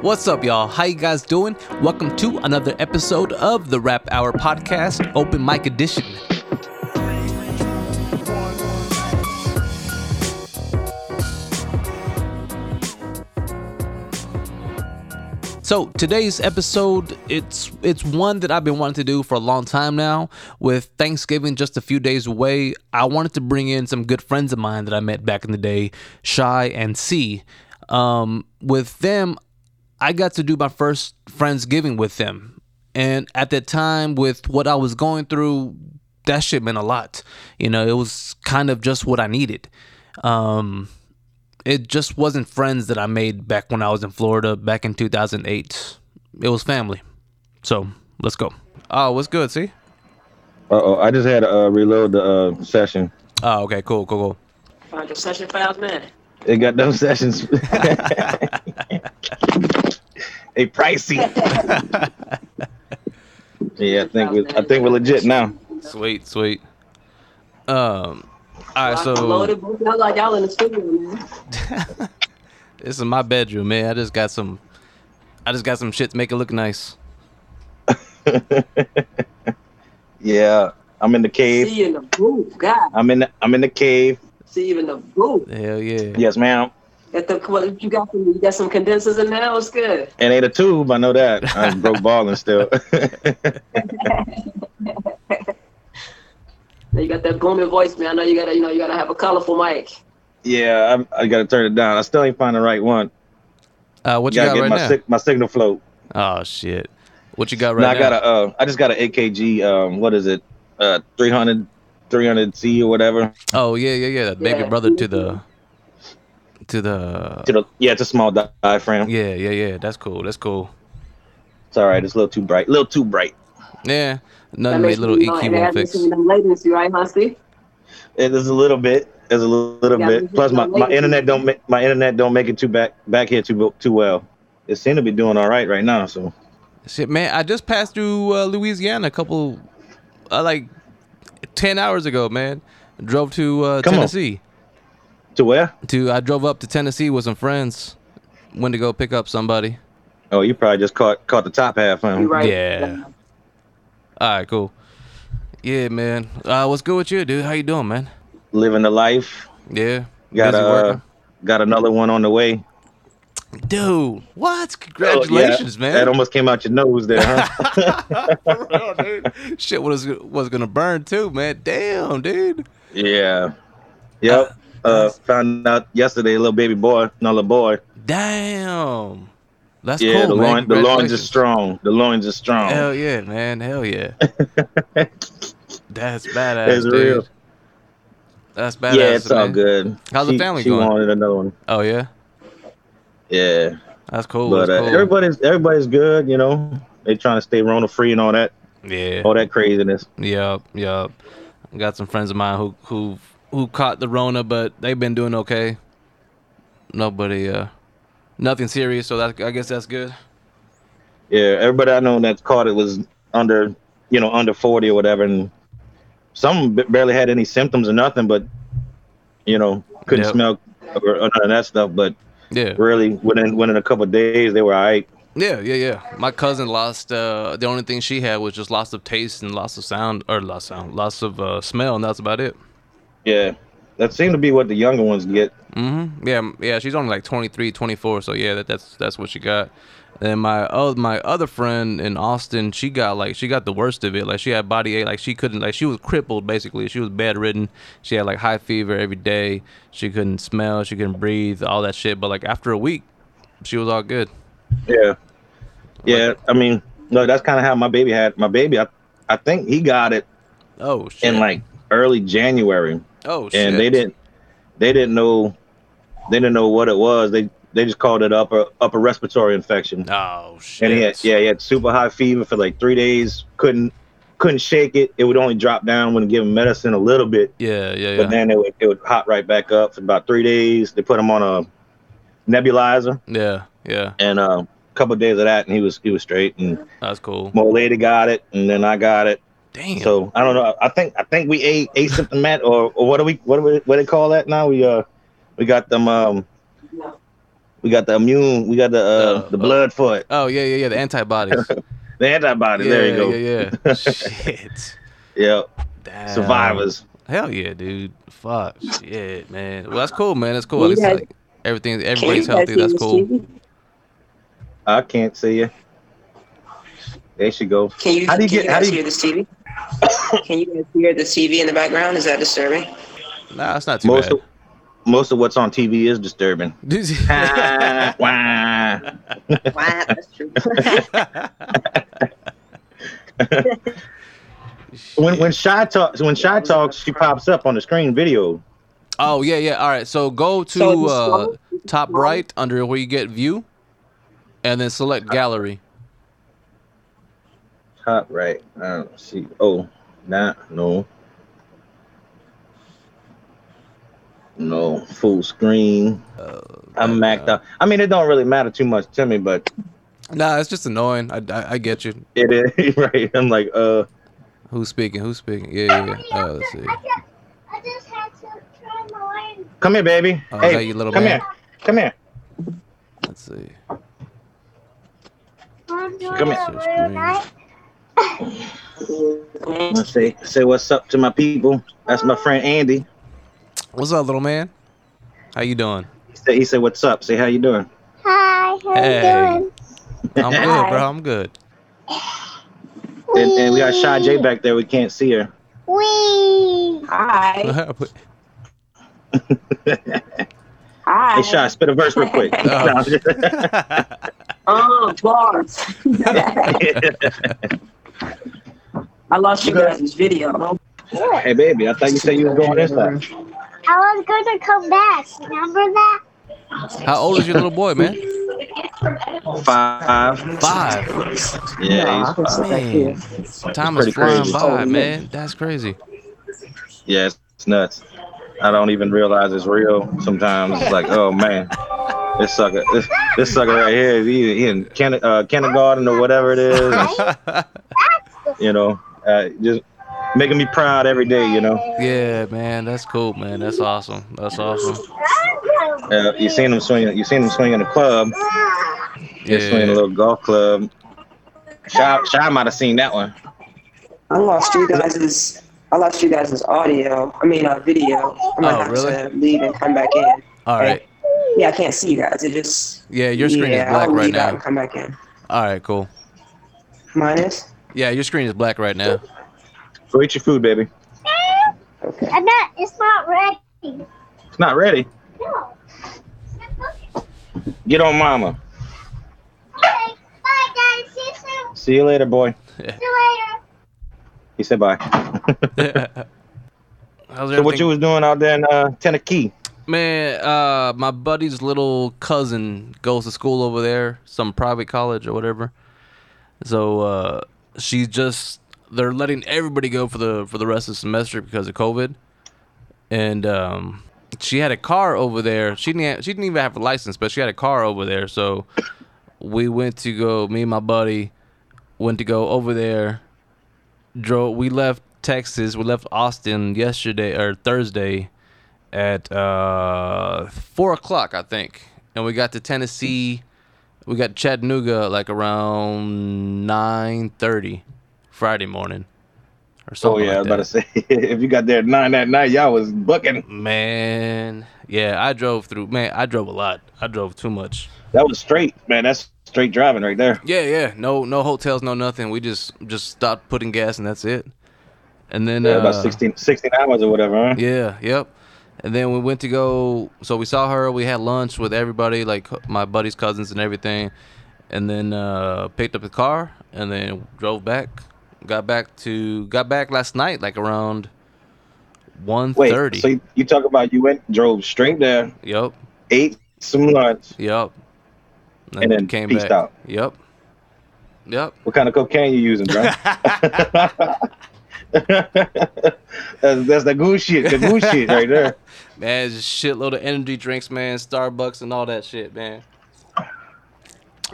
What's up, y'all? How you guys doing? Welcome to another episode of the Rap Hour Podcast, Open Mic Edition. So today's episode, it's it's one that I've been wanting to do for a long time now. With Thanksgiving just a few days away, I wanted to bring in some good friends of mine that I met back in the day, Shy and C. Um, with them, I got to do my first Friendsgiving with them. And at that time, with what I was going through, that shit meant a lot. You know, it was kind of just what I needed. Um, it just wasn't friends that I made back when I was in Florida back in 2008. It was family. So let's go. Oh, what's good? See? Uh oh, I just had to uh, reload the uh, session. Oh, okay, cool, cool, cool. Find your session files, man. It got those sessions. they pricey. yeah, I think we, I think we're legit now. Sweet, sweet. Um, all right, so y'all like y'all in the studio, man. this is my bedroom, man. I just got some, I just got some shit to make it look nice. Yeah, I'm in the cave. See you in the booth, God. I'm in the, I'm in the cave. See you in the booth. Hell yeah. Yes, ma'am. Got the what you got? Some, you got some condensers in there. It's good? And ain't a tube. I know that. I broke balling still. Now you got that booming voice, man. I know you gotta, you know, you gotta have a colorful mic. yeah, I, I got to turn it down. I still ain't find the right one. Uh, what you Gotta got get right my now? sig- my signal float. Oh shit. What you got Now right I now? got a uh, I just got an AKG. Um, what is it? Uh, 300 300C or whatever. Oh yeah, yeah, yeah. That baby Yeah. brother to the, to the. To the, yeah, it's a small diaphragm. Yeah, yeah, yeah. That's cool. That's cool. It's all right. It's a little too bright. A little too bright. Yeah. That Nothing makes made little you know, EQ and won't fix. them latency, right, Husky? It is a little bit. It's a little, little Yeah, bit. Plus, my, my internet don't make my internet don't make it too back back here too too well. It seemed to be doing all right right now. So Shit, man. I just passed through uh, Louisiana a couple, uh, like, ten hours ago, man. Drove to uh, Come on. Tennessee. to where? To I drove up to Tennessee with some friends. Went to go pick up somebody. Oh, you probably just caught caught the top half. Huh? You right? Yeah. All right, cool. Yeah, man. Uh, what's good with you, dude? How you doing, man? Living the life. Yeah. Got Busy uh, working? got another one on the way. Dude, what? Oh, yeah. Congratulations, man. That almost came out your nose there, huh? For real, dude. Shit was was gonna burn too, man. Damn, dude. yeah. Yep. Uh, found out yesterday, a little baby boy, no little boy. Damn. That's yeah, cool, the man. loin, the loins are strong. The loins are strong. Hell yeah, man. Hell yeah. That's badass, It's dude. real. That's badass. yeah, it's all good. How's the family she going? wanted another one. Oh yeah, Yeah. that's cool. but that's uh, cool. everybody's everybody's good, you know. They trying to stay Rona free and all that, yeah, all that craziness. Yup. I got some friends of mine who who who caught the Rona, but they've been doing okay. Nobody, uh, nothing serious. So that I guess that's good. Yeah, everybody I know that's caught it was under, you know, under forty or whatever, and some barely had any symptoms or nothing, but you know, couldn't Yep. smell or, or none of that stuff. But Yeah, really, within within a couple days, they were all right. yeah, yeah, yeah. My cousin lost. Uh, the only thing she had was just loss of taste and loss of sound, or loss of sound, loss of uh, smell, and that's about it. Yeah, that seemed to be what the younger ones get. Mm-hmm. Yeah, yeah. She's only like 23, 24, So yeah, that, that's that's what she got. And my oh my other friend in Austin, she got like she got the worst of it. Like she had body ache. Like she couldn't like she was crippled basically. She was bedridden. She had like high fever every day. She couldn't smell. She couldn't breathe. All that shit. But like after a week, she was all good. Yeah, yeah. I mean, no, that's kind of how my baby had my baby. I I think he got it Oh shit. in like early January. Oh shit. and they didn't they didn't know they didn't know what it was. They they just called it upper upper respiratory infection. Oh shit. And he had yeah, he had super high fever for like three days. Couldn't couldn't shake it. It would only drop down when give him medicine a little bit, Yeah, yeah, but then it would it would hot right back up for about three days. They put him on a nebulizer Yeah, yeah. and uh, a couple of days of that, and he was he was straight. And That's cool. my old lady got it, and then I got it. Damn. So I don't know. I think I think we ate asymptomatic or, or what do we what do we what do they call that now? We uh we got them um we We got the immune. We got the uh, Uh, the blood for it. Oh yeah, yeah, yeah. The antibodies. The antibodies. yeah, there you go. Yeah, yeah. Shit. Yeah. Damn. Survivors. Hell yeah, dude. Fuck. Shit, man. Well, that's cool, man. That's cool. You At least guys- like everything, everybody's healthy. That's cool. I can't see you. There she go. Can you, How do you get- how do you- hear this TV? Can you guys hear the TV in the background? Is that disturbing? Nah, it's not too Most bad. of most of what's on TV is disturbing. Ah, wah. Wow, that's true. when when shy talks when shy talks, she pops up on the screen video. oh yeah, yeah. All right. So go to So uh, top right under where you get view, and then select gallery. Top right. I don't see. Oh, not no. No full screen. I'm maxed out. I mean, it don't really matter too much to me, but Nah, it's just annoying. I, I, I get you. it is right. I'm like, uh, Who's speaking? Who's speaking? Yeah, yeah. yeah. Oh, let's see. I just had to try my line. come here, baby. Oh, hey, that your little come man? here. Come here. Let's see. I'm doing Come here. Every night. Let's say say what's up to my people. That's my friend Andy. What's up, little man? How you doing? He said, he said what's up. Say how you doing. Hi, how Hey. you doing? I'm good, bro. I'm good. And, and we got Shy J back there. We can't see her. Wee. Hi. Hi. Hey, Hi. Shy, spit a verse real quick. Oh. Oh, bars. I lost you guys' video. hey, baby. I thought you said you was going inside. I was going to come back. Remember that? How old is your little boy, man? Five. Five. Yeah, he's five. Man, time is flying crazy. by, man. That's crazy. Yeah, it's, it's nuts. I don't even realize it's real. Sometimes it's like, oh man, this sucker, this, this sucker right here, he, he in kin- uh, kindergarten or whatever it is. and, you know, uh, just making me proud every day. You know, Yeah, man. That's cool, man. That's awesome. That's awesome. uh, you seen him swinging, you seen him swing in the club. Yeah, swinging a little golf club. Shy, Shy might have seen that one. I lost you guys' I lost you guys' audio. I mean, uh, video. I might Oh, have really? to leave and come back in. All right. Yeah, I can't see you guys. It just Yeah, your screen yeah, is black I'll right leave out and come back in. All right, cool. Mine is Yeah, your screen is black right now. Go eat your food, baby. okay. I'm not, it's not ready. It's not ready. No. Get on, mama. Okay. Bye, guys. See you soon. See you later, boy. See you later. He said bye. How's so what you was doing out there in uh, Tennessee? Man, uh, my buddy's little cousin goes to school over there, some private college or whatever. So uh, she's just they're letting everybody go for the for the rest of the semester because of COVID, and um, she had a car over there. She didn't have, she didn't even have a license, but she had a car over there. So we went to go. Me and my buddy went to go over there. Drove. We left Texas. We left Austin yesterday or Thursday at uh four o'clock, I think, and we got to Tennessee. We got Chattanooga like around nine thirty Friday morning or Oh something. yeah, I like was about to say if you got there at nine that night, y'all was booking. Man, yeah, I drove through. Man, I drove a lot. I drove too much. That was straight, man. That's straight driving right there. Yeah, yeah. No, no hotels, no nothing. We just just stopped putting gas and that's it. And then Yeah, uh, about 16, 16 hours or whatever, huh? Yeah, yep. And then we went to go. So we saw her. We had lunch with everybody, like my buddy's cousins and everything. And then uh, picked up the car and then drove back. Got back to got back last night, like around one Wait, thirty. so you, you talk about you went drove straight there, Yep, ate some lunch. yep. And then came peaced out. Yep, yep. What kind of cocaine you using, bro? that's that's the good shit, the good shit right there. Man, it's just shitload of energy drinks, man. Starbucks and all that shit, man.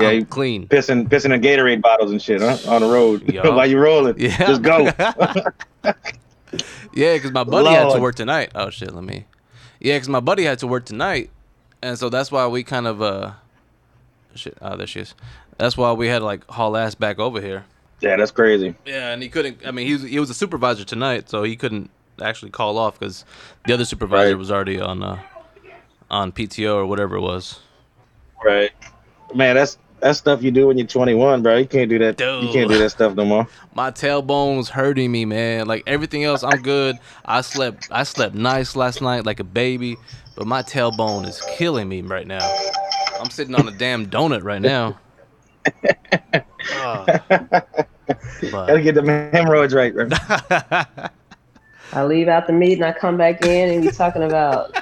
Yeah, I'm you- clean. Pissing, pissing in Gatorade bottles and shit, huh? On the road while you rolling. Yeah. Just go. Yeah, because my buddy had to work tonight. Oh shit, let me. Yeah, because my buddy had to work tonight, and so that's why we kind of uh shit. Oh, there she is. That's why we had to like haul ass back over here. Yeah, that's crazy. Yeah, and he couldn't. I mean, he was he was a supervisor tonight, so he couldn't actually call off because the other supervisor Right. was already on uh, on PTO or whatever it was. Right. Man, that's that's stuff you do when you're 21, bro. You can't do that. Dude, You can't do that stuff no more. My tailbone's hurting me, man. Like everything else, I'm good. I slept I slept nice last night like a baby, but my tailbone is killing me right now. I'm sitting on a damn donut right now. Ah. Gotta get the hemorrhoids right, bro. I leave out the meeting, I come back in, and we talking about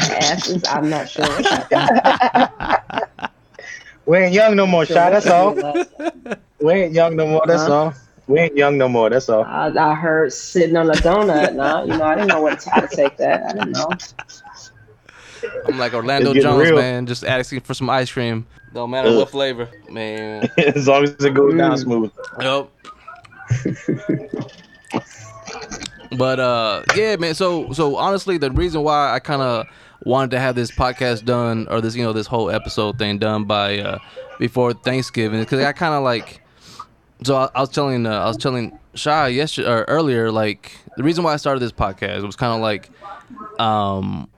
asses. I'm not sure. We ain't young no more, Shy. That's all. We ain't young no more. That's Uh-huh. all. We ain't young no more. That's all. I heard sitting on a donut. Now you know I didn't know what how to take that. I didn't know. I'm like Orlando Jones, real. man, just asking for some ice cream. Don't matter Ugh. what flavor, man. as long as it goes down Mm. smooth. Yep. but uh yeah man so so honestly the reason why i kind of wanted to have this podcast done or this you know this whole episode thing done by uh before thanksgiving because i kind of like so I, I was telling uh, i was telling shy yesterday or earlier like the reason why i started this podcast was kind of like um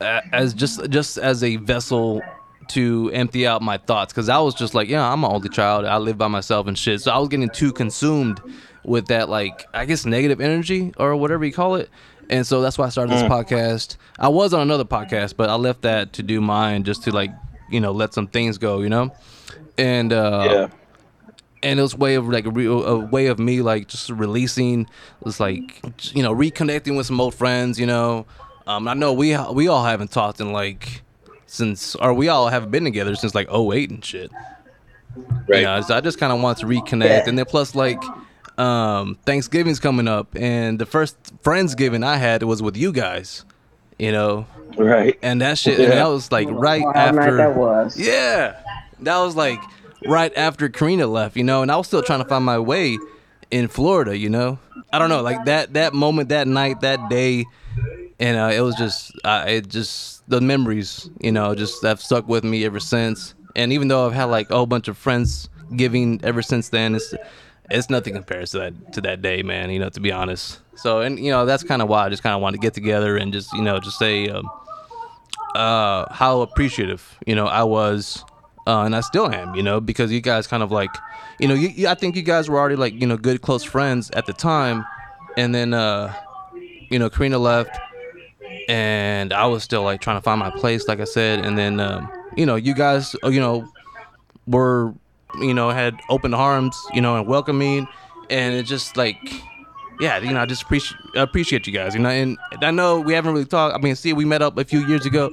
as just just as a vessel to empty out my thoughts because I was just like, yeah, I'm an only child. I live by myself and shit. So I was getting too consumed with that, like, I guess negative energy or whatever you call it. And so that's why I started this podcast. I was on another podcast, but I left that to do mine just to, like, you know, let some things go, you know? And, uh, yeah. and it was way of like a, re- a way of me like just releasing it's like you know reconnecting with some old friends you know um i know we we all haven't talked in like since or we all haven't been together since like 08 and shit Right. you know, so i just kind of want to reconnect and then plus like um thanksgiving's coming up and the first friendsgiving i had was with you guys you know Right. and that shit and that was like right Wild after that was. yeah, that was like right after Karina left, you know, and I was still trying to find my way in Florida, you know. I don't know, like that that moment, that night, that day, and uh, it was just, uh, it just the memories, you know, just have stuck with me ever since. And even though I've had like a whole bunch of friends giving ever since then, it's it's nothing compares to that to that day, man. You know, to be honest. So, and you know, that's kind of why I just kind of wanted to get together and just you know just say. Um, uh how appreciative you know I was uh and I still am you know because you guys kind of like you know you, you I think you guys were already like you know good close friends at the time and then uh you know Karina left and I was still like trying to find my place like I said and then um you know you guys uh, you know were you know had open arms you know and welcoming and it just like yeah, you know, I just appreciate appreciate you guys. You know, and I know we haven't really talked. I mean, see, we met up a few years ago.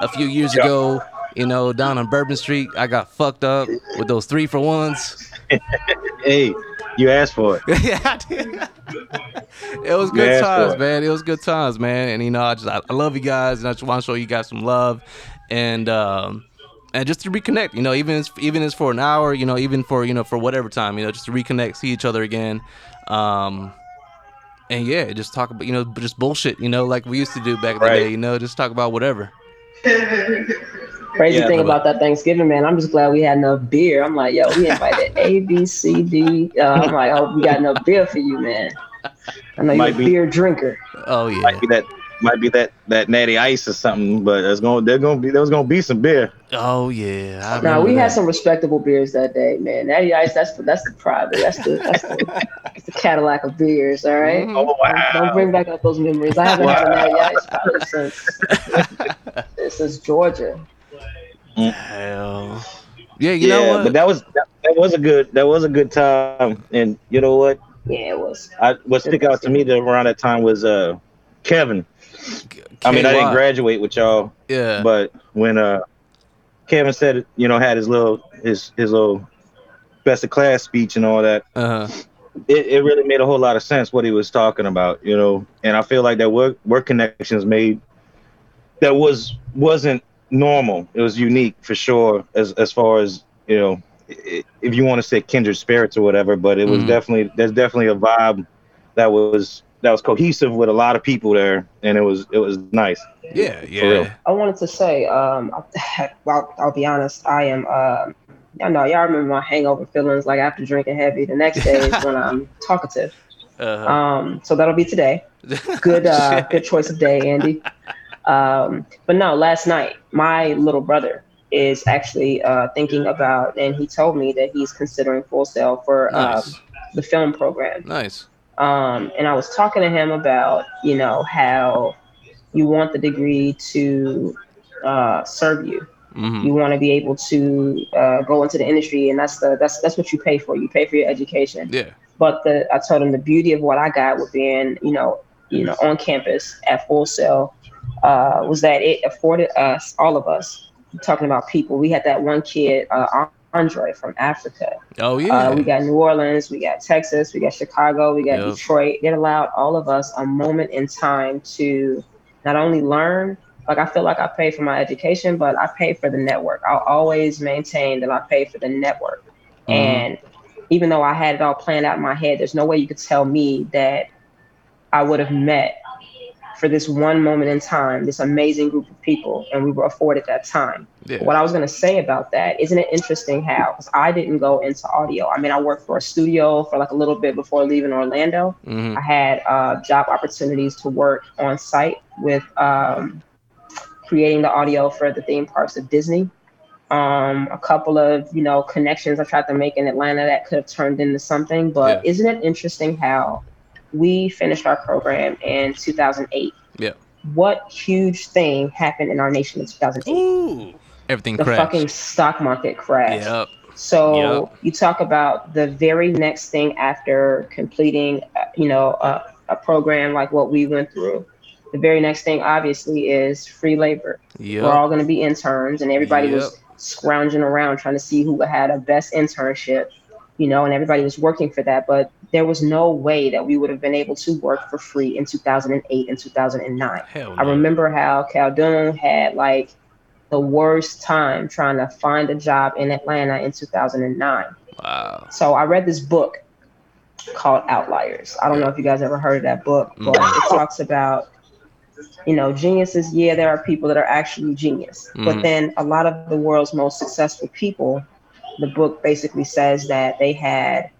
A few years Yeah. ago, you know, down on Bourbon Street, I got fucked up with those three for ones. Hey, you asked for it. yeah, I did. It was good times, sure. man. It was good times, man. And you know, I just I, I love you guys, and I just want to show you guys some love, and um, and just to reconnect. You know, even as, even as for an hour, you know, even for you know for whatever time, you know, just to reconnect, see each other again. Um, and yeah, just talk about you know just bullshit, you know, like we used to do back in the day. You know, just talk about whatever. Crazy Yeah, thing about that Thanksgiving, man, I'm just glad we had enough beer. I'm like, yo, we invited A, B, C, D. Uh, I'm like, oh, we got enough beer for you, man. I know you're Might a be. beer drinker. Oh yeah, Might be that. Might be that that natty ice or something, but there's gonna there's gonna be there's gonna be some beer. oh yeah. I Now remember we had some respectable beers that day, man. Natty Ice, that's the that's the private, that's the that's the, that's the Cadillac of beers, all right? Mhm. Oh wow! Don't bring back up those memories. I haven't had a Natty Ice since since Georgia. Hell. Yeah, you yeah, know what? but that was that, that was a good that was a good time, and you know what? Yeah, it was. I what stick out to me that around that time was uh Kevin. I mean, I didn't graduate with y'all, Yeah. but when uh Kevin said you know had his little his his little best of class speech and all that, uh-huh. it, it really made a whole lot of sense what he was talking about, you know. And I feel like that work work connections made that was wasn't normal. It was unique for sure, as as far as you know, if you want to say kindred spirits or whatever. But it was Mhm. definitely there's definitely a vibe that was that was cohesive with a lot of people there, and it was it was nice. Yeah, yeah. I wanted to say, um, well, I'll be honest. I am. Um, y'all know, y'all remember my hangover feelings like after drinking heavy. The next day is when I'm talkative. Uh-huh. Um, so that'll be today. Good, uh, good choice of day, Andy. Um, but no, last night my little brother is actually uh, thinking about, and he told me that he's considering Full Sail for um, Nice. the film program. Nice. Um, and I was talking to him about, you know, how you want the degree to uh, serve you. hmm You want to be able to uh, go into the industry, and that's the that's that's what you pay for. You pay for your education. Yeah. But the I told him the beauty of what I got with being, you know, you know, on campus at Full Sail uh, was that it afforded us, all of us, talking about people. We had that one kid, uh, Andre from Africa. Oh yeah. Uh, we got New Orleans, we got Texas, we got Chicago, we got Yep. Detroit. It allowed all of us a moment in time to not only learn, like I feel like I paid for my education, but I paid for the network. I'll always maintain that I paid for the network. Mhm. And even though I had it all planned out in my head, there's no way you could tell me that I would have met for this one moment in time, this amazing group of people, and we were afforded that time. yeah. What I was going to say about that, isn't it interesting how, because I didn't go into audio. I mean, I worked for a studio for like a little bit before leaving Orlando. Mhm. I had uh, job opportunities to work on site with um, creating the audio for the theme parks of Disney. Um, a couple of you know connections I tried to make in Atlanta that could have turned into something. But isn't it interesting how we finished our program in 2008? Yeah. What huge thing happened in our nation in 2008? Ooh. Everything the crashed. fucking stock market crashed. Yep. So Yep. you talk about the very next thing after completing, uh, you know, a, a program like what we went through. The very next thing, obviously, is free labor. Yep. We're all going to be interns, and everybody was scrounging around trying to see who had a best internship, you know, and everybody was working for that. But there was no way that we would have been able to work for free in 2008 and 2009. Hell I remember how Caldoon had like the worst time trying to find a job in Atlanta in 2009. Wow. So I read this book called Outliers. I don't know if you guys ever heard of that book, but it talks about, you know, geniuses. Yeah, there are people that are actually genius, Mhm. but then a lot of the world's most successful people, the book basically says that they had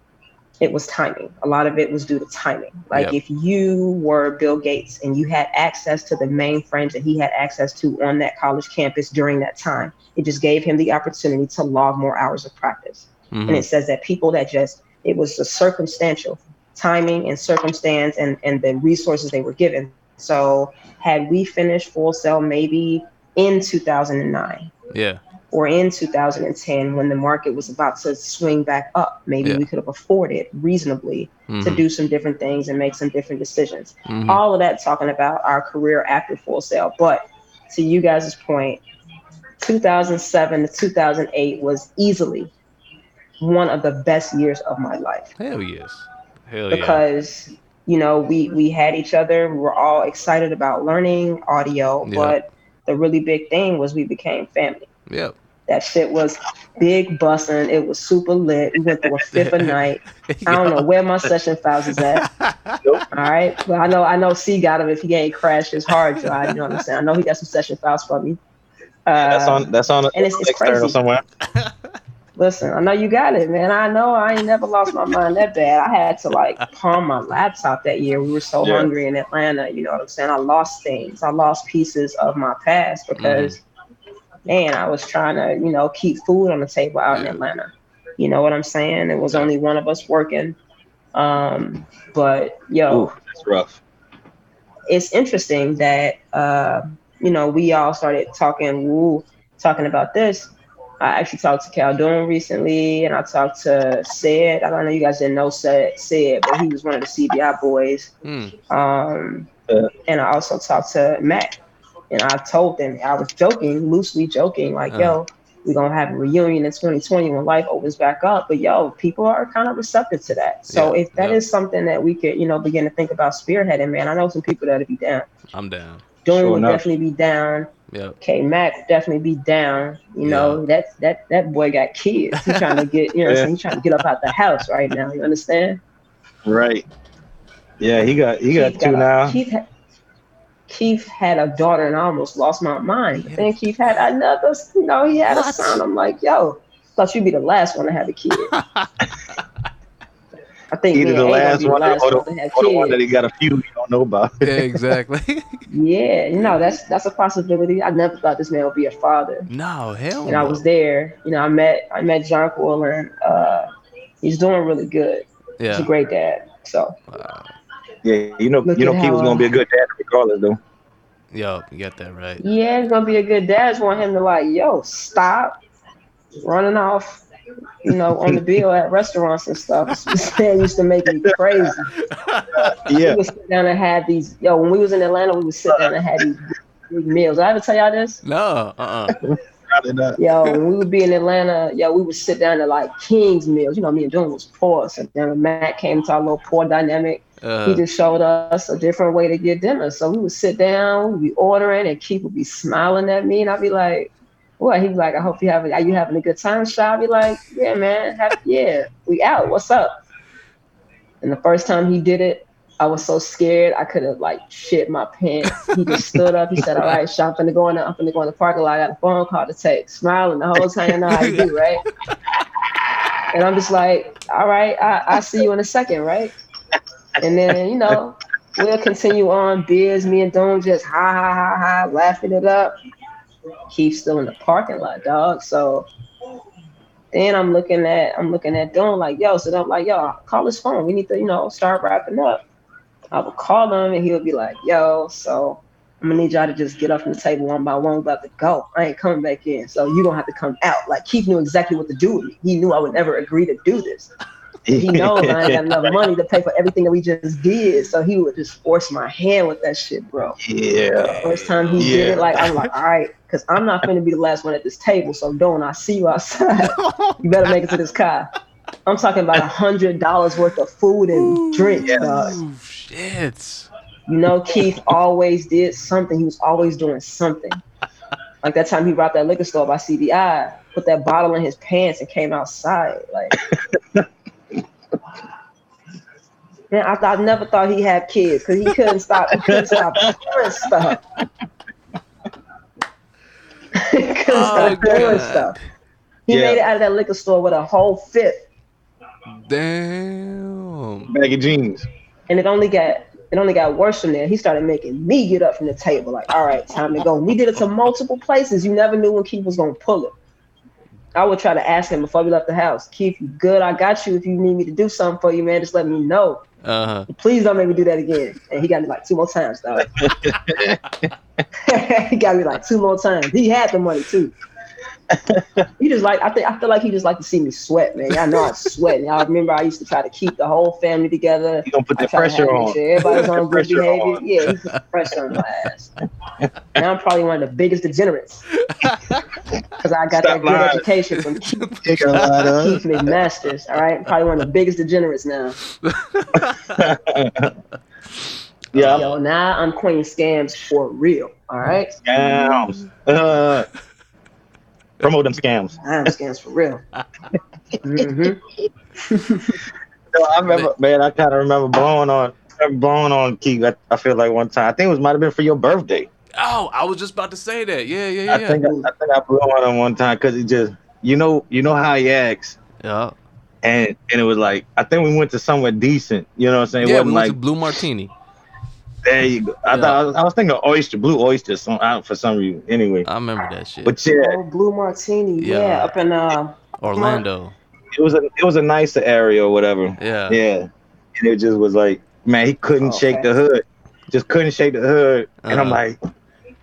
it was timing. A lot of it was due to timing. Like Yep. if you were Bill Gates and you had access to the mainframes that he had access to on that college campus during that time, it just gave him the opportunity to log more hours of practice. Mhm. And it says that people that just it was the circumstantial timing and circumstance and and the resources they were given. So had we finished Full Sail maybe in 2009 Yeah. Or in 2010 when the market was about to swing back up, maybe Yeah. we could have afforded reasonably to Mhm. do some different things and make some different decisions. Mhm. All of that talking about our career after Full Sail. But to you guys' point, 2007 to 2008 was easily one of the best years of my life Hell yes. Hell yeah. because you know we we had each other we were all excited about learning audio Yeah. but the really big thing was we became family Yep. that shit was big bussin'. It was super lit. We went through a fifth a night. I don't know where my session files is at. All right. Well, I know I know C got him if he ain't crashed his hard drive. You know what I'm saying? I know he got some session files for me. Uh, That's on. That's on. and it's- it's external crazy. somewhere. Listen, I know you got it, man. I know I ain't never lost my mind that bad. I had to like pawn my laptop that year. We were so Yeah. hungry in Atlanta. You know what I'm saying? I lost things. I lost pieces of my past because, man, I was trying to, you know, keep food on the table out in Atlanta. You know what I'm saying? It was only one of us working. Um, but yo, Ooh, it's rough. it's interesting that uh, you know we all started talking woo, talking about this. I actually talked to Caldoon recently, and I talked to Sid. I don't know you guys didn't know Sid, Sid but he was one of the CBI boys. Mm. Um, Yeah. and I also talked to Matt, and I told them I was joking, loosely joking, like, uh-huh. "Yo, we're gonna have a reunion in 2020 when life opens back up." But yo, people are kind of receptive to that. So Yeah, if that yeah. is something that we could, you know, begin to think about spearheading, man, I know some people that'd be down. I'm down. Doing Sure would enough. definitely be down. Yep. K Mac definitely be down. You know, that that that boy got kids. He's trying to get, you know, Yeah. saying? he's trying to get up out the house right now. You understand? Right. Yeah, he got he got Keith two a- now. Keith, ha- Keith had a daughter, and I almost lost my mind. But then Keith had another. You know, he had a son. I'm like, yo, thought you'd be the last one to have a kid. I think Either me the and A last be the one or the, one to have or the one that he got a few you don't know about. Yeah, exactly. Yeah, you know, that's that's a possibility. I never thought this man would be a father. no, hell and I was there. You know, I met I met John Quiller. Uh, he's doing really good. Yeah. He's a great dad. So Wow. Yeah, you know, Look you know, at he was gonna be a good dad regardless, though. Yo, you got that right. yeah, he's gonna be a good dad. I just want him to like, yo, stop running off. You know, on the bill at restaurants and stuff. This man used to make me crazy. We Yeah, would sit down and have these. Yo, when we was in Atlanta, we would sit down and have these big meals. Did I ever tell y'all this? No, uh, uh probably not. Yo, when we would be in Atlanta, yo, we would sit down at like King's meals. You know, me and June was poor. So then Matt came to our little poor dynamic, he uh, just showed us a different way to get dinner. So we would sit down, we'd be ordering, and Keith would be smiling at me, and I'd be like, "What?" He'd be like, "I hope you have. Are you having a good time, Shy?" I'd be like, "Yeah, man. Happy, yeah, we out. What's up?" And the first time he did it, I was so scared I could have like shit my pants. He just stood up. He said, "All right, Shy, I'm finna go in. The, I'm finna go in the parking lot. I got a phone call to take." Smiling the whole time. You know how you do, right? And I'm just like, "All right, I I see you in a second, right?" And then, you know, we'll continue on. Biz, me and Don just ha ha ha ha, laughing it up. Keith's still in the parking lot, dog. So then I'm looking at I'm looking at Don like, yo, so I'm like, yo, call his phone. We need to, you know, start wrapping up. I would call him and he would be like, yo, so I'm gonna need y'all to just get up from the table one by one. We're about to go. I ain't coming back in. So you don't have to come out. Like Keith knew exactly what to do with me. He knew I would never agree to do this he knows I ain't got enough money to pay for everything that we just did. So he would just force my hand with that shit, bro. Yeah, First time he did it, like I'm like, all right, because I'm not gonna be the last one at this table. So don't I see you outside? you better make it to this car. I'm talking about a hundred dollars worth of food and drinks, dog. Ooh, shit. You know, Keith always did something. He was always doing something. Like that time he robbed that liquor store by CBI, put that bottle in his pants and came outside. Like, man, I thought I never thought he had kids because he couldn't stop. He couldn't stop doing stuff. he couldn't Oh, stop doing stuff. He Yeah. made it out of that liquor store with a whole fifth, Damn. baggy jeans. and it only got it only got worse from there. He started making me get up from the table, like, all right, time to go. We did it to multiple places. You never knew when Keith was gonna pull it. I would try to ask him before we left the house, Keith, you good? I got you. If you need me to do something for you, man, just let me know. Uh huh. Please don't make me do that again. And he got me like two more times, dog. he got me like two more times. He had the money too. He just like I think I feel like he just like to see me sweat, man. Y'all know I sweat. Y'all remember I used to try to keep the whole family together. You gonna put the pressure on. Sure everybody's on good behavior. on. Yeah, he put the pressure on my ass. now I'm probably one of the biggest degenerates because I got Stop that good education from Keith, Keith McMasters. All right, probably one of the biggest degenerates now. Yeah, Yo, now I'm Queen Scams for real. All right, scams. Uh, promote them scams. I'm scams for real. hmm No, I remember, man. I kind of remember blowing on, blowing on Keith. I, I feel like one time. I think it was might have been for your birthday. Oh, I was just about to say that. Yeah, yeah, yeah. I think I, I think I blew on him one time because he just, you know, you know how he acts, yeah. and and it was like I think we went to somewhere decent. You know what I'm saying? It Yeah, we wasn't went like to Blue Martini. There you go. I Yeah. thought I was, I was thinking of oyster, blue oyster, some out for some reason. Anyway, I remember that shit. but yeah, Oh, Blue Martini. Yeah, Yeah. up in uh, Orlando. it was a it was a nicer area or whatever. Yeah. Yeah, and it just was like, man, he couldn't Oh, shake okay. the hood, just couldn't shake the hood, and I'm Uh-huh. like,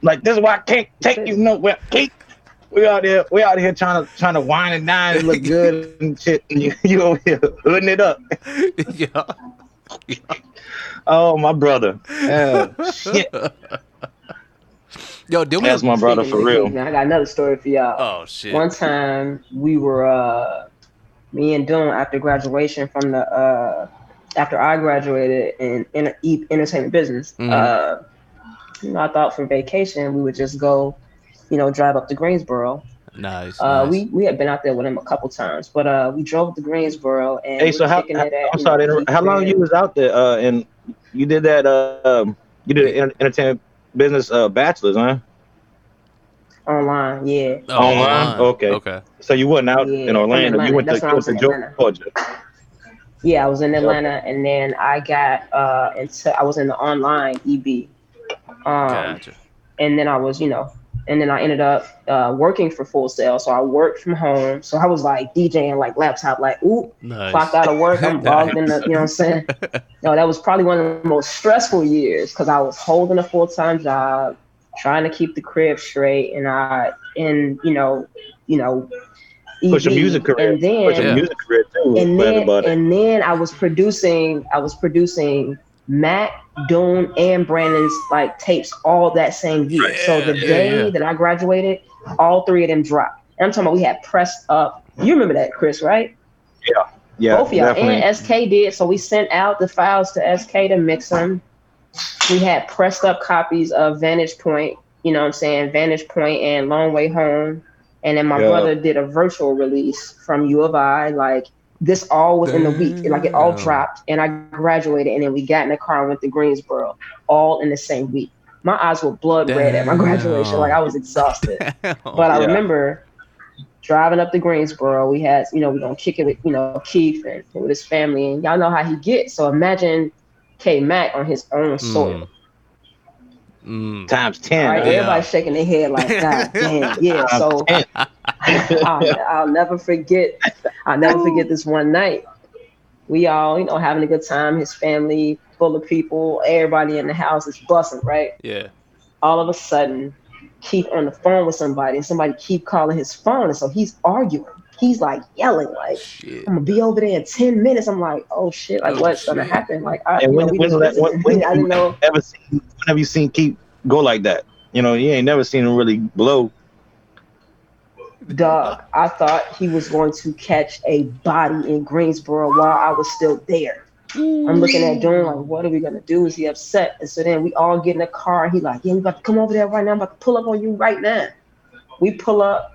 like this is why I can't take you nowhere. Keith. We out there, we out here trying to trying to wine and dine and look good and shit. And you, you over here hooding it up. yeah. Oh, my brother. Oh, shit. Yo, did we? That's my brother for real. Keith, I got another story for y'all. Oh shit. One time we were uh me and Doom after graduation from the uh after I graduated in, in e- entertainment business. Mhm. Uh you know, I thought for vacation we would just go, you know, drive up to Greensboro. Nice. Uh nice. we we had been out there with him a couple times, but uh we drove to Greensboro and Hey, we so were how, how it at, I'm sorry, to know, interrupt. how long you was out there uh in you did that. Uh, um, you did an entertainment business uh, bachelor's, huh? Online, yeah. Oh, Online? Okay. Okay. So you wasn't out Yeah, in Orlando. in You went to, Atlanta. You went I to was in Atlanta. Georgia. Yeah, I was in Atlanta, and then I got uh into I was in the online EB, um, Gotcha. and then I was you know, and then I ended up uh, working for Full Sail. So I worked from home. So I was like DJing like laptop, like ooh, Nice. clocked out of work. I'm logged in the, you know what I'm saying? No, that was probably one of the most stressful years because I was holding a full time job, trying to keep the crib straight, and I and you know, you know, Push your EV, music career. and then Push your Yeah. music career too. and then and then I was producing I was producing Matt, Dune, and Brandon's like tapes all that same year. so the Yeah, day yeah. that I graduated, all three of them dropped. And I'm talking about we had pressed up. You remember that, Chris, right? Yeah, Yeah. Both of y'all definitely. and SK did. So we sent out the files to SK to mix them. We had pressed up copies of Vantage Point, you know what I'm saying? Vantage Point and Long Way Home. And then my Yeah. brother did a virtual release from U of I. Like this all was in the week. Like it all Damn. dropped. And I graduated and then we got in the car and went to Greensboro all in the same week. My eyes were blood red at my graduation. Like I was exhausted. But I Yeah. remember driving up to Greensboro. We had, you know, we gonna kick it with, you know, Keith and with his family, and y'all know how he gets. So imagine K Mac on his own soil. Mm. Times ten. Right? Yeah. Everybody shaking their head like, God damn, yeah. So 10. I'll, I'll never forget. I'll never forget this one night. We all, you know, having a good time. His family full of people. Everybody in the house is busting, right? Yeah. all of a sudden keep on the phone with somebody and somebody keep calling his phone and so he's arguing he's like yelling like Shit. i'm gonna be over there in 10 minutes i'm like oh shit like Oh, what's gonna happen like I, and when, know, when, that, when, when I didn't know. Ever seen? When have you seen Keith go like that? You know, you ain't never seen him really blow. Dog i thought he was going to catch a body in greensboro while i was still there. I'm looking at Doom like what are we gonna do? Is he upset? And so then we all get in the car. And he like yeah we about to come over there right now. I'm about to pull up on you right now. We pull up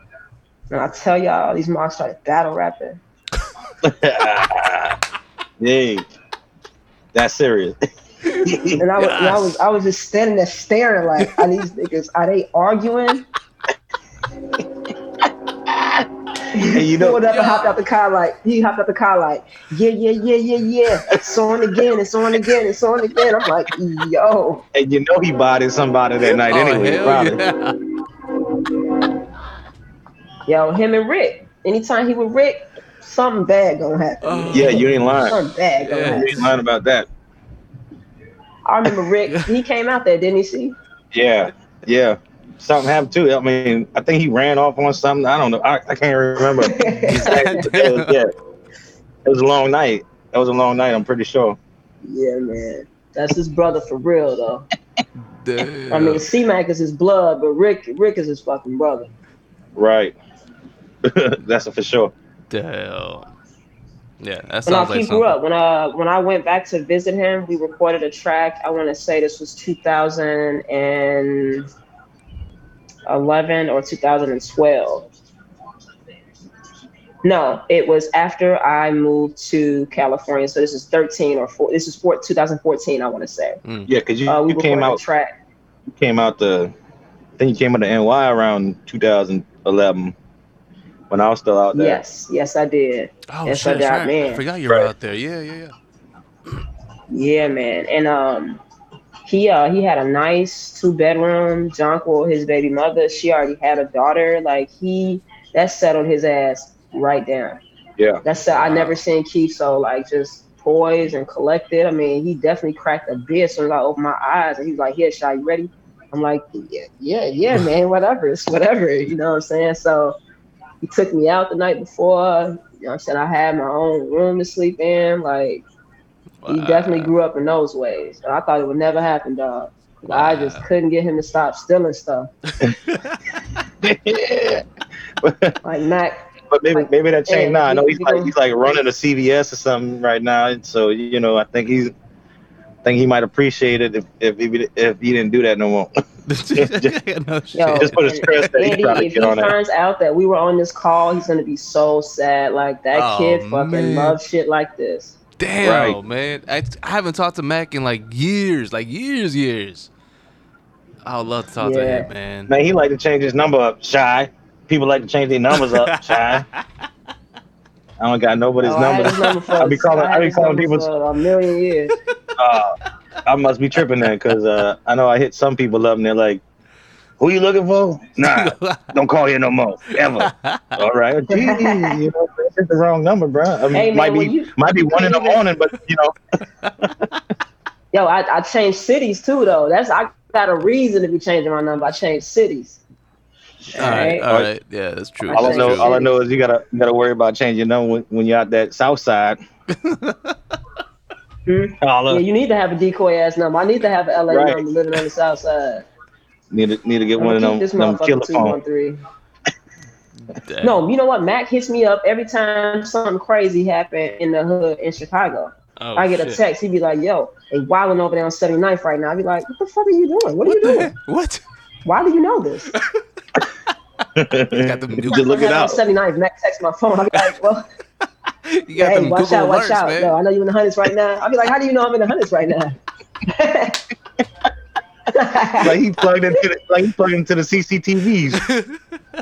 and i tell y'all these mobs started battle rapping. Dang, That's serious. And I was, and I was, I was just standing there staring like, are these niggas, are they arguing? And you know, pulled up and hopped out the car like, he hopped out the car like, yeah, yeah, yeah, yeah, yeah. It's on again, it's on again, it's on again. I'm like, yo, and you know he bodied somebody that night Oh, anyway. probably. yeah. yo, him and Rick. Anytime he with Rick, something bad gonna happen. Oh. Yeah, you ain't lying. Something bad gonna Yeah. You ain't lying about that. I remember Rick. He came out there, didn't he? See? Yeah, yeah. Something happened too. I mean, I think he ran off on something. I don't know. I, I can't remember. exactly. It was- yeah, it was a long night. That was a long night. I'm pretty sure. Yeah, man. That's his brother for real though. Damn. I mean, C Mac is his blood, but Rick, Rick is his fucking brother. Right. That's for sure. Damn. Yeah, that when I sounds like he something. grew up, when I when I went back to visit him, we recorded a track. I want to say this was 2011 or 2012. No, it was after I moved to California. So this is 13 or 4. This is 4, 2014. I want to say. Yeah, because you, Uh, we you came out. track. You came out the. I think you came out to NY around 2011 when I was still out there. Yes, yes, I did. Oh Yes, shit, I that's right. man. I forgot you were Right. out there. Yeah, yeah, yeah. Yeah, man. And um he uh he had a nice two bedroom. Jonquil, his baby mother, she already had a daughter. Like he that settled his ass right down. Yeah. That's I never seen Keith so like just poised and collected. I mean, he definitely cracked a beer as soon as I opened my eyes and he was like, Here, Shy, you ready? I'm like, Yeah, yeah, yeah, man, whatever. It's whatever, you know what I'm saying? So he took me out the night before. You know what I'm saying? I had my own room to sleep in. Like he definitely grew up in those ways. And I thought it would never happen, dog. I just couldn't get him to stop stealing stuff. but Like Mac, maybe Like, maybe that changed now. I know he's like he's like running a CVS or something right now. And so you know, I think he's. I think he might appreciate it if if he, if he didn't do that no more. no yo, Just put the and stress that he Andy, tried to if get he on that. out that we were on this call, he's gonna be so sad. Like that Oh, kid fucking man. loves shit like this. Damn, Right. man. I, I haven't talked to Mac in like years, like years, years. I would love to talk to Yeah. him, man. Man, he like to change his number up. Shy. People like to change their numbers up. Shy. I don't got nobody's Oh, number. number I be calling. had I be calling people. a million years. Uh, I must be tripping then, cause uh, I know I hit some people up and they're like, "Who you looking for?" Nah, don't call here no more, ever. All right, Gee, you know, it's the wrong number, bro. I mean, Hey, man, might be you- might be one in the even- morning, but you know, Yo, I, I changed cities too though. That's I got a reason to be changing my number. I changed cities. all right, Alright. all right. Yeah, that's true. all I That's know, true. all I know is you gotta you gotta worry about changing your number when, when you're out that south side. Hmm? Yeah, you need to have a decoy ass number. I need to have an LA Right. number living on the south side. Need to need to get I'm one of them keep this them killer motherfucker two phones. one three. Damn. No, you know what? Mac hits me up every time something crazy happened in the hood in Chicago. Oh, I get a text. He'd be like, "Yo, they wilding over there on 79th right now." I'd be like, "What the fuck are you doing? What are you doing? heck? What? Why do you know this?" got them new- Just look it have out. 79th. Mac text my phone. I'd be like, "Well, You got hey, them watch Google out, watch alerts, out. man. Yo, I know you in the hundreds right now." I'd be like, "How do you know I'm in the hundreds right now?" like he plugged into the, like he plugged into the CCTVs.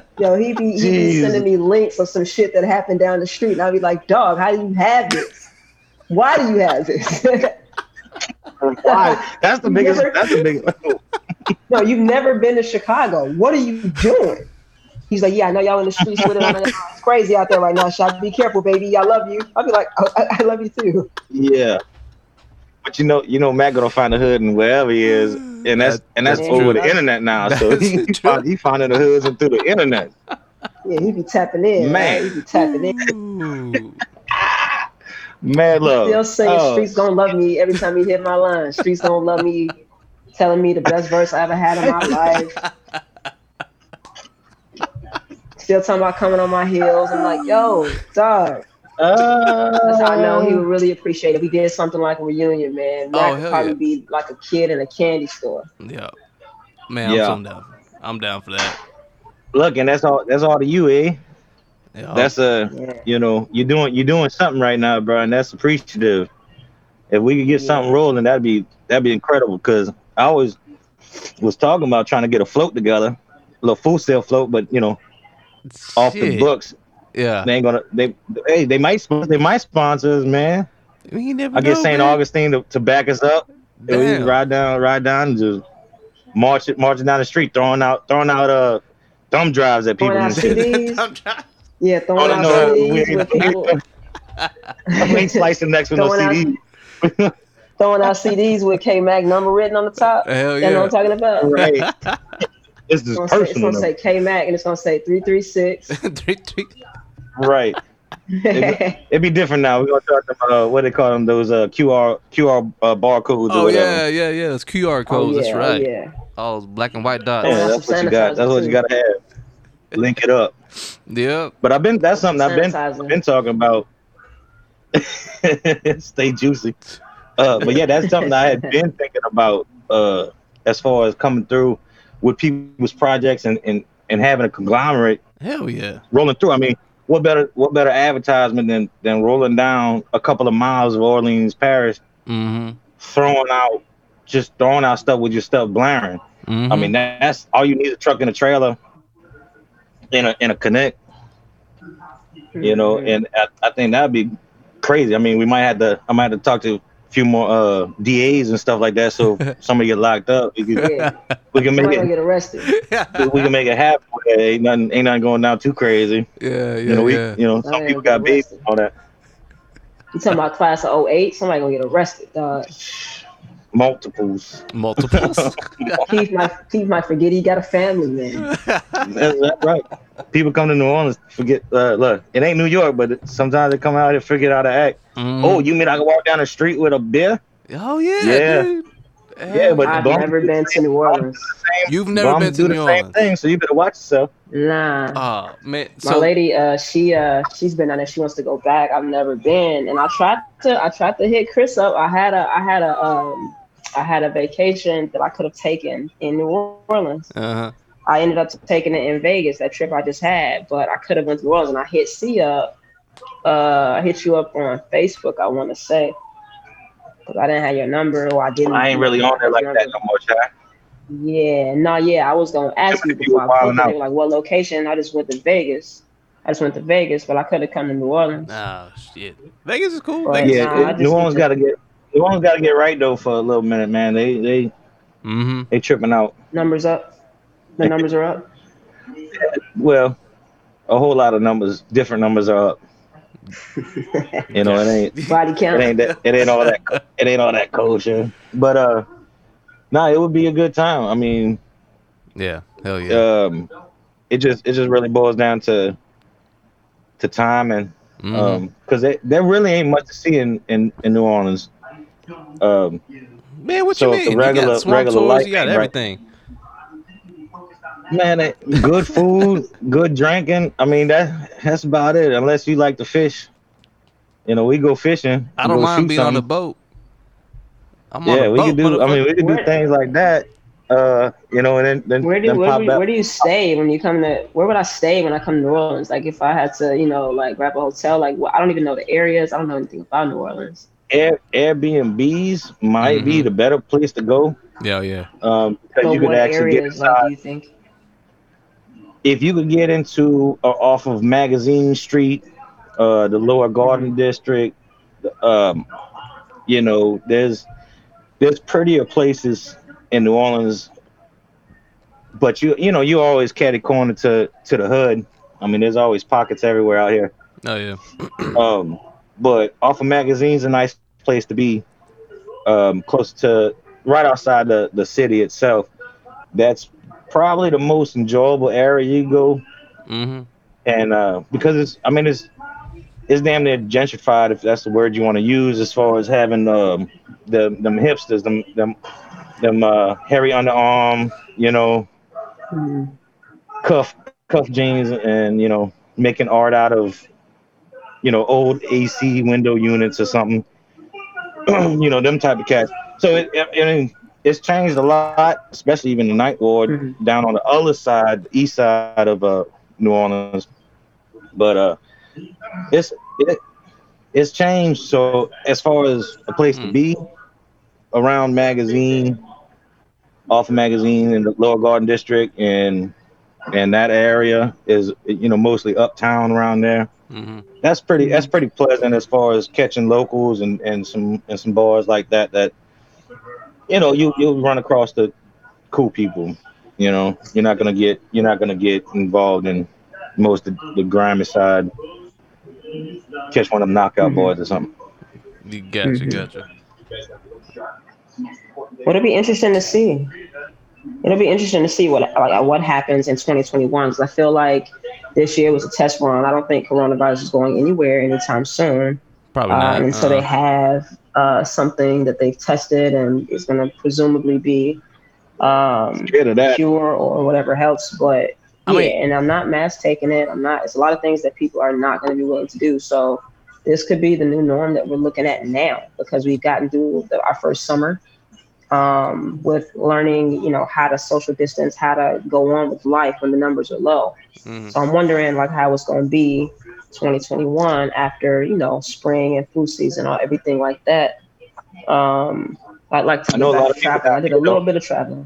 Yo, he be, he be sending me links of some shit that happened down the street, and I'd be like, "Dog, how do you have this? Why do you have this?" Why? That's the biggest. Never- That's the biggest. no, you've never been to Chicago. What are you doing? He's like, yeah, I know y'all in the streets with it. I It's crazy out there right now. Shot, be careful, baby. I love you. I'll be like, oh, I, I love you too. Yeah. But you know, you know, Matt gonna find the hood and wherever he is, mm. and that's That- and that's that's over true. the internet now. So That's he, true. find, he finding the hoods and through the internet. Yeah, he be tapping in. Man. Man, he be tapping in. Mad love. Still saying Oh, "Streets Gonna Love Me" every time he hit my line. "Streets Gonna Love Me," telling me the best verse I ever had in my life. Still talking about coming on my heels. I'm like, yo, dog. Uh, I know he would really appreciate it. We did something like a reunion, man. That Oh, could hell probably yeah. be like a kid in a candy store. Yeah. Man, Yeah. I'm down. I'm down for that. Look, and that's all. That's all to you, eh? Yeah. That's uh, Yeah. you know, you're doing you're doing something right now, bro, and that's appreciative. If we could get something rolling, that'd be that'd be incredible. Cause I always was talking about trying to get a float together, a little full sail float, but you know, off the books, Yeah. they ain't gonna they hey they might they might sponsor us, man. I mean, you never I get know, St. man. Augustine to, to back us up. And we ride down, ride down, and just march it, marching down the street, throwing out, throwing out uh thumb drives at people. Throwing out and shit. CDs. I'm trying- Yeah, throwing Oh, out no, we CDs ain't- with people, we ain't slicing next with no Throwing out- CD. throwing out CDs with K Mac number written on the top. Hell You know yeah. what I'm talking about? Right. It's It's gonna, say, it's gonna say K Mac and it's gonna say three three six. Three, three. Right. It'd be different now. We're gonna start them, uh, what they call them, those uh, QR QR uh, barcodes or Oh whatever. yeah, yeah, yeah. It's QR codes. oh, that's right. Oh, yeah. All those black and white dots. Yeah, Oh, that's what you got. That's what you gotta have. Link it up. Yep. But I've been that's something I've been Sanitizer. been talking about. Stay juicy. Uh, but yeah, that's something I had been thinking about uh, as far as coming through with people's projects and, and, and having a conglomerate Hell yeah. rolling through. I mean, what better what better advertisement than than rolling down a couple of miles of Orleans Parish, Mm-hmm. throwing out just throwing out stuff with your stuff blaring. mm-hmm. I mean, that's all you need is a truck and a trailer, in a in a connect. you know, and I, I think that'd be crazy. I mean, we might have to, I might have to talk to few more uh, DAs and stuff like that. So if somebody get locked up, we can, yeah, we can make somebody it, get arrested. we can make it happen. where Ain't nothing, ain't nothing going down too crazy. yeah, yeah, you know, we, yeah. you know, some Somebody people got get babies and all that. You talking about class of 08? Somebody gonna get arrested. Dog. Multiples. Multiples. Keith might Keith might forget he got a family, man. That's, that's right. People come to New Orleans, forget. Uh, look, it ain't New York, but sometimes they come out and forget how to act. Mhm. Oh, you mean I can walk down the street with a beer? oh yeah, Yeah. dude. Yeah, but I've never been to New Orleans. you've never been do to the New same Orleans. thing, so you better watch yourself. Nah. Oh man, My lady, uh, she uh, she's been down there. She wants to go back. I've never been, and I tried to. I tried to hit Chris up. I had a. I had a. Um, I had a vacation that I could have taken in New Orleans. uh-huh. I ended up taking it in Vegas. That trip I just had, but I could have went to New Orleans, and I hit C up, uh, I hit you up on Facebook. I want to say because I didn't have your number or I didn't. I ain't really on there like that no more, Shaq. Yeah, no, yeah. I was gonna ask you You before I wilding booked like what location. I just went to Vegas. I just went to Vegas, but I could have come to New Orleans. Oh shit. Vegas is cool. Right. Vegas Yeah, Nah, it- New Orleans got to get New Orleans got to get right though for a little minute, man. They they Mm-hmm. they tripping out. Numbers up. The numbers are up. Well, a whole lot of numbers, different numbers are up. You know, it ain't Body count. it ain't that it ain't all that it ain't all that kosher. But uh, nah, it would be a good time. I mean, Yeah. Hell yeah. um, it just it just really boils down to to time and Mhm. um, because there really ain't much to see in in, in New Orleans. Um, Man, what so you it's mean? regular- you got swamp regular tours, life you got everything. right? Everything. man, good food, good drinking. I mean that that's about it. Unless you like to fish, you know, we go fishing. I don't go mind shoot being on the boat. I'm Yeah, a we boat, could do. I mean, we could do things like that. Uh, you know, and then then, Where do then where, pop do- where do you stay when you come to? Where would I stay when I come to New Orleans? Like if I had to, you know, like grab a hotel. Like well, I don't even know the areas. I don't know anything about New Orleans. Air, Airbnbs might be Mhm. the better place to go. Yeah, yeah. Um, because So you could what actually get areas like do you think? If you could get into uh, off of Magazine Street, uh, the Lower Garden District, um, you know, there's there's prettier places in New Orleans, but you you know you always catty corner to to the hood. I mean, there's always pockets everywhere out here. Oh yeah. Um, but off of Magazine's a nice place to be, um, close to right outside the the city itself. That's probably the most enjoyable area you go Mm-hmm. and uh, because it's I mean it's it's damn near gentrified if that's the word you want to use as far as having um, the them hipsters them them them uh, hairy underarm you know Hmm. cuff cuff jeans and you know making art out of you know old AC window units or something you know them type of cats so it, it, I mean, it's changed a lot especially even the Ninth Ward Mhm. down on the other side the east side of uh, New Orleans but uh it's it, it's changed so as far as a place to Hmm. be around magazine off of magazine in the lower garden district and and that area is you know mostly uptown around there Mm-hmm. that's pretty that's pretty pleasant as far as catching locals and and some and some bars like that that you know you you'll run across the cool people you know you're not gonna get you're not gonna get involved in most of the grimy side catch one of them knockout Mhm. boys or something You gotcha, Mhm. gotcha. Well, it'll be interesting to see. It'll be interesting to see what like what happens in 2021 because I feel like this year was a test run. I don't think coronavirus is going anywhere anytime soon. Probably Uh, not. and until they uh, have uh, something that they've tested and is going to presumably be um, that cure or whatever else. But I yeah, mean- and I'm not mass taking it. I'm not. It's a lot of things that people are not going to be willing to do. So this could be the new norm that we're looking at now because we've gotten through the, our first summer um, with learning, you know, how to social distance, how to go on with life when the numbers are low. mhm. So I'm wondering like how it's going to be 2021 after you know spring and flu season or everything like that. Um, I'd like to I know a lot of people traveling. I did a little bit of traveling.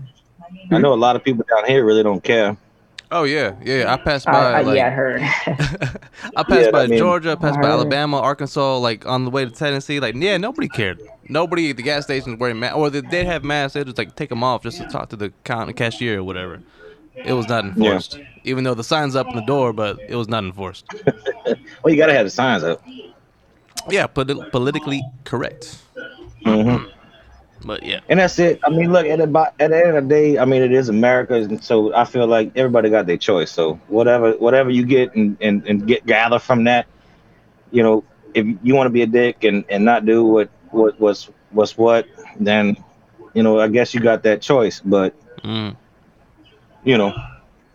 i know a lot of people down here really don't care Oh yeah, yeah. I passed by I, I, like yeah, I heard. I passed Yeah, by I mean- Georgia, passed by I heard. Alabama, Arkansas, like on the way to Tennessee. Like, yeah, nobody cared. Nobody at the gas stations wearing masks, or they did have masks. They just like take them off just to talk to the count cashier or whatever. It was not enforced, even though the sign's up in the door, but it was not enforced. well you gotta have the signs up Yeah, polit- politically correct. hmm But yeah, and that's it. I mean, look at the at the end of the day. I mean, it is America, and so I feel like everybody got their choice. So whatever whatever you get and and, and get gather from that, you know, if you want to be a dick and and not do what what what's what's what, then you know, I guess you got that choice. But mm. You know,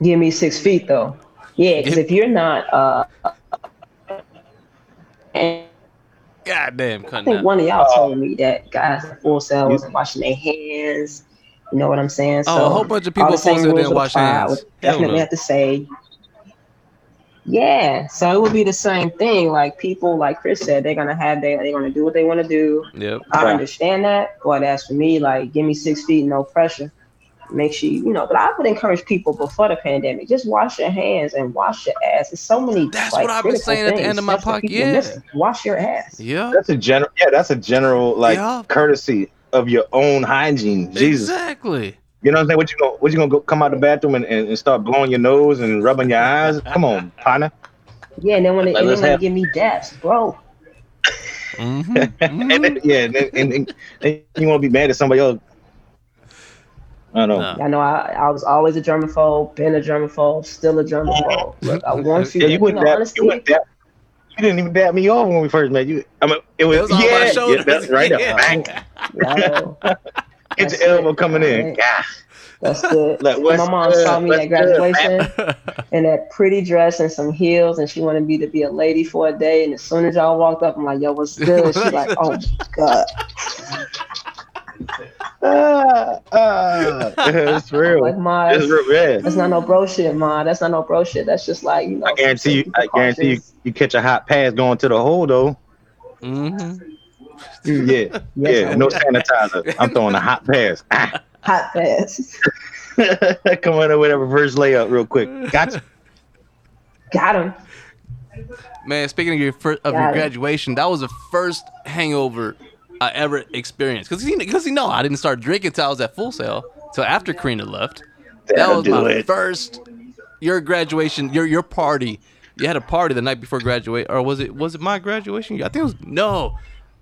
Give me six feet though. Yeah, because if you're not, uh, and goddamn, I think out. one of y'all Oh. told me that guys at Full Sail wasn't washing their hands. You know what I'm saying? Oh, a whole bunch of people the same posted rules didn't wash apply. I hands. definitely have to say, Yeah, so it would be the same thing. Like people, like Chris said, they're gonna have they they're gonna do what they want to do. Yep. I understand that, but as for me, like give me six feet, no pressure. Make sure you, you know. But I would encourage people before the pandemic, just wash your hands and wash your ass. There's so many. That's like, what I've been saying at the end of my that's podcast. Yeah. miss. Wash your ass. Yeah. That's a general. Yeah, that's a general like Yeah. courtesy of your own hygiene. Jesus, Exactly. you know what I'm saying? What you gonna what you gonna go come out the bathroom and, and, and start blowing your nose and rubbing your eyes? Come on, partner. Yeah, and then when they, Like, and then when have- give me daps, bro. Mm-hmm. And then, yeah, and, then, and, and, and you want to be mad at somebody else. I know. No. I know I, I was always a germaphobe, been a germaphobe, still a germaphobe. Look, I want you Yeah, you you wouldn't know, honestly, you wouldn't dap. You didn't even dap me off when we first met. You, I mean, it was, It was on my yeah, yeah, shoulders. that's right Yeah. up. Bang, yo, get That's your elbow it. coming in. God. that's good. Like, my mom good? saw me What's at good? graduation in that pretty dress and some heels, and she wanted me to be a lady for a day. And as soon as y'all walked up, I'm like, "Yo, what's good?" She's like, "Oh god." Ah, ah, it's real. Like, ma, It's real. Yeah. that's not no bro shit, ma. That's not no bro shit. That's just like you know. I guarantee you. I guarantee you. You catch a hot pass going to the hole though. mm-hmm. Yeah, yeah. No sanitizer. I'm throwing a hot pass. Ah. Hot pass. Come on with a reverse layup real quick. Gotcha. Got him. Man, speaking of your first, of Got your it. graduation, that was the first hangover I ever experienced. Cause he, cause he know I didn't start drinking till I was at Full Sail. Till after Karina left. That That'll was my it. first. Your graduation, your your party. You had a party the night before graduate, or was it was it my graduation? I think it was no.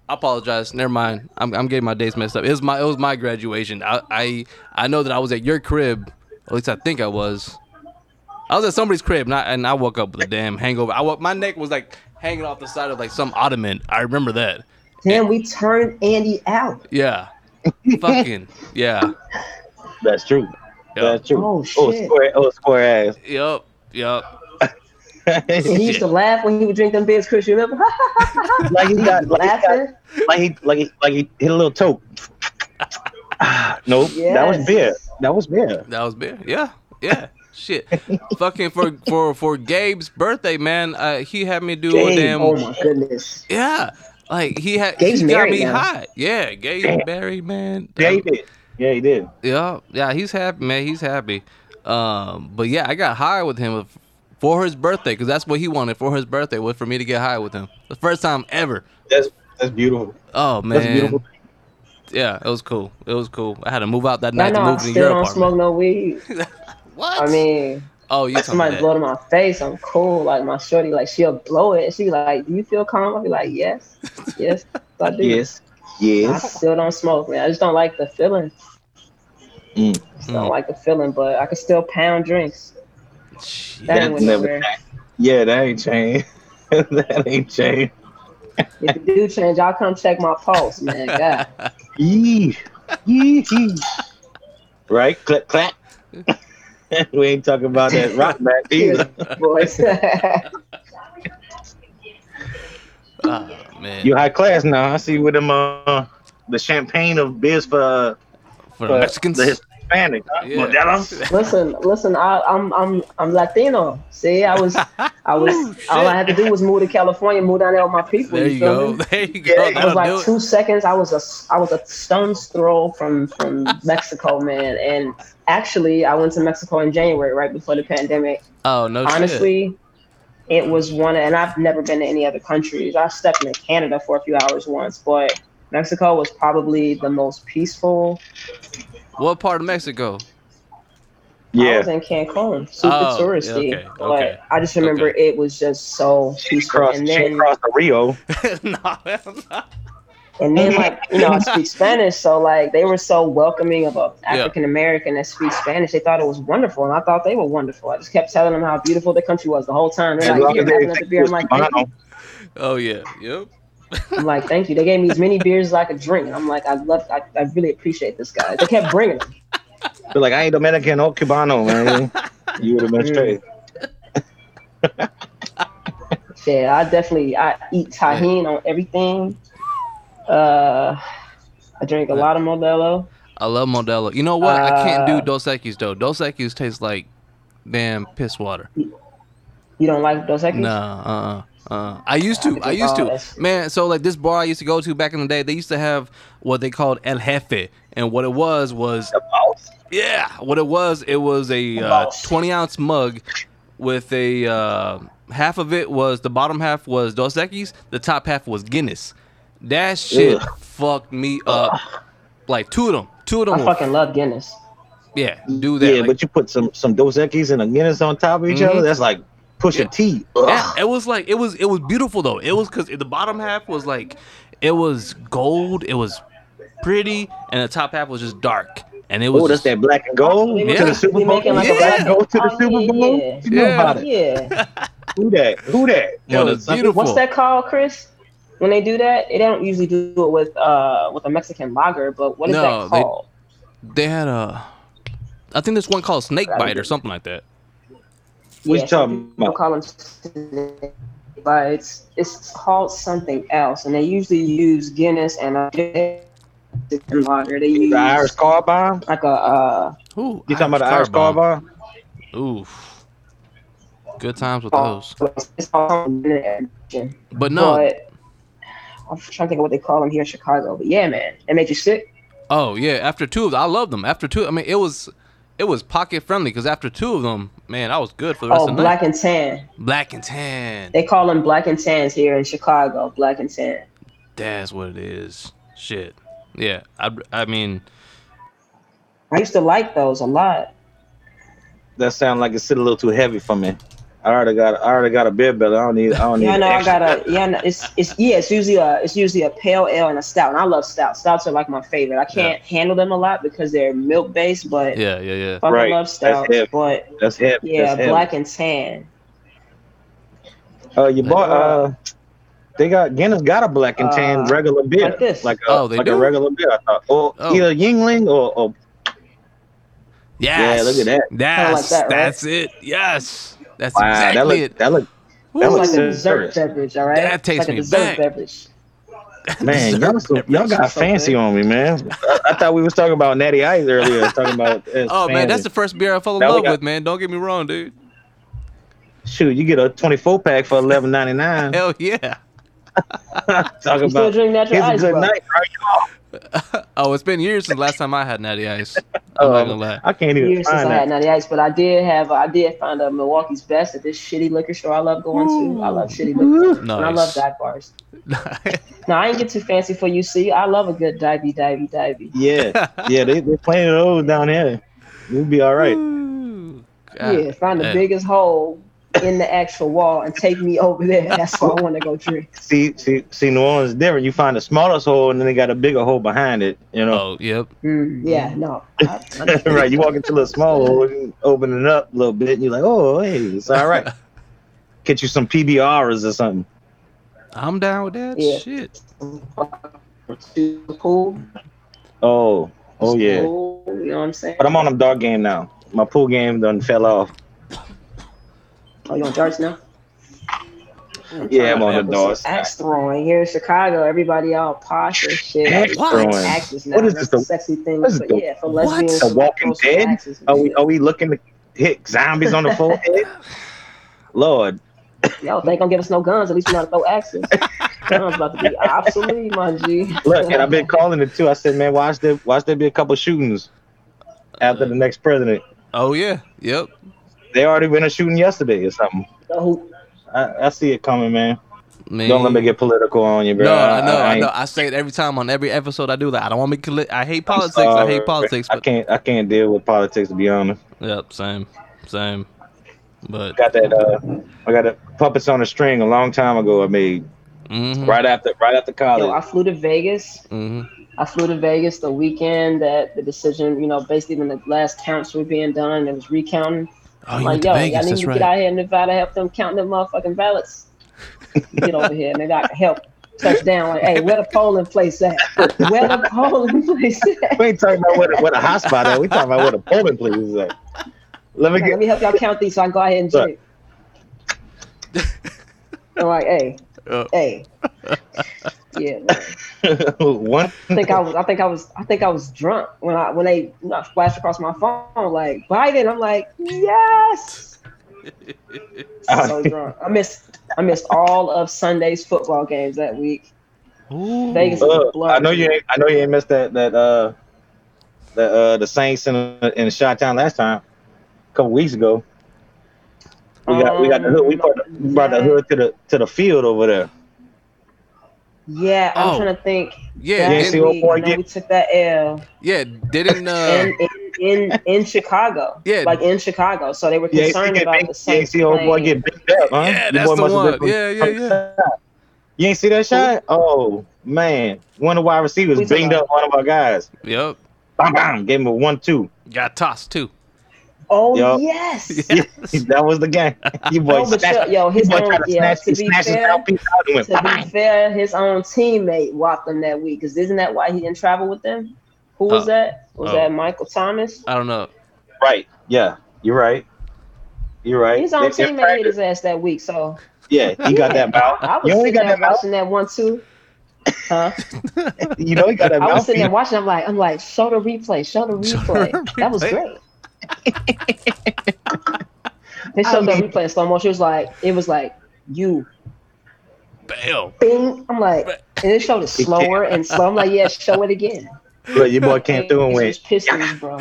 I apologize. Never mind. I'm, I'm getting my dates messed up. It was my it was my graduation. I, I I know that I was at your crib. At least I think I was. I was at somebody's crib, not and I woke up with a damn hangover. I woke, my neck was like hanging off the side of like some ottoman. I remember that. Damn, we turned Andy out. Yeah. Fucking yeah. That's true. Yeah. That's true. Oh, Oh, shit. square. Oh, square ass. Yep. Yep. And he used to laugh when he would drink them beers, Chris. You remember? like he got, like he, got, Laughing. like he, like he, like he hit a little toe. Nope. That was Yes. beer. That was beer. That was big. Yeah. Yeah. Shit. Fucking for for for Gabe's birthday, man. Uh, he had me do a damn. Oh my goodness. Yeah. Like he had. Gabe's he got me now. hot. Yeah. Gabe's Damn. married, man. Yeah, he did. Yeah, he did. Yeah, yeah, he's happy, man. He's happy. Um, but yeah, I got high with him for his birthday because that's what he wanted for his birthday was for me to get high with him. The first time ever. That's that's beautiful. Oh man, That's beautiful. yeah, it was cool. It was cool. I had to move out that I night to know I move in still don't smoke no weed. what? I mean, oh, you like somebody that. blow to my face, I'm cool. Like my shorty, like she'll blow it. She be like, "Do you feel calm?" I'll be like, "Yes, yes, I do." Yes. yes. I still don't smoke, man. I just don't like the feeling. Mm. Just don't Mm. like the feeling, but I can still pound drinks. Shit. That ain't never nowhere. Yeah, that ain't changed. that ain't changed. If you do change, I'll come check my pulse, man. God. Yee. Yee. yee. Right? Clap, clap. we ain't talking about that rock back either. Boys. Oh, man. You high class now. I see you with them uh the champagne of beers for, uh, for for the Mexicans. the Hispanic. Huh? Yeah. Listen, listen. I, I'm, I'm, I'm Latino. See, I was, I was. Ooh, all I had to do was move to California, move down there with my people. there you you go. me? There you go. it It was like do it. two seconds. I was a, I was a stone's throw from from Mexico, man. And actually, I went to Mexico in January, right before the pandemic. Oh no shit. Honestly, it was one, of, and I've never been to any other countries. I stepped into Canada for a few hours once, but Mexico was probably the most peaceful. What part of Mexico? Yeah. I Yeah. was in Cancun, super Oh, touristy, okay, but okay, I just remember it was just so She peaceful. crossed, And she then, crossed the Rio. no, hell no. And then, like you know, I speak Spanish, so like they were so welcoming of a African American that speaks Spanish. They thought it was wonderful, and I thought they were wonderful. I just kept telling them how beautiful the country was the whole time. They're like, long "Here, as have another beer." I'm like, "Thank you." Oh yeah. Yep. I'm like, "Thank you." They gave me as many beers as I could drink, and I'm like, "I love, I, I really appreciate this guy." They kept bringing them. They're like, I ain't Dominican or Cubano, man. you would have been Mm. straight. Yeah, I definitely I eat Tajín on everything. Uh, I drink a lot of Modelo. I love Modelo. You know what? I can't do Uh, Dos Equis though. Dos Equis tastes like damn piss water. You don't like Dos Equis? Nah, uh, uh, uh. I used to. I think used to. Man, so like this bar I used to go to back in the day, they used to have what they called El Jefe, and what it was was yeah, what it was it was a uh, twenty ounce mug with a uh, half of it was the bottom half was Dos Equis, the top half was Guinness. That shit Ugh. fucked me up. Like two of them, two of them. I were- fucking love Guinness. yeah, do that. Yeah, like- but you put some some Dos Equis and a Guinness on top of each Mhm. other. That's like push Yeah. a T. Yeah, it was like it was it was beautiful though. It was because the bottom half was like it was gold, it was pretty, and the top half was just dark, and it was. Oh, that's just- that black and gold Yeah. to the Super Bowl. making like a yeah. black- go to the Oh, Super Bowl. yeah. You know Yeah. about it. Yeah. Who that? Who that? Yo, Yo, that's beautiful. What's that called, Chris? When they do that, they don't usually do it with uh with a Mexican lager, but what is No, that they- called? They had a, I think there's one called Snake Bite or something like that. What you some talking people about? call them snake bites. It's called something else, and they usually use Guinness and a Mexican lager. They use The Irish car bomb? like a uh, Ooh, You talking about the Irish car bomb? Oof. Good times with those. it's called something. But no, But I'm trying to think of what they call them here in Chicago. But yeah, man, it made you sick. oh yeah, after two of them, I love them. After two, I mean, it was, it was pocket friendly because after two of them, man, I was good for the rest Oh, of the black night. and tan. Black and tan. They call them black and tans here in Chicago. Black and tan. That's what it is. Shit. Yeah. I, I mean, I used to like those a lot. That sound like it's still a little too heavy for me. I already got I already got a beer belly. I don't need I don't need Yeah, no, I got a yeah. No, it's it's yeah. It's usually a it's usually a pale ale and a stout, and I love stouts. Stouts are like my favorite. I can't handle them a lot because they're milk based, but yeah, yeah, yeah. fucking Right, love that's stouts. heavy. But That's heavy. yeah, That's heavy. black and tan. Uh, you bought uh, they got Guinness got a black and tan Uh, regular beer, like this. like a, Oh, they like do? a regular beer. I thought, or Oh. either Yuengling or, or Yes. Yeah, look at that. Yes. like that, right? That's it. Yes. That's wow, exactly that look it. that look that looks like a dessert beverage, all right? That It's takes like a me dessert back. beverage. man. Y'all, so, y'all got fancy on me, man. I, I thought we was talking about Natty Ice earlier. talking about uh, Oh man, that's the first beer I fell in Now love got- with, man. Don't get me wrong, dude. shoot. You get a twenty four pack for eleven ninety nine. Hell yeah. Talking You still about drink natural here's a good bro? night. Right? oh, it's been years since last time I had Natty Ice. I'm not oh, gonna lie. I can't even Years since find I had. Natty Ice, but I did have I did find a Milwaukee's Best at this shitty liquor store I love going to. I love shitty liquor, and I love dive bars. Now I ain't get too fancy for you. See, I love a good divey, divey, divey. Yeah, yeah, they they playing those down here. You'll be all right. Ooh. Yeah, find the damn. biggest hole in the actual wall and take me over there. That's what I want to go drink. See, see, see, New Orleans is different. You find the smallest hole, and then they got a bigger hole behind it. You know, Oh, yep. Mm, yeah, no. I- I- right? You walk into a small hole, you open it up a little bit, and you're like, oh, hey, it's all right. Get you some PBRs or something. I'm down with that. Yeah. Shit. pool. Oh, oh yeah. Pool, you know what I'm saying? But I'm on a dog game now. My pool game done fell off. Oh, you on darts now? Yeah, I'm on the With darts. Axe throwing here in Chicago. Everybody all posh and shit. Axe What? throwing. Axes now. What is That's this, a sexy thing. what is But the- yeah, for what? lesbians. The Walking throw some Dead? axes Are we shit. are we looking to hit zombies on the forehead? Lord, Y'all think gonna give us no guns? At least we know how to throw axes. Guns about to be obsolete, my G. look, and I've been calling it too. I said, man, watch there, watch there be a couple shootings after the next president. Oh yeah. Yep. They already been a shooting yesterday or something. I, I see it coming, man. Man. Don't let me get political on you, bro. No, I know, I, ain't- know. I say it every time on every episode I do that. I don't want to be. I hate politics. I hate politics. I can't. I can't deal with politics to be honest. yep, same, same. But Got that. Uh, I got a puppets on a string a long time ago. I made mhm, right after right after college. Yo, I flew to Vegas. mhm. I flew to Vegas the weekend that the decision, you know, basically when the last counts were being done, it was recounting. Oh, I'm you like, went to yo, Vegas. y'all need That's to right. get out here in Nevada, help them count them motherfucking ballots. get over here, and maybe I can help. Touchdown, like, hey, where the polling place at? Where the polling place at? we ain't talking about where the, where the hot spot at. We talking about where the polling place is at. Let me Like, Let get. me help y'all count these so I can go ahead and drink. I'm like, hey, Uh, hey, yeah. One. I think I was, I think I was, I think I was drunk when I when they you know, flashed across my phone like Biden. I'm like, yes, so drunk. I missed I missed all of Sunday's football games that week. Ooh. Vegas is Uh, a blur. I know you ain't. I know you ain't missed that that uh the uh the Saints in in Shot Town last time, a couple weeks ago. We got we got the hood. We brought the, we brought the Um, hood to the to the field over there. Yeah, I'm Oh. trying to think. Yeah, That You see week, boy know get- we took that L yeah. Didn't uh, in, in in in Chicago. Yeah. like in Chicago. So they were You ain't see, concerned get about big, the you ain't see old boy get beat up, huh? Yeah, that's boy the must have one. been Yeah, yeah, yeah. You ain't see that shot? Oh man, one of the wide receivers Who banged up one of our guys. yep. Bam, bam, gave him a one-two. Got tossed too. Oh Yup. yes. Yeah. that was the game. You boy, No, but snatched- yo, his boy own, tried to yeah, snatch, to be his fair, mouthpiece out and went to be fair, his own teammate walked him that week. Because isn't that why he didn't travel with them? Who was Oh. that? Was Oh. that Michael Thomas? I don't know. Right. Yeah, you're right. You're right. His own In- in teammate hit his ass that week. So Yeah, he got that mouth. I was You know sitting got there that mouth. watching that one too. Huh? You know he got that I was sitting there watching. I'm like, I'm like, show the replay, show the Show the replay. That was great. They showed the replay in slow motion. It was like, it was like you, Bam. bing. I'm like, and it showed it slower and slow. I'm like, yeah, show it again. Look, your boy came through and These went. was Pistons, bro.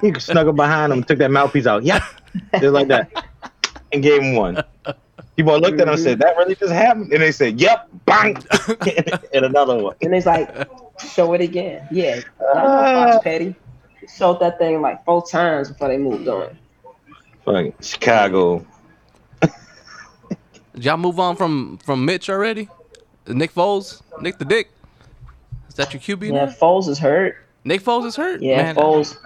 He snuggled behind him, took that mouthpiece out. Yep, just like that, and gave him one. People looked at him and said, "That really just happened?" And they said, "Yep, bang," and another one. And it's like, show it again. Yeah, Ah. Fox Petty showed that thing like four times before they moved on. Fucking Chicago. Did y'all move on from from Mitch already? Nick Foles, Nick the Dick. Is that your QB Yeah, now? Foles is hurt. Nick Foles is hurt. Yeah, Man, Foles.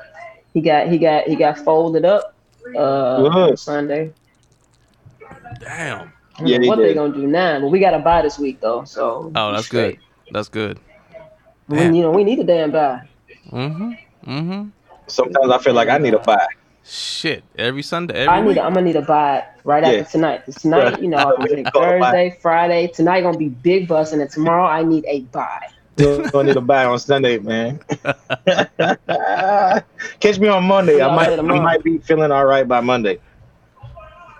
He got he got he got folded up uh Good. on Sunday. Damn. Yeah, know he what they gonna do now? But we got to bye this week though, so Oh, that's straight. good. That's good. We, you know, we need a damn bye. Mm-hmm. Mm-hmm. Sometimes I feel like I need a bye. Shit. Every Sunday. Every I need. week. A, I'm gonna need a bye right Yeah. after tonight. tonight, you know, I can drink Call it a bye. Thursday, Friday. Tonight gonna be big bus, and then tomorrow I need a bye. You don't need a bye on Sunday, man. Catch me on Monday. I might, I might be feeling all right by Monday.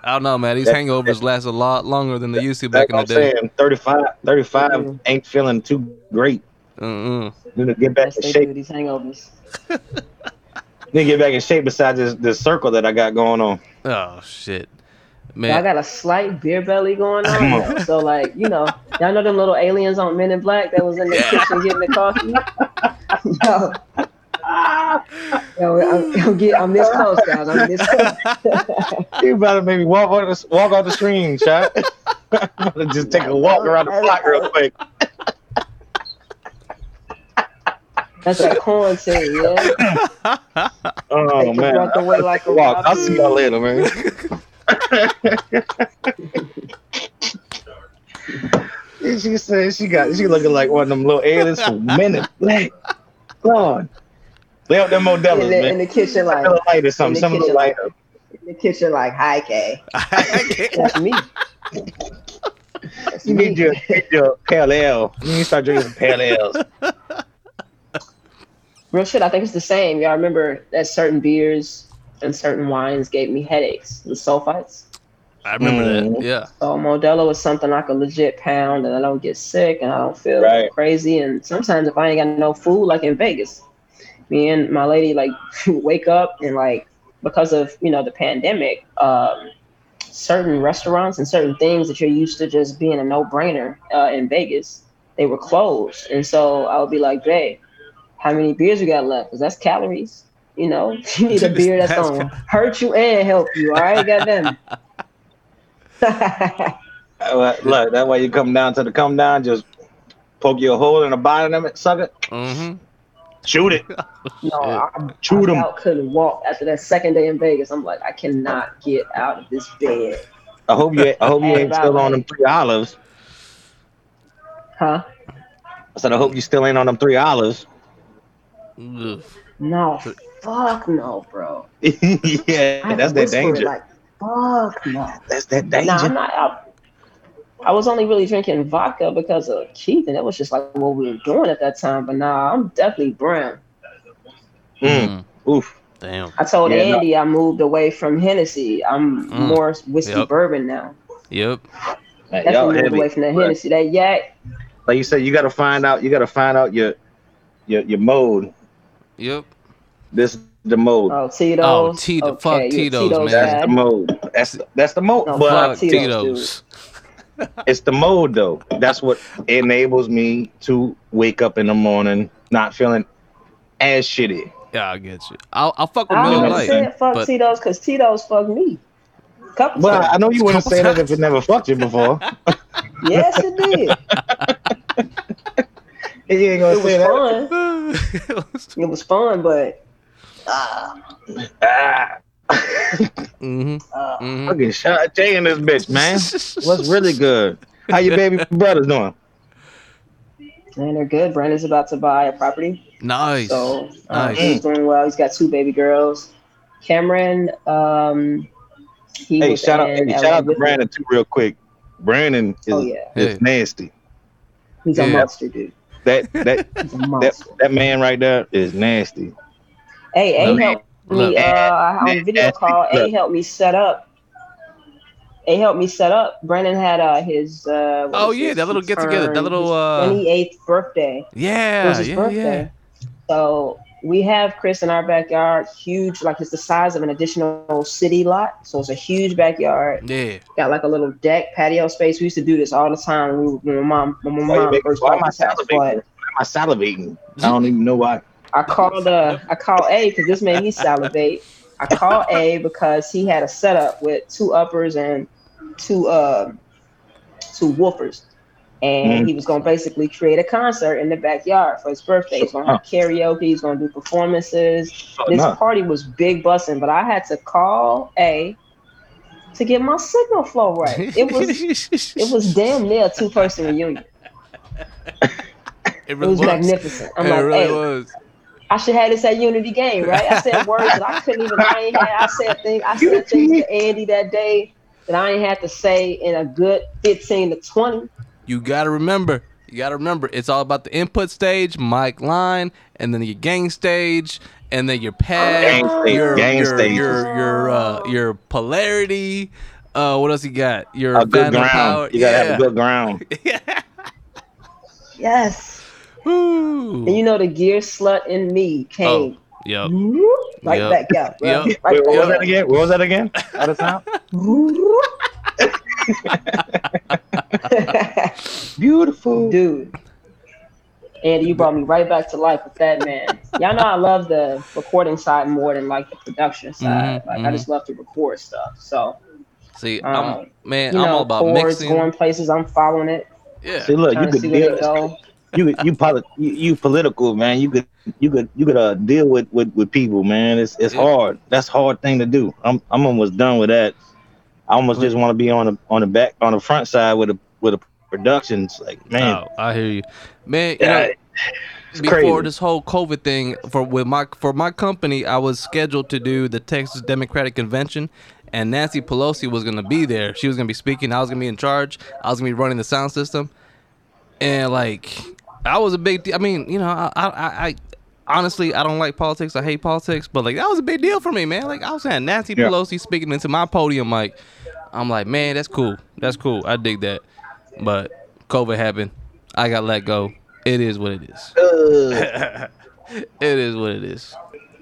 I don't know, man. These That- hangovers last a lot longer than they used to That's back in the I'm day. saying. 35, 35 Mhm. ain't feeling too great. Mm-mm. Need to get back in shape. do these hangovers. Need to get back in shape besides this, this circle that I got going on. Oh shit, man! I man. got a slight beer belly going on. on. So like, you know, y'all know them little aliens on Men in Black that was in the kitchen getting the coffee. Yo, yo, I'm, I'm, get, I'm this close, guys. I'm this close. You better maybe walk on the, walk off the screen, shot. Just take a walk around the block real quick. That's that corn thing, yeah. Oh Take man, breath away like a walk. I'll see y'all later, man. she said she got she looking like one of them little aliens from Men in Black. Lord, lay up them Modelo's, In the, in the kitchen, like A little light or something, in the some little kitchen, light. in the kitchen, like, hi, Kay. That's me. That's You me. need your, need your pale ale. You need to start drinking some pale ales. Real shit, I think it's the same. Y'all remember that certain beers and certain wines gave me headaches, the sulfites. I remember that. Mhm. Yeah. So Modelo is something I can legit pound and I don't get sick and I don't feel Right. crazy. And sometimes if I ain't got no food, like in Vegas, me and my lady like wake up and like because of you know the pandemic, um, certain restaurants and certain things that you're used to just being a no brainer uh, in Vegas, they were closed. And so I would be like, Jay, how many beers you got left? Because that's calories. You know, you need a beer that's, That's gonna hurt you and help you. All right, goddamn. Uh, Look, that way you come down to the come down, just poke your hole in the bottom of it, suck it, Mm-hmm. shoot it. No, I, Shoot I 'em. about couldn't walk after that second day in Vegas. I'm like, I cannot get out of this bed. I hope you. I hope you ain't still Bob, on them three olives. Huh? I said I hope you still ain't on them three olives. Ugh. No, fuck no, bro. yeah, I that's that danger. Like, fuck no. that's that Nah, I'm danger. not out. I was only really drinking vodka because of Keith, and it was just like what we were doing at that time. But nah, I'm definitely brown. Mm. Oof. Damn. I told Yeah, no. Andy I moved away from Hennessy. I'm Mm. more whiskey Yep. bourbon now. Yep. Man, Definitely moved heavy. away from the Hennessy. That yak. Like you said, you got to find out. You got to find out your your your mode. Yep. This is the mode. Oh, Tito's. Oh, Tito- fuck you're Tito's, man. That's the mode. That's that's the mode. No, but fuck Fuck Tito's, Tito's. it's the mode though. That's what enables me to wake up in the morning not feeling as shitty. Yeah, I get you. I'll, I'll fuck with I Miller never Lite. said fuck but- Tito's because Tito's fucked me. Couple Well, I know you wouldn't Couple say that if it never fucked you before. Yes, it did. you ain't gonna It was say that. fun. It was fun, but ah, Ah. hmm ah. hmm Fucking shot J in this bitch, man. What's really good? How your baby brothers doing? man, they're good. Brandon's about to buy a property, Nice. so uh, Nice. he's doing well. He's got two baby girls. Cameron, um, he hey, shout out, hey, shout out to with me. Brandon too, real quick. Brandon is, Oh yeah, is Yeah. nasty. he's a monster, dude. That that that that man right there is nasty. Hey, A Look, helped look. me uh, on Look. video call. A helped me set up. A helped me set up. Brandon had uh, his. Uh, Oh, yeah, his- that little get-together, that little, his uh, 28th birthday. It Yeah. was his Yeah. birthday. So we have Chris in our backyard, huge, like it's the size of an additional city lot. So it's a huge backyard. Yeah. Yeah. Got like a little deck, patio space. We used to do this all the time when, we, when my mom, when my mom making- first bought am I this house. salivating? Why am I salivating? I don't even know why. I called uh I called A because this made me salivate. I called A because he had a setup with two uppers and two um two woofers. And Mhm. he was gonna basically create a concert in the backyard for his birthday. He's gonna have karaoke, he's gonna do performances. So, This party was big busting, but I had to call A to get my signal flow right. It was it was damn near a two person reunion. It It was was. magnificent. I'm it like, really hey, was. I should have this at Unity game, right? I said words that I couldn't even. I ain't had. I said things. I said things to Andy that day that I ain't had to say in a good fifteen to twenty. You gotta remember. You gotta remember. It's all about the input stage, mic line, and then your gain stage, and then your pad, Gain stage, your gain your, stages. your your uh, your polarity. Uh, what else you got? Your A good ground. power. You gotta yeah. have a good ground. Yes, Woo. and you know the gear slut in me came Yep. whoop, right Yep. back out. bro. Yep. Right Wait, what was that out. again? What was that again? Out of time? Beautiful. Dude. Andy, you brought me right back to life with that man. Y'all know I love the recording side more than like the production side. Mhm, like I mhm. just love to record stuff. So See, Um, I'm man. you I'm know, all about chords mixing. going places. I'm following it. Yeah. See, look, you could see where they deal. go. You you, poli- you, you political, man. You could, you could, you could uh, deal with, with, with people, man. It's, it's Yeah. hard. That's a hard thing to do. I'm, I'm almost done with that. I almost just want to be on the, on the back, on the front side with a, with a productions. Like, man, Oh, I hear you, man. You know, it's before crazy. this whole COVID thing for with my for my company, I was scheduled to do the Texas Democratic Convention, and Nancy Pelosi was gonna be there. She was gonna be speaking. I was gonna be in charge. I was gonna be running the sound system, and like I was a big. De- I mean, you know, I, I, I honestly I don't like politics. I hate politics, but like that was a big deal for me, man. Like I was saying, Nancy Yeah. Pelosi speaking into my podium, like I'm like, man, that's cool. That's cool. I dig that. But COVID happened. I got let go. It is what it is. Uh, It is what it is.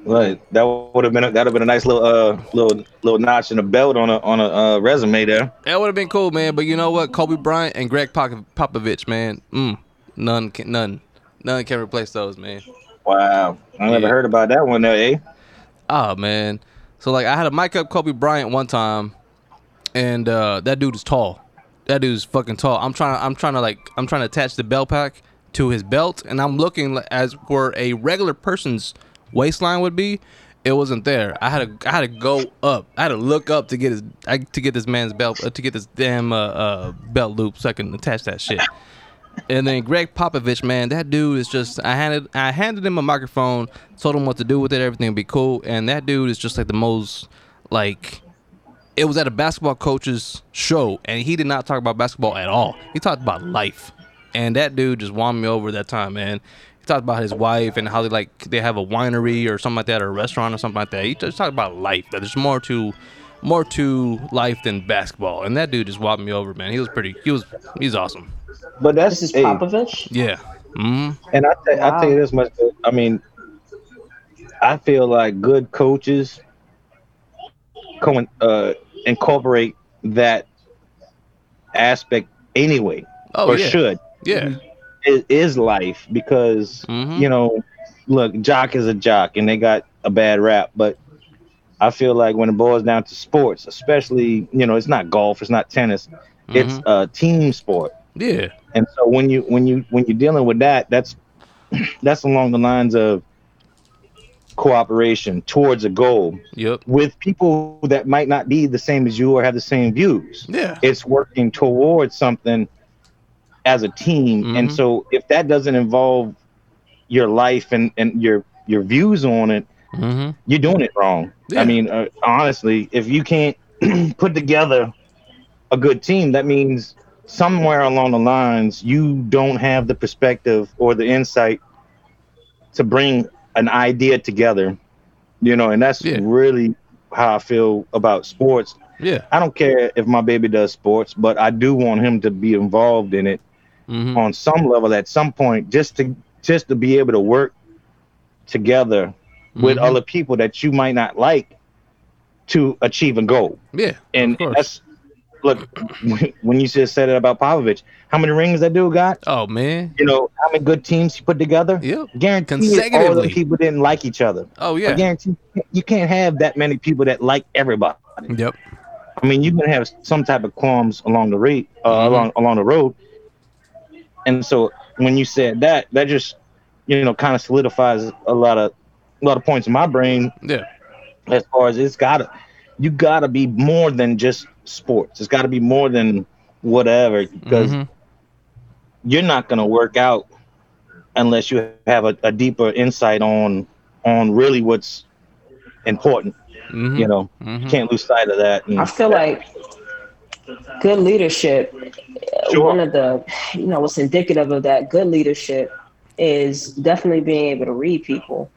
right. That would have been, a, that would have been a nice little, uh, little, little notch in the belt on a, on a uh, resume there. That would have been cool, man. But you know what? Kobe Bryant and Greg Pop- Popovich, man. Mm, none, can, none, none can replace those, man. Wow. I never Yeah. heard about that one though, eh? Oh man. So like I had a mic up Kobe Bryant one time, and uh, that dude is tall. That dude's fucking tall. I'm trying. I'm trying to like. I'm trying to attach the belt pack to his belt, and I'm looking as where a regular person's waistline would be. It wasn't there. I had to. I had to go up. I had to look up to get his. I, to get this man's belt. Uh, to get this damn uh, uh, belt loop so I can attach that shit. And then Greg Popovich, man, that dude is just. I handed I handed him a microphone, told him what to do with it, everything would be cool. And that dude is just like the most like. It was at a basketball coach's show, and he did not talk about basketball at all. He talked about life, and that dude just won me over that time, man. He talked about his wife and how they like they have a winery or something like that or a restaurant or something like that. He just talked about life. That there's more to more to life than basketball. And that dude just walked me over, man. He was pretty. He was he's awesome. But that's This is hey, Popovich. Yeah. hmm And I tell, I tell you this much. I mean, I feel like good coaches co- uh, incorporate that aspect anyway, Oh or yeah. should. Yeah. It is life because Mhm. you know, look, jock is a jock, and they got a bad rap, but. I feel like when it boils down to sports, especially you know, it's not golf, it's not tennis, it's Mhm. a team sport. Yeah. And so when you when you when you're dealing with that, that's that's along the lines of cooperation towards a goal Yep. with people that might not be the same as you or have the same views. Yeah. It's working towards something as a team. And Mhm. so if that doesn't involve your life and, and your your views on it, hmm you're doing it wrong. Yeah. I mean, uh, honestly, if you can't put together a good team, that means somewhere along the lines you don't have the perspective or the insight to bring an idea together. You know, and that's Yeah. really how I feel about sports. Yeah. I don't care if my baby does sports, but I do want him to be involved in it hmm on some level at some point, just to just to be able to work together with Mhm. other people that you might not like to achieve a goal. Yeah. And that's look when you just said it about Popovich, how many rings that dude got? Oh man. You know how many good teams he put together? Yep. Guarantee all the people didn't like each other. Oh I yeah. guarantee you can't have that many people that like everybody. Yep. I mean, you can have some type of qualms along the rate, uh, Mhm. along along the road. And so when you said that, that just you know kind of solidifies a lot of a lot of points in my brain Yeah. as far as it's gotta you gotta be more than just sports. It's gotta be more than whatever because Mhm. you're not gonna work out unless you have a, a deeper insight on on really what's important. Mhm. You know, Mhm. you can't lose sight of that. And I feel like good leadership. Sure. One of the, you know, what's indicative of that good leadership is definitely being able to read people.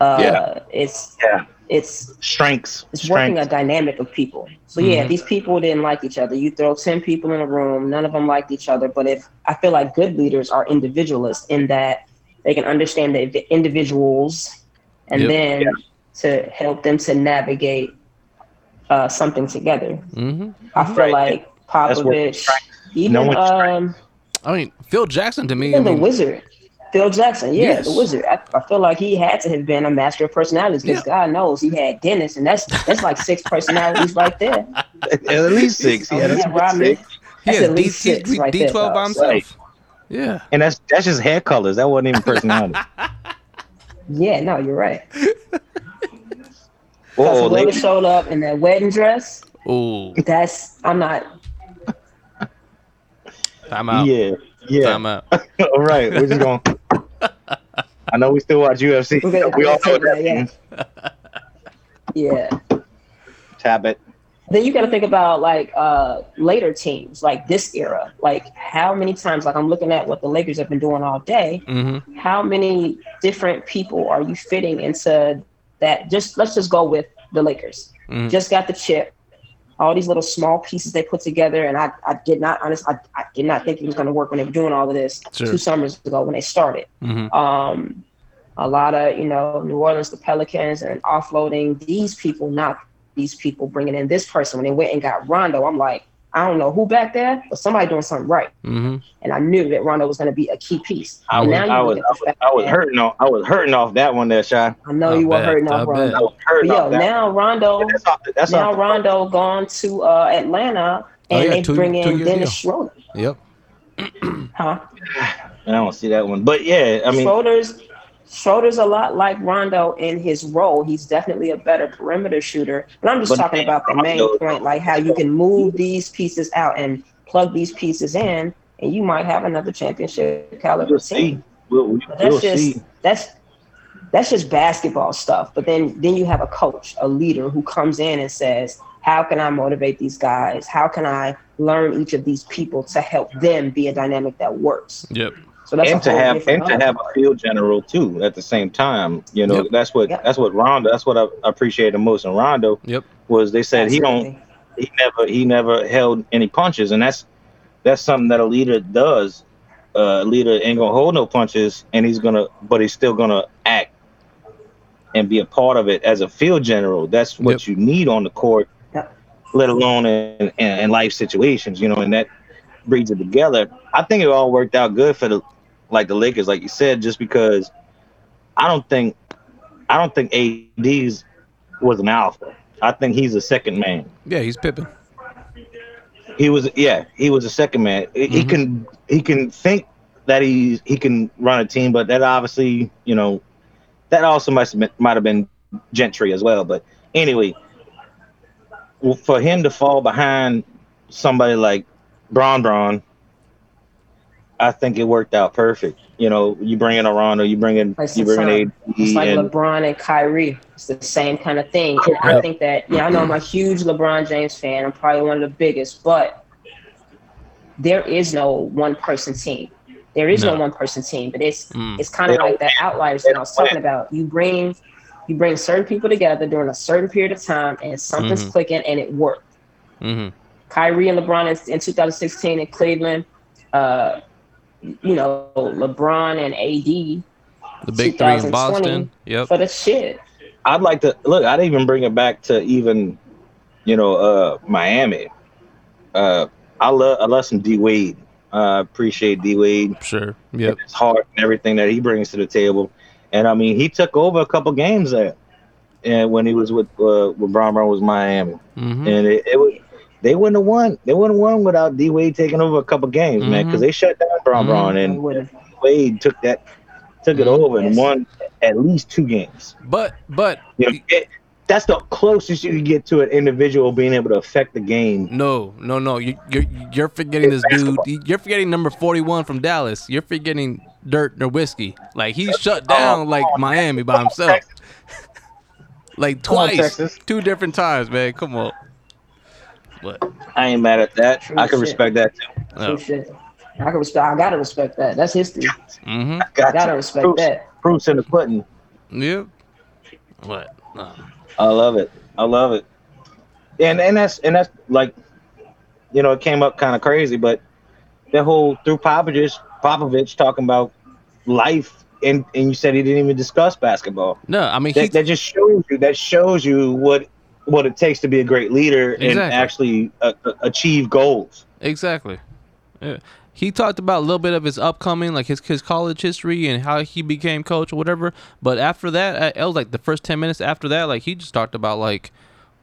Uh, Yeah. It's Yeah. it's strengths, it's working a dynamic of people. So yeah, Mhm. these people didn't like each other. You throw ten people in a room, none of them liked each other. But if I feel like good leaders are individualists in that they can understand the individuals, and Yep. then to help them to navigate uh, something together. Mhm. I feel Right. like Popovich, even No um, I mean, Phil Jackson to me. I even the Wizard, Phil Jackson, yeah, Yes. the Wizard. I, I feel like he had to have been a master of personalities because God knows he had Dennis, and that's that's like six personalities right there. at least six. Oh, Yeah, that's yeah, Rodney. six. he That's has at D, least six D, right there, D12 by dog. himself. Right. Yeah. And that's that's just hair colors. That wasn't even personality. Yeah, no, you're right. oh, Because whoever showed up in that wedding dress, Oh, that's I'm not. time out. Yeah, yeah. Time out. All right, we're just going. I know we still watch UFC. We're gonna- we all know what that yeah. means. Yeah. Tap it. then you got to think about like uh later teams like this era like how many times like i'm looking at what the lakers have been doing all day hmm how many different people are you fitting into that just let's just go with the lakers Mhm. just got the chip all these little small pieces they put together and i, I did not honest I, I did not think it was going to work when they were doing all of this Sure. two summers ago when they started hmm um, a lot of you know New Orleans, the Pelicans, and offloading these people, not these people bringing in this person. When they went and got Rondo, I'm like, I don't know who back there, but somebody doing something right, hmm and I knew that Rondo was going to be a key piece. I was, now I was, I was, I was hurting off. I was hurting off that one there, Shy. I know I you were bet, hurting I off. Rondo. I was hurting yo, off that. now Rondo, That's off. The, that's now off. the- Rondo gone to uh, Atlanta, and Oh, yeah, they two- bring in Dennis deal. Schroeder. Yep. Huh? I don't see that one, but yeah, I mean, Schroeder's Schroeder's a lot like Rondo in his role. He's definitely a better perimeter shooter. But I'm just But talking about the main Rondo- point, like how you can move these pieces out and plug these pieces in, and you might have another championship caliber we'll team. see. We'll, we- But we'll that's just see. that's that's just basketball stuff. But then then you have a coach, a leader who comes in and says, "How can I motivate these guys? How can I learn each of these people to help them be a dynamic that works?" Yep. So that's and to have and to have a field general too at the same time. You know, Yep. that's what Yep. that's what Rondo. That's what I appreciated the most in Rondo Yep. was they said he don't he never he never held any punches, and that's that's something that a leader does. Uh, a leader ain't gonna hold no punches, and he's gonna, but he's still gonna act and be a part of it as a field general. That's what Yep. you need on the court, let alone in, in, in life situations. You know, and that brings it together. I think it all worked out good for the like the Lakers, like you said, just because I don't think I don't think AD's was an alpha. I think he's a second man. Yeah, he's Pippin. He was yeah, he was a second man. He- He mm-hmm. can he can think that he he can run a team, but that obviously you know that also must have been, might have been Gentry as well. But anyway, for him to fall behind somebody like Bron Bron, I think it worked out perfect. You know, you bring in a Rondo, you bring in you bring in AD, It's like and LeBron and Kyrie. It's the same kind of thing. And I think that, yeah, I know I'm a huge LeBron James fan. I'm probably one of the biggest, but there is no one person team. There is no, No. one person team, but it's Mm. it's kind of like that outliers that I was talking about. You bring you bring certain people together during a certain period of time, and something's Mhm. clicking, and it worked. hmm Kyrie and LeBron in, in 2016 in Cleveland. Uh, you know, LeBron and AD The big three in Boston. Yep. for the shit. I'd like to look. I'd even bring it back to even, you know, uh, Miami. Uh, I love I love some D Wade. I appreciate D Wade. Sure. Yeah. His heart and everything that he brings to the table. And I mean, he took over a couple games there, and when he was with uh, when Bron Bron was Miami, hmm and it, it was they wouldn't have won. They wouldn't have won without D Wade taking over a couple games, man, Mhm. because they shut down Brown Mhm. Brown and wouldn't. Wade took that took it Mhm. over and won at least two games. But but You know, it, that's the closest you can get to an individual being able to affect the game. no no no you you're you're forgetting this dude. You're forgetting number forty one from Dallas. You're forgetting Dirk Nowitzki. Like he shut Oh, down like Miami by himself. like Come on, twice, two different times, man. Come on. What? I ain't mad at that. True I can shit. respect that too. Oh. True shit. I can respect. I gotta respect that. That's history. Mm-hmm. Got I gotta you. respect Proofs, that. proofs in the pudding. Yep. What? No. I love it. I love it. And and that's and that's like, you know, it came up kind of crazy, but that whole through Popovich, Popovich talking about life, and and you said he didn't even discuss basketball. No, I mean he. That, that just shows you. That shows you what what it takes to be a great leader and actually uh, uh, achieve goals. Exactly. Yeah. He talked about a little bit of his upcoming, like his his college history and how he became coach or whatever. But after that, uh, it was like the first ten minutes after that, like he just talked about like,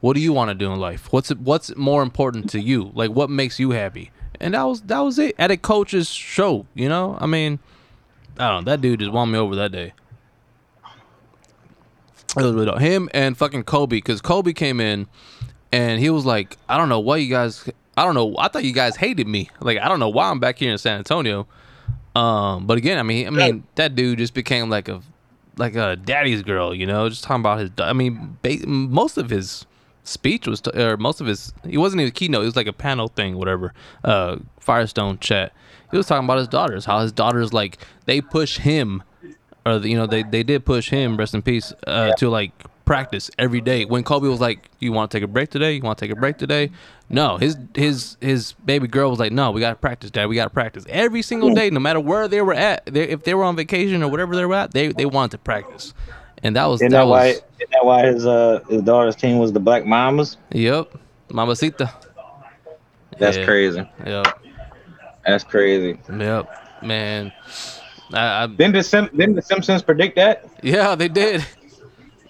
what do you want to do in life? What's what's more important to you? Like what makes you happy? And that was that was it at a coach's show. You know, I mean, I don't know. That dude just won me over that day. Him and fucking Kobe because Kobe came in and he was like, I don't know why you guys. I don't know. I thought you guys hated me. Like I don't know why I'm back here in San Antonio. Um, but again, I mean, I mean that dude just became like a like a daddy's girl, you know, just talking about his. I mean, ba- most of his speech was, to, or most of his, he wasn't even a keynote. It was like a panel thing, whatever. Uh, Firestone chat. He was talking about his daughters, how his daughters like they push him, or the, you know they they did push him, rest in peace, uh, to like practice every day. When Kobe was like, "You want to take a break today? You want to take a break today?" No, his his his baby girl was like, "No, we got to practice, Dad. We got to practice every single day, no matter where they were at. They, if they were on vacation or whatever they were at, they they wanted to practice." And that was Isn't that, that, why? was Isn't that why his uh his daughter's team was the Black Mamas? yep, Mamacita. That's Yeah. crazy. Yep, That's crazy. yep, man. I, I Didn't the Sim- didn't the Simpsons predict that? yeah, they did.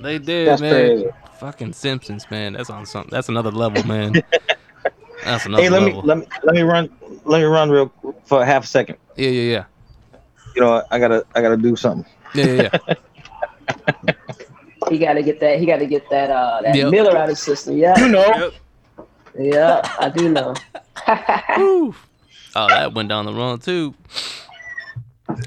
They did, That's man. crazy. Fucking Simpsons, man. That's on something. That's another level, man. That's another Hey, let me level. let me let me run let me run real for half a second. yeah, yeah, yeah. You know, I gotta I gotta do something. Yeah, yeah, yeah. He got to get that. He got to get that. Uh, that Yep. Miller out of his system. Yeah, You know, yeah, I do know. Woo. Oh, that went down the wrong too.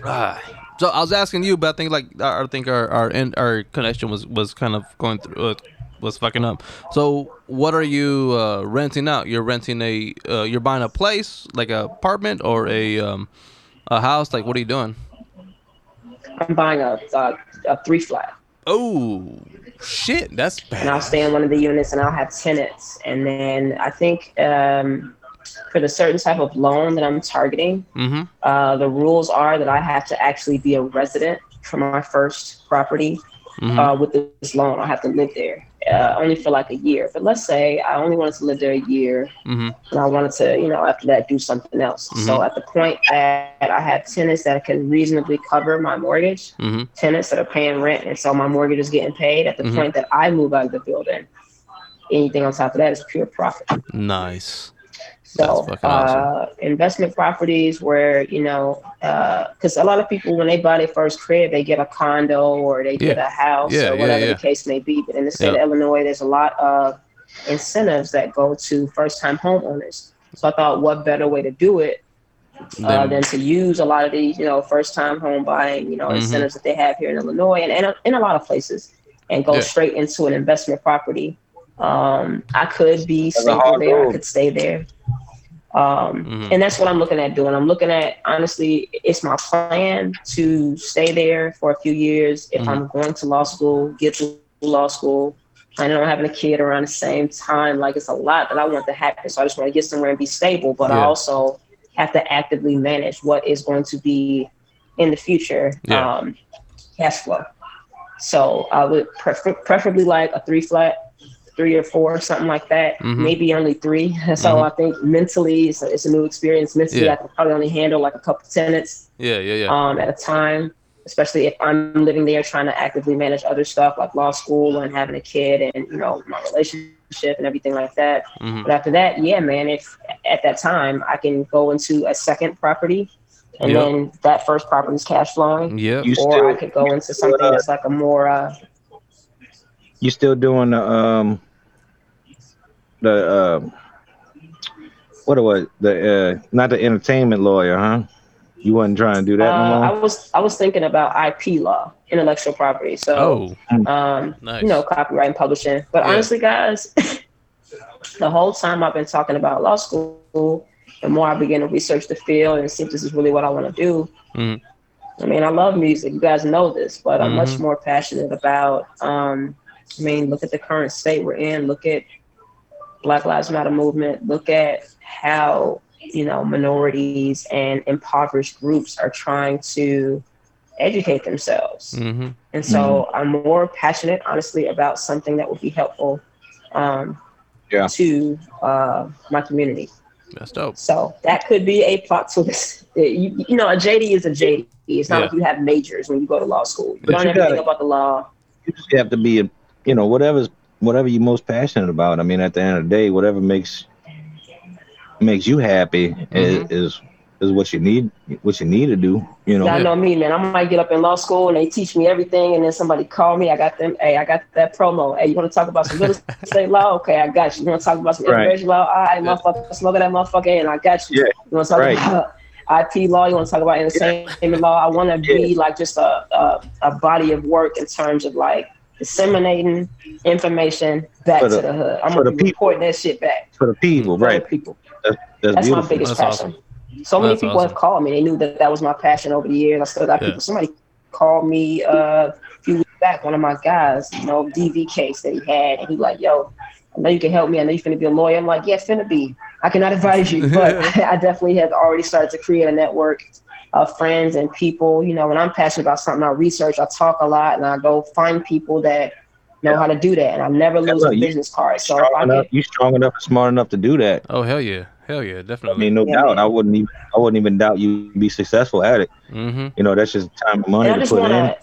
Ah. So I was asking you, but I think like I think our our in, our connection was was kind of going through uh, was fucking up. So what are you uh, renting out? You're renting a uh, you're buying a place like a apartment or a um A house? Like, what are you doing? I'm buying a a, a three flat. Oh, shit. That's bad. and I'll stay in one of the units and I'll have tenants. And then I think um, for the certain type of loan that I'm targeting, Mm-hmm. uh, the rules are that I have to actually be a resident for my first property Mhm. uh, with this loan. I have to live there uh, only for like a year. But let's say I only wanted to live there a year Mm-hmm. and I wanted to, you know, after that do something else. So at the point that I have tenants that can reasonably cover my mortgage, Mm-hmm. tenants that are paying rent, and so my mortgage is getting paid. At the Mhm. point that I move out of the building, anything on top of that is pure profit. Nice. So, fucking awesome. uh, investment properties where you know, because a lot of people when they buy their first crib, they get a condo or they get a house Yeah, or whatever yeah. the case may be. But in the state Yeah. of Illinois, there's a lot of incentives that go to first-time homeowners. So I thought, what better way to do it uh, than to use a lot of these, you know, first-time home buying, you know, Mhm. incentives that they have here in Illinois and, and in a lot of places, and go Yeah. straight into an investment property. Um, I could be That's a stable hard there. I could stay there. Um, Mhm. And that's what I'm looking at doing. I'm looking at honestly, it's my plan to stay there for a few years. If Mhm. I'm going to law school, get to law school, planning on having a kid around the same time. Like it's a lot that I want to happen. So I just want to get somewhere and be stable. But I also have to actively manage what is going to be in the future Yeah. um, cash flow. So I would prefer, preferably like a three flat, three or four, something like that. Mhm. Maybe only three. So Mhm. I think mentally it's a, it's a new experience. Mentally, Yeah. I can probably only handle like a couple tenants yeah, yeah, yeah. um, at a time. Especially if I'm living there trying to actively manage other stuff like law school and having a kid and you know my relationship and everything like that. Mhm. But after that, yeah, man, if at that time I can go into a second property and Yep. then that first property is cash flowing, Yep. Or still I could go into something uh, that's like a more uh, you still doing the um the um what was the uh not the entertainment lawyer, huh? You wasn't trying to do that uh, no I was I was thinking about IP law, intellectual property. So Oh, um, nice. you know, copyright and publishing. But Yeah. honestly, guys, the whole time I've been talking about law school, the more I begin to research the field and see if this is really what I want to do. Mhm. I mean, I love music. You guys know this, but I'm much Mhm. more passionate about. Um, I mean, look at the current state we're in. Look at Black Lives Matter movement. Look at how you know minorities and impoverished groups are trying to educate themselves. Mm-hmm. And so I'm more passionate, honestly, about something that would be helpful um, Yeah. to uh, my community. That's dope. So that could be a plot twist. You, you know, a JD is a JD. It's not Yeah. like you have majors when you go to law school. You But learn you everything gotta- about the law. You just have to be you know, whatever's whatever you're most passionate about. I mean at the end of the day, whatever makes makes you happy is, mm-hmm. is is what you need what you need to do. You know. Y'all know me, man. I might get up in law school and they teach me everything, and then somebody call me. I got them. Hey, I got that promo. Hey, you want to talk about some real estate law? Okay, I got you. You want to talk about some Right. immigration law? All right, Yeah. motherfucker, let's look at that motherfucker, and I got you. Yeah. You want to talk Right. about uh, IP law? You want to talk about entertainment law? I want to be like just a, a a body of work in terms of like disseminating information back For to the- the hood. I'm gonna be people. reporting that shit back. For the people, for the right. people. That's That's my biggest That's passion. awesome. So many That's people awesome. have called me. They knew that that was my passion over the years. I still got Yeah. people. Somebody called me uh, a few weeks back. One of my guys, you know, DV case that he had, and he like, "Yo, I know you can help me. I know you're finna be a lawyer." I'm like, "Yeah, finna be. I cannot advise you, but I definitely have already started to create a network of friends and people. You know, when I'm passionate about something, I research, I talk a lot, and I go find people that know how to do that. And I never lose look, a business card. So if strong I enough, get you strong enough and smart enough to do that. Oh hell yeah, hell yeah, definitely. I definitely. mean, no Yeah, doubt. man. I wouldn't even I wouldn't even doubt you be successful at it. mm-hmm. You know, that's just time and money and I to just put want in. to,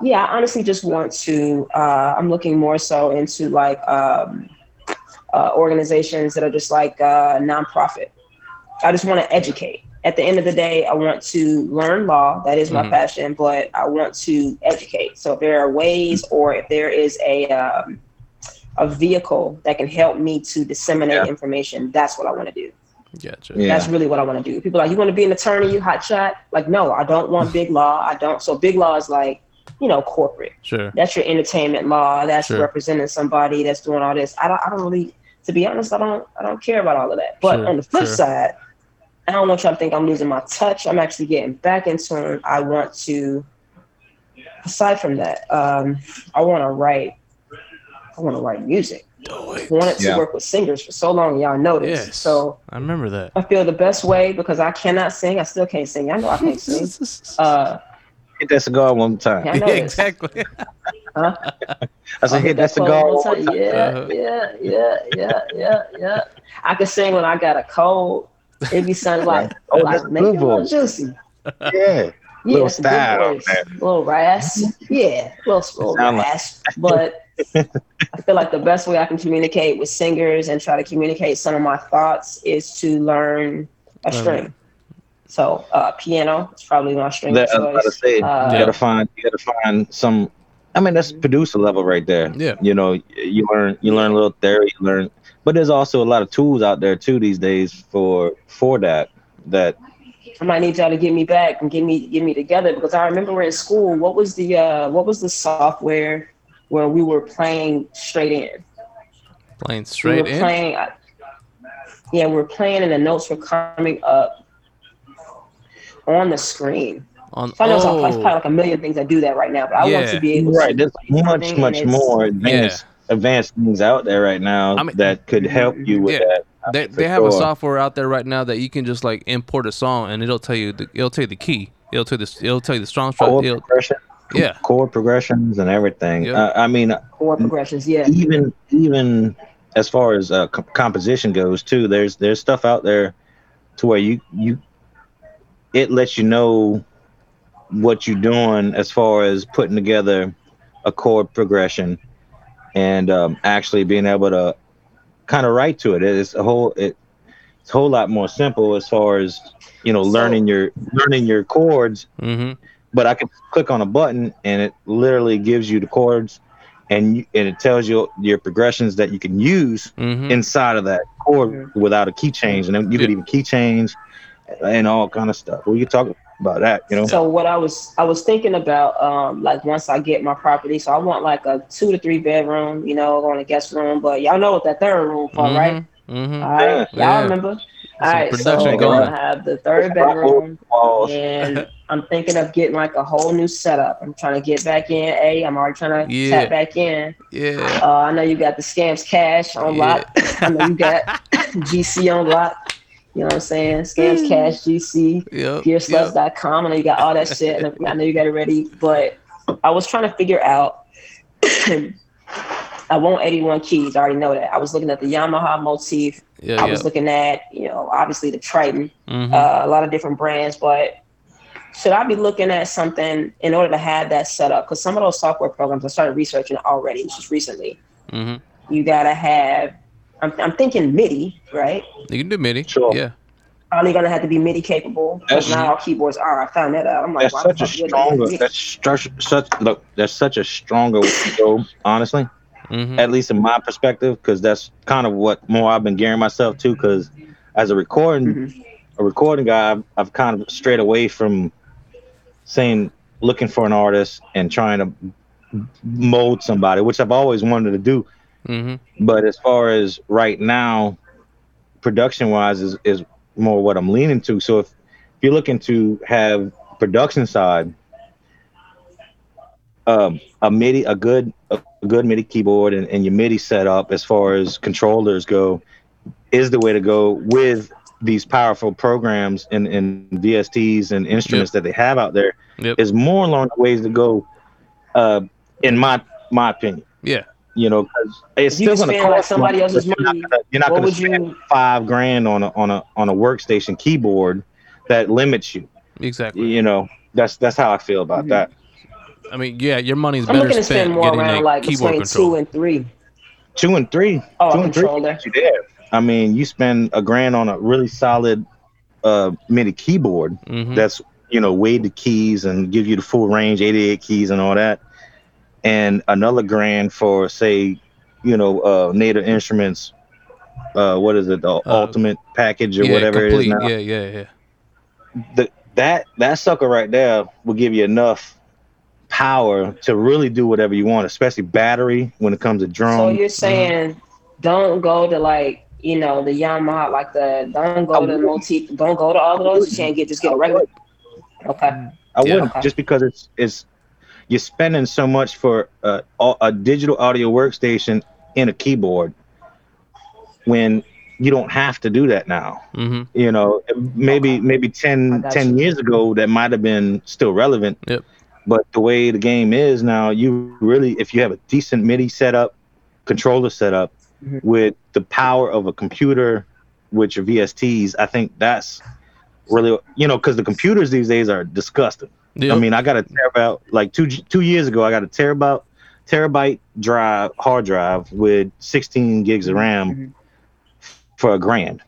yeah, I honestly just want to. Uh, I'm looking more so into like um, uh, organizations that are just like uh, nonprofit. I just want to educate. At the end of the day, I want to learn law. That is my Mhm. passion, but I want to educate. So if there are ways, or if there is a um, a vehicle that can help me to disseminate Yeah. information, that's what I want to do. Gotcha. Yeah. That's really what I want to do. People are like, you want to be an attorney, you hot shot? Like, no, I don't want big law. I don't. So big law is like, you know, corporate. Sure. That's your entertainment law. That's Sure. representing somebody that's doing all this. I don't. I don't really. To be honest, I don't. I don't care about all of that. But Sure, on the flip sure. side, I don't want y'all to think I'm losing my touch. I'm actually getting back into it. I want to, aside from that, um, I want to write. I want to write music. Do it. wanted to Yeah. work with singers for so long. Y'all know this. Yes. So I remember that. I feel the best way because I cannot sing. I still can't sing. I know I can't sing. Uh, Hit that cigar one time. Yeah, yeah, exactly. huh? I said, I'll hit that close cigar one one time. more time. Yeah, Uh-huh. yeah, yeah, yeah, yeah, yeah. I can sing when I got a cold. It be something like, Oh, like that's make it good a juicy. Yeah. Yeah, Little some style on voice. there. little rasp. Yeah, little, little Sound like- rasp. But I feel like the best way I can communicate with singers and try to communicate some of my thoughts is to learn a Learn. string. So uh, piano is probably my string That, I was about to say, Uh, you gotta find, you gotta find some. I mean, that's producer level right there. Yeah. You know, you learn, you learn a little theory, you learn, but there's also a lot of tools out there too these days for for that. That I might need y'all to get me back and get me get me together because I remember we're in school what was the uh, what was the software where we were playing straight in. Playing we straight were in. playing. I- Yeah, we're playing, and the notes were coming up on the screen. On So I know it's, like, it's oh, probably like a million things that do that right now, but I want to be able right, to there's play much something much and it's- more advanced advanced things out there right now I mean- that could help you with Yeah. that. they, they have a software out there right now that you can just like import a song and it'll tell you the, it'll tell you the key. It'll tell you the it'll tell you the strong stroke. chord It'll, progression, yeah. chord progressions, and everything. Yep. Uh, I mean, chord progressions. Yeah, even even as far as uh, co- composition goes too there's there's stuff out there to where you you it lets you know what you're doing as far as putting together a chord progression and um, actually being able to kind of write to it it's a whole it, it's a whole lot more simple as far as you know So- learning your learning your chords Mm-hmm. but I can click on a button and it literally gives you the chords and you, and it tells you your progressions that you can use Mm-hmm. inside of that chord without a key change and then you could even key change and all kind of stuff. We could talk about that, you know. So what I was I was thinking about um like once I get my property, so I want like a two to three bedroom, you know, on a guest room. But y'all know what that third room for, right? Mm-hmm. All right, y'all Yeah. remember? All right, so production I'm going. gonna have the third bedroom, and I'm thinking of getting like a whole new setup. I'm trying to get back in. A, I'm already trying to Yeah. tap back in. Yeah. Uh, I know you got the Sam Ash on Yeah. lock. I know you got GC on lock. You know what I'm saying? Mm. Sam Ash, GC Yep. yep. gearsluts.com. I know you got all that shit. and I know you got it ready, but I was trying to figure out. I want 81 keys. I already know that. I was looking at the Yamaha motif. Yeah. I Yeah. was looking at, you know, obviously the Triton, Mhm. uh, a lot of different brands, but should I be looking at something in order to have that set up? Because some of those software programs I started researching already, just recently. Mhm. You gotta have. I'm, I'm thinking MIDI, right? You can do MIDI. Sure. Yeah. Probably gonna have to be MIDI capable. Because That's- not all keyboards are. I found that out. I'm like, That's why such a fuck would they have stronger that's such such look, that's such a stronger way to go, honestly. Mm-hmm. At least in my perspective, because that's kind of what more I've been gearing myself to. Because as a recording Mhm. a recording guy, I've, I've kind of strayed away from saying looking for an artist and trying to mold somebody, which I've always wanted to do. Mm-hmm. But as far as right now, production wise is, is more what I'm leaning to. So if, if you're looking to have production side, um, a MIDI, a good, a good MIDI keyboard and, and your MIDI setup as far as controllers go is the way to go with these powerful programs and, and VSTs and instruments that they have out there Yep. is more along the ways to go, uh, in my, my opinion Yeah. You know, 'cause it's you still going to spend, like, cost somebody money, else's but you're not gonna- You're not going to would spend you- five grand on a on a on a workstation keyboard that limits you. Exactly. You know, that's that's how I feel about Mhm. that. I mean, yeah, your money's I'm better looking to spent spend more getting around that like keyboard between control. two and three. Two and three, Oh, two a and three, controller. you there. I mean, you spend a grand on a really solid uh MIDI keyboard Mhm. that's you know weighed the keys and give you the full range, 88 keys and all that, and another grand for say, you know, uh Native Instruments. Uh, what is it? The ultimate package or yeah, whatever complete. it is now. Yeah, yeah, yeah. the, that that sucker right there will give you enough power to really do whatever you want, especially battery when it comes to drone. So you're saying don't go to like you know, the Yamaha, like the don't go to would. multi, don't go to all of those. You can't get just get a regular. Okay. I Yeah. wouldn't Okay. just because it's it's you're spending so much for a, a digital audio workstation and a keyboard when you don't have to do that now. Mm-hmm. You know, maybe maybe I 10, got 10 years ago that might have been still relevant. Yep. But the way the game is now, you really if you have a decent MIDI setup, controller setup Mhm. with the power of a computer with your VSTs, I think that's really you know because the computers these days are disgusting. Yeah. I mean, I got a terabyte like two two years ago. I got a terabyte terabyte drive hard drive with 16 gigs of RAM Mhm. for a grand.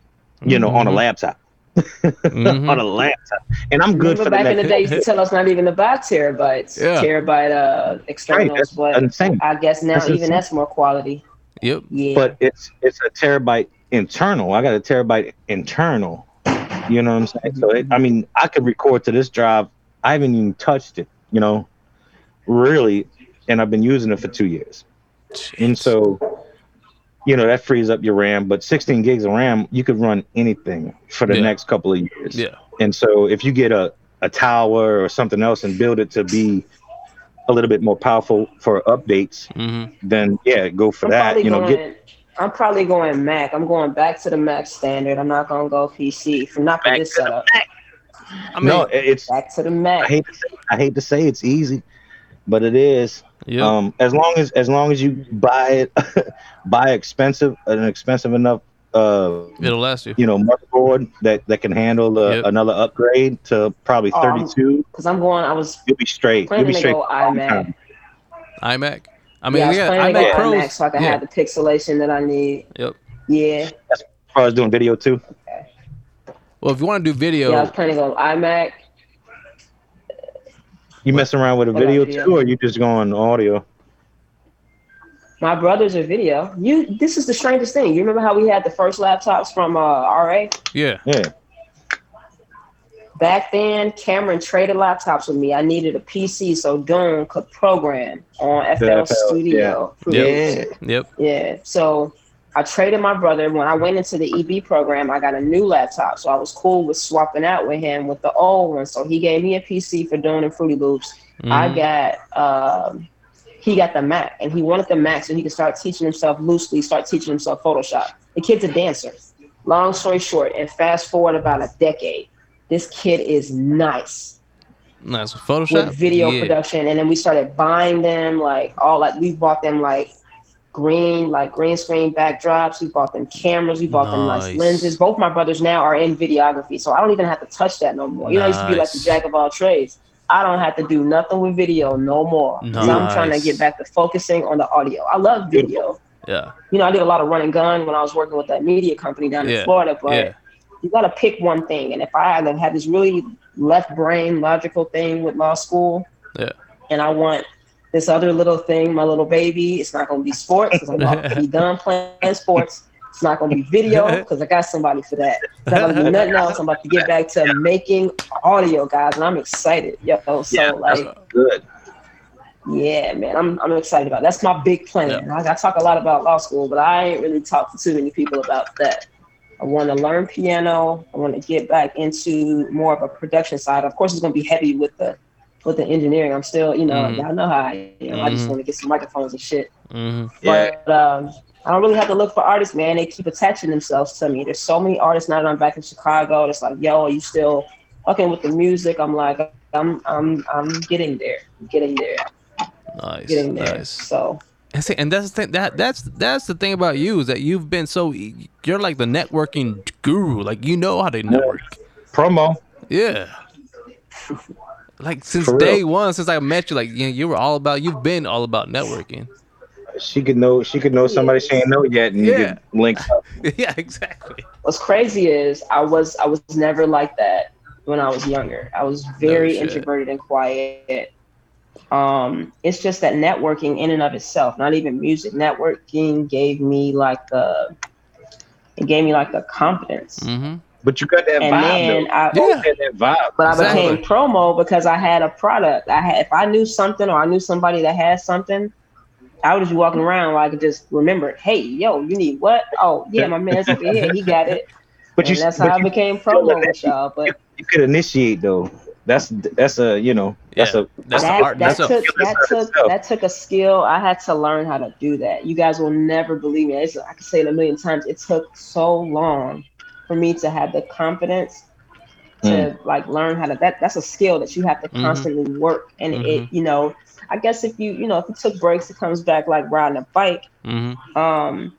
You know, on a Mhm. laptop. Mhm. on a laptop, and I'm good Remember for the back in the next. day, you used to tell us not even about terabytes, Yeah. terabyte uh, externals, that's but insane. I guess now That's even insane. that's more quality. Yep. Yeah. But it's it's a terabyte internal. I got a terabyte internal. You know what I'm saying? So it, I mean, I could record to this drive. I haven't even touched it. You know, really, and I've been using it for two years. And so, you know, that frees up your RAM. But 16 gigs of RAM, you could run anything for the Yeah. next couple of years. Yeah. And so, if you get a, a tower or something else and build it to be a little bit more powerful for updates, Mm-hmm. then yeah, go for I'm that. You know, going. get I'm probably going Mac. I'm going back to the Mac standard. I'm not gonna go PC for not for Back this to the setup. I mean, no, it's Back to the I hate to say, I hate to say it's easy, but it is. yeah. Um, as long as as long as you buy it, buy expensive an expensive enough uh It'll last you. you know motherboard that that can handle the, Yep. another upgrade to probably Oh, I'm- 32 Because I'm going. I was you'll be straight you'll be straight go for a iMac. time. iMac. I mean, yeah, I was yeah, planning to iMac go Pros. iMac so I can yeah. have the pixelation that I need. Yep. Yeah. as far as doing video too Well, if you want to do video, Yeah, I was planning to go iMac. you messing around with a video video? too or you just going audio My brother's a video. You. This is the strangest thing. You remember how we had the first laptops from uh, RA? yeah. yeah Back then, Cameron traded laptops with me. I needed a PC so Doom could program on FL FL, Studio. Yep. Yep. Yeah. So I traded my brother. When I went into the EB program, I got a new laptop. So I was cool with swapping out with him with the old one. So he gave me a PC for doing the Fruity Loops. I Mhm. got um he got the Mac and he wanted the Mac so he could start teaching himself loosely, start teaching himself Photoshop. The kid's a dancer. Long story short, and fast forward about a decade, this kid is nice nice Photoshop. with video yeah. production. And then we started buying them like all like we bought them like green, like green screen backdrops. We bought them cameras. We bought them Nice. nice lenses. Both my brothers now are in videography, so I don't even have to touch that no more. You know, I used to be like the jack of all trades. I don't have to do nothing with video no more. 'Cause I'm trying to get back to focusing on the audio. I love video. Yeah. You know, I did a lot of run and gun when I was working with that media company down Yeah. in Florida, but Yeah. you got to pick one thing. And if I had had this really left brain logical thing with law school, Yeah. and I want this other little thing, my little baby, it's not going to be sports because I'm not going to be done playing sports. It's not going to be video because I got somebody for that. It's not going to be nothing else. I'm about to get back to making audio, guys, and I'm excited. Yo, so Yeah, like, good yeah, man, I'm I'm excited about. It. That's my big plan. Like, I talk a lot about law school, but I ain't really talked to too many people about that. I want to learn piano. I want to get back into more of a production side. Of course, it's going to be heavy with the with the engineering. I'm still, you know, Mhm. y'all know how I am. I just Mhm. want to get some microphones and shit. hmm yeah But um, I don't really have to look for artists, man. They keep attaching themselves to me. There's so many artists now that I'm back in Chicago. It's like, yo, are you still fucking with the music? I'm like, I'm I'm I'm getting there. I'm getting there. Nice. Getting there. Nice. So And see, and that's the thing that that's that's the thing about you is that you've been so you're like the networking guru. Like you know how to network. promo Yeah. Like since day one, since I met you, like you, you were all about. You've been all about networking. she could know she could know somebody she ain't know yet and you Yeah. could link up. yeah, exactly. what's crazy is I was I was never like that when I was younger. I was very shit. introverted and quiet. Um, it's just that networking in and of itself, not even music, networking gave me like the it gave me like the confidence. hmm but you got that And vibe then. I Yeah. You that vibe but I became promo because I had a product. I had if I knew something or I knew somebody that had something, I would just be walking around like I could just remember, hey, yo, you need what? Oh, yeah, my man's over here, he got it. But and you, that's but how I became promo with y'all. But you could initiate though. That's that's a you know that's Yeah. a That's the that, art. that That's took skill that took itself. that took a skill. I had to learn how to do that. You guys will never believe me. It's, I can say it a million times. It took so long for me to have the confidence to Mm. like learn how to that that's a skill that you have to Mhm. constantly work and Mhm. it you know i guess if you you know if you took breaks it comes back like riding a bike hmm um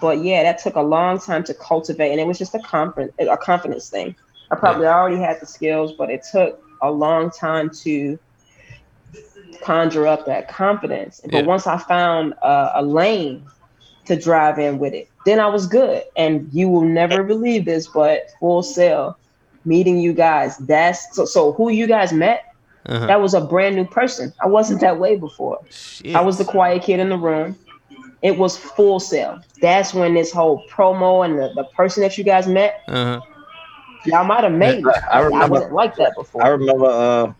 but yeah that took a long time to cultivate and it was just a confidence a confidence thing i probably already had the skills but it took a long time to conjure up that confidence but Yeah. once i found a, a lane to drive in with it then i was good and you will never believe this but Full Sail meeting you guys that's so, so who you guys met uh-huh. that was a brand new person i wasn't that way before Shit. I was the quiet kid in the room. It was Full Sail. That's when this whole promo and the, the person that you guys met, Uh-huh. y'all might have made. I- it. I I, wasn't like that before. I remember uh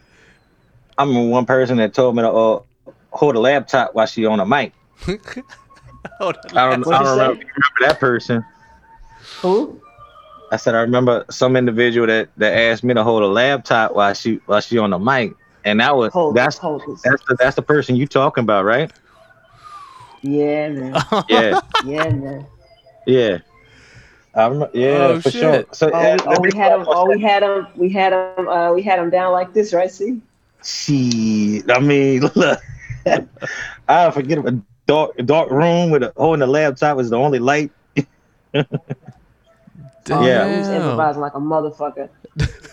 I remember one person that told me to uh, hold a laptop while she on a mic. Hold on. I don't, I don't remember, remember that person. Who? I said I remember some individual that, that asked me to hold a laptop while she while she on the mic, and that was Hold that's hold that's the that's the person you talking about, right? Yeah, man. Yeah, Yeah, man. yeah. I remember, yeah, Oh, for shit. sure. So Oh, yeah, we, oh, we had him. Oh, we had him. We had him. Uh, we had him down like this, right? See? She, I mean, look, I forget a dark dark room with a holding a laptop was the only light. Oh, Yeah. He was improvising like a motherfucker.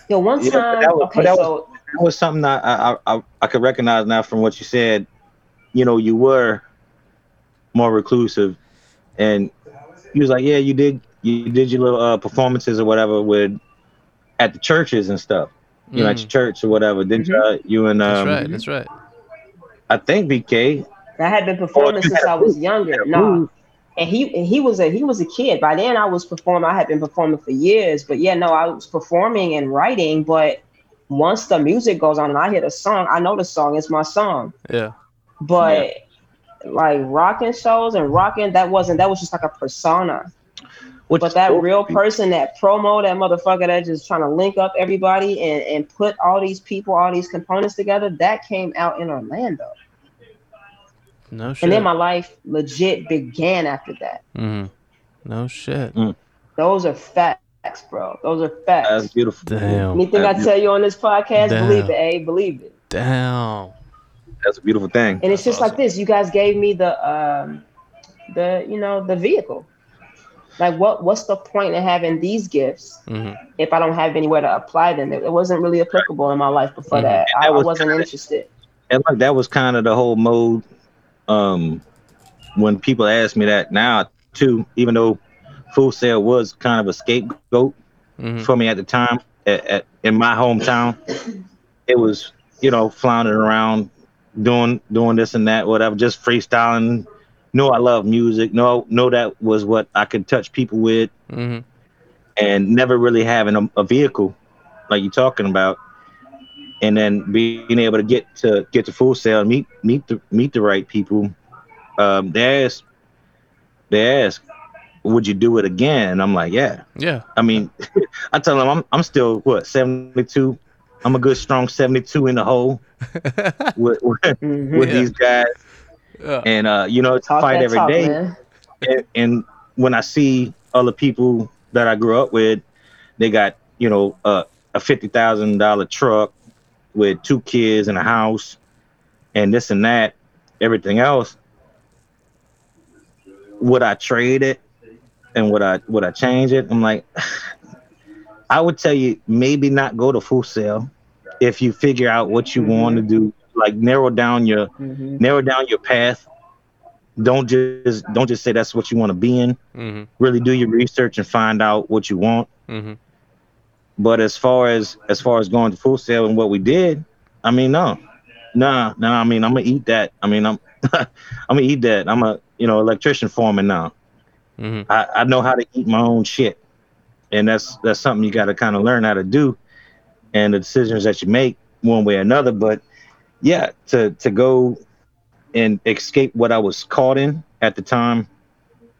Yo, one Yeah, time. that was- okay, but that was- That was something that I, I I I could recognize now from what you said. You know, you were more reclusive, and he was like, "Yeah, you did you did your little uh, performances or whatever with at the churches and stuff. You know, at Mm. your church or whatever. Didn't you, uh, you and That's um, right. That's right. I think BK. I had been oh, performing you since had a I was younger. a No, group. and he and he was a he was a kid. By then, I was performing. I had been performing for years, but yeah, no, I was performing and writing. But once the music goes on and I hear the song, I know the song. It's my song. Yeah. But like rocking shows and rocking, that wasn't. That was just like a persona. Which But that dope. real person, that promo, that motherfucker that just trying to link up everybody and and put all these people, all these components together, that came out in Orlando. No shit. And then my life legit began after that. hmm No shit. Those are facts, bro. Those are facts. That's beautiful. Damn. Anything I That's tell you on this podcast, Damn. believe it, eh? Believe it. Damn. That's a beautiful thing. And it's That's just like this. You guys gave me the um the you know the vehicle. Like what what's the point of having these gifts hmm if I don't have anywhere to apply them? It, it wasn't really applicable in my life before Mhm. that. I, That I was wasn't kinda- interested. And like that was kind of the whole mode. Um, when people ask me that now too, even though Full Sail was kind of a scapegoat hmm for me at the time at, at in my hometown, it was you know floundering around doing doing this and that whatever, just freestyling. Know I love music. Know know that was what I could touch people with, mm-hmm. and never really having a, a vehicle like you're talking about and then being able to get to get to Full Sail meet meet the meet the right people um they ask they ask would you do it again and i'm like yeah Yeah. i mean i tell them i'm, I'm still what 72 i'm a good strong 72 in the hole with, with, Mhm. with Yeah. these guys yeah. and uh you know it's a fight that every talk, day and, and when I see other people that I grew up with, they got you know uh, a fifty thousand dollar truck with two kids and a house, and this and that, everything else. Would I trade it, and would I would I change it? I'm like, I would tell you maybe not go to Full Sail if you figure out what you want to do, like narrow down your Mhm. narrow down your path. Don't just don't just say that's what you want to be in. hmm Really do your research and find out what you want. hmm But as far as as far as going to Full Sail and what we did, I mean, no, nah, no. I mean, I'm gonna eat that. I mean, I'm I'm gonna eat that. I'm a you know electrician foreman now. hmm I, I know how to eat my own shit, and that's that's something you got to kind of learn how to do, and the decisions that you make one way or another. But yeah, to to go and escape what I was caught in at the time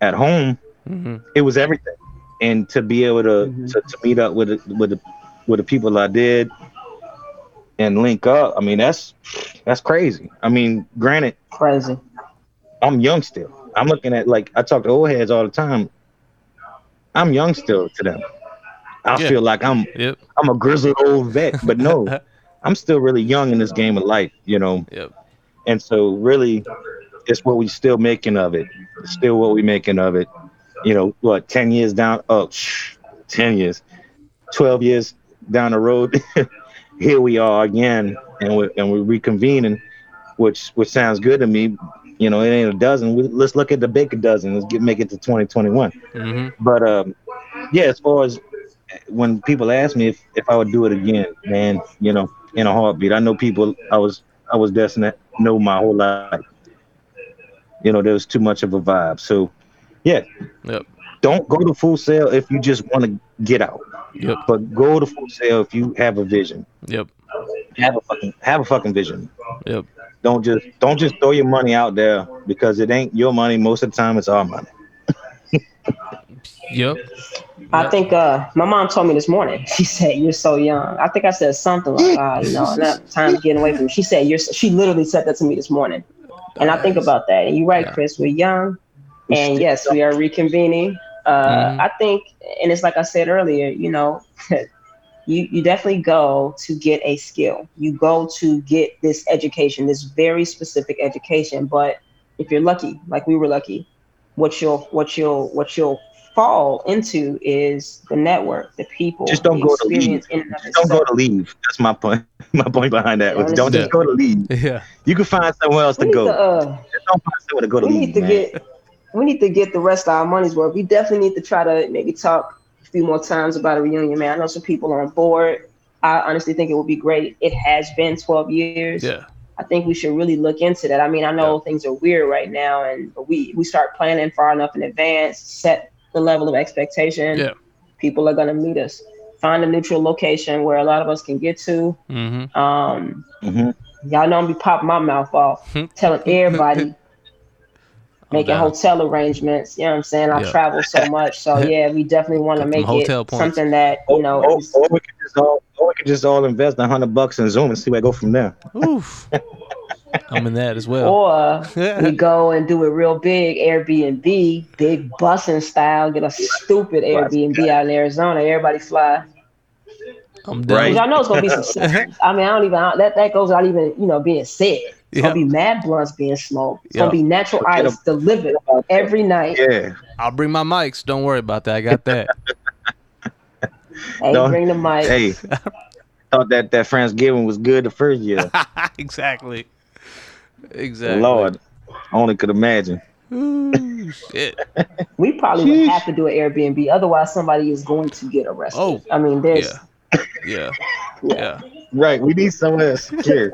at home, hmm it was everything. And to be able to Mhm. to, to meet up with the, with the with the people I did and link up, I mean that's that's crazy. I mean, granted, Crazy. I'm young still. I'm looking at like I talk to old heads all the time. I'm young still to them. I Yeah. feel like I'm Yep. I'm a grizzled old vet, but no, I'm still really young in this game of life, you know. Yep. And so really it's what we still making of it. It's still what we making of it. You know, what, 10 years down oh shh, 10 years, 12 years down the road, here we are again and we're and we're reconvening, which which sounds good to me. You know, it ain't a dozen. We, let's look at the big dozen. Let's get make it to 2021. hmm But um, yeah, as far as when people ask me if, if I would do it again, man, you know, in a heartbeat. I know people I was I was destined to know my whole life. You know, there was too much of a vibe. So yeah, Yep. don't go to Full Sail if you just want to get out. Yep. But go to Full Sail if you have a vision. Yep. Have a fucking have a fucking vision. Yep. Don't just don't just throw your money out there because it ain't your money. Most of the time, it's our money. Yep. I think uh, my mom told me this morning. She said, "You're so young." I think I said something like, "Ah, you know, not time getting away from." Me. She said, "You're." so-" She literally said that to me this morning, and I think about that. And you're right, Yeah. Chris. We're young, and yes, we are reconvening. Uh, Mhm. I think, and it's like I said earlier. You know, you you definitely go to get a skill. You go to get this education, this very specific education. But if you're lucky, like we were lucky, what you'll what you'll what you'll fall into is the network, the people, Just don't the go to leave. experience in and of Just don't go to leave. That's my point. My point behind that was don't just go to leave. Yeah. You can find somewhere else We to go. to, uh, Just don't find somewhere to go to we leave. need to man. get we need to get the rest of our money's worth. We definitely need to try to maybe talk a few more times about a reunion, man. I know some people on board. I honestly think it would be great. It has been 12 years. Yeah. I think we should really look into that. I mean, I know things are weird right now, and but we we start planning far enough in advance, set the level of expectation. Yeah. People are gonna meet us. Find a neutral location where a lot of us can get to. Mm-hmm. Um, Mhm. y'all know I'm be popping my mouth off, telling everybody, making hotel arrangements. You know what I'm saying? I Yeah. travel so much, so yeah, we definitely want to Get them make hotel it points. something that you know. or, is- or we could just all, or we could just all invest a hundred bucks in Zoom and see where I go from there. Oof. I'm in that as well. or we go and do it real big, Airbnb, big busing style, get a stupid Airbnb out in Arizona. Everybody fly. I'm down. Right. Which I know it's gonna be some. I mean, I don't even that that goes without even you know being said. It's Yeah. gonna be mad blunts being smoked. It's Yeah. gonna be natural Forget ice delivered every night. Yeah, I'll bring my mics. Don't worry about that. I got that. Hey, Don't- bring the mics. hey, thought that that Friendsgiving was good the first year. exactly. Exactly. Lord, I only could imagine. Ooh, shit. We probably would have to do an Airbnb, otherwise somebody is going to get arrested. Oh, I mean, there's Yeah. Yeah. Yeah. Right, we need somewhere secure.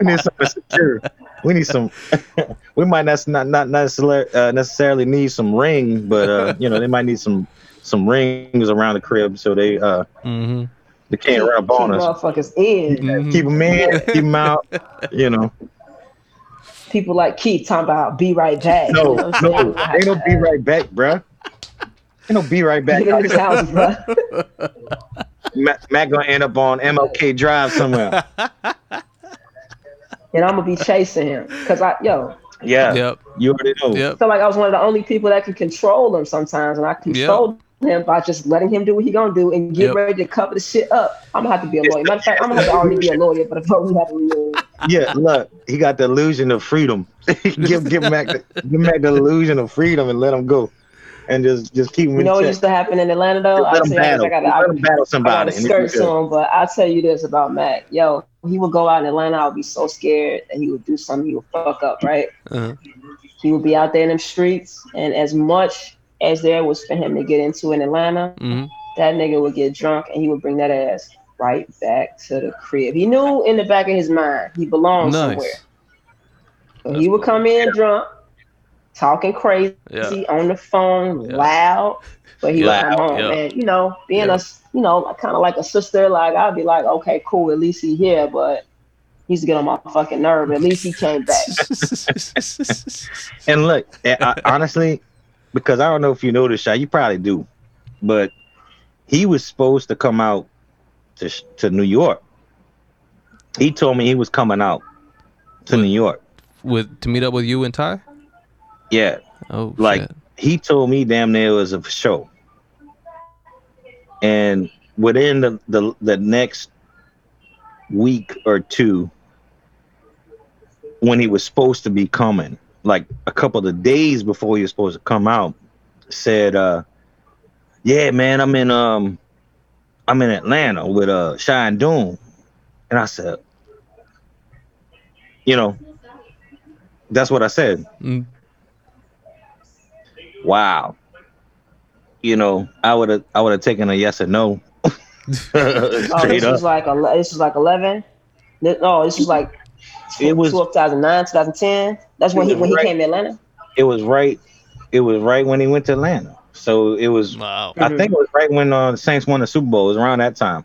we need somewhere secure. We need some. we might not not not necessarily uh, necessarily need some ring, but uh, you know they might need some some rings around the crib so they uh Mm-hmm. they can't run up on keep us. motherfuckers in. Mhm. Keep them in, keep them out. You know, People like Keith talking about be right back. no, you know no, saying? ain't no be right back, bruh. Ain't no be right back. Get in his house, bro. Matt, Matt gonna end up on MLK Drive somewhere. And I'm gonna be chasing him because I yo, Yeah, Yep. you already know. I Yep. feel like I was one of the only people that can control him sometimes, and I controlled him by just letting him do what he gonna do and get Yep. ready to cover the shit up. I'm gonna have to be a lawyer. Matter of fact, I'm gonna have to already be a lawyer, but if we have a real Yeah, look, he got the illusion of freedom. give give Mac the, give Mac the illusion of freedom and let him go, and just just keep him You in know what check. used to happen in Atlanta though? Just let him tell you, battle. I got Just let him battle I got somebody. a and skirt he'll soon, but I'll tell you this about Mac. Yo, he would go out in Atlanta. I would be so scared that he would do something. He would fuck up, right? Uh-huh. He would be out there in them streets, and as much as there was for him to get into in Atlanta, hmm that nigga would get drunk and he would bring that ass right back to the crib. He knew in the back of his mind he belonged Nice. somewhere. So he would come in drunk, talking crazy Yeah. on the phone, Yeah. loud, but he Loud, would come home. yeah. And you know, being Yeah. a s- you know, kind of like a sister, like I'd be like, okay, cool, at least he here, but he's getting on my fucking nerve. At least he came back. And look, eh, I, honestly, because I don't know if you know this, Shy, you probably do, but he was supposed to come out to to New York. He told me he was coming out to What? New York. with to meet up with you and Ty. Yeah, Oh, like shit. he told me damn near it was a show. And within the, the the next week or two, when he was supposed to be coming, like a couple of days before he was supposed to come out, said, uh, yeah, man, I'm in um I'm in Atlanta with uh Shine Doom. And I said, you know, that's what I said Mm. Wow you know i would have i would have taken a yes or no Oh, this up was like ele- this was like eleven. No, this was like It was- 2009, 2010. That's when he was when he came to Atlanta. it was right it was right when he went to atlanta so it was Wow. i think it was right when uh, the saints won the super bowl it was around that time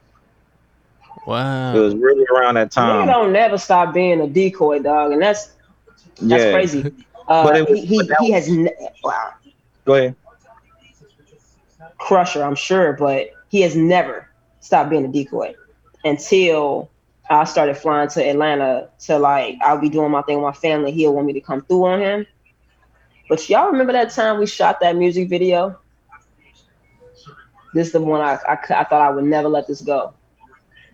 Wow. it was really around that time. time don't never stop being a decoy dog, and that's that's yeah crazy. Uh, But it was- he he, but that he has ne- wow go ahead crusher, I'm sure, but he has never stopped being a decoy until I started flying to Atlanta to like I'll be doing my thing with my family. He'll want me to come through on him. But y'all remember that time we shot that music video? This is the one I I thought I would never let this go.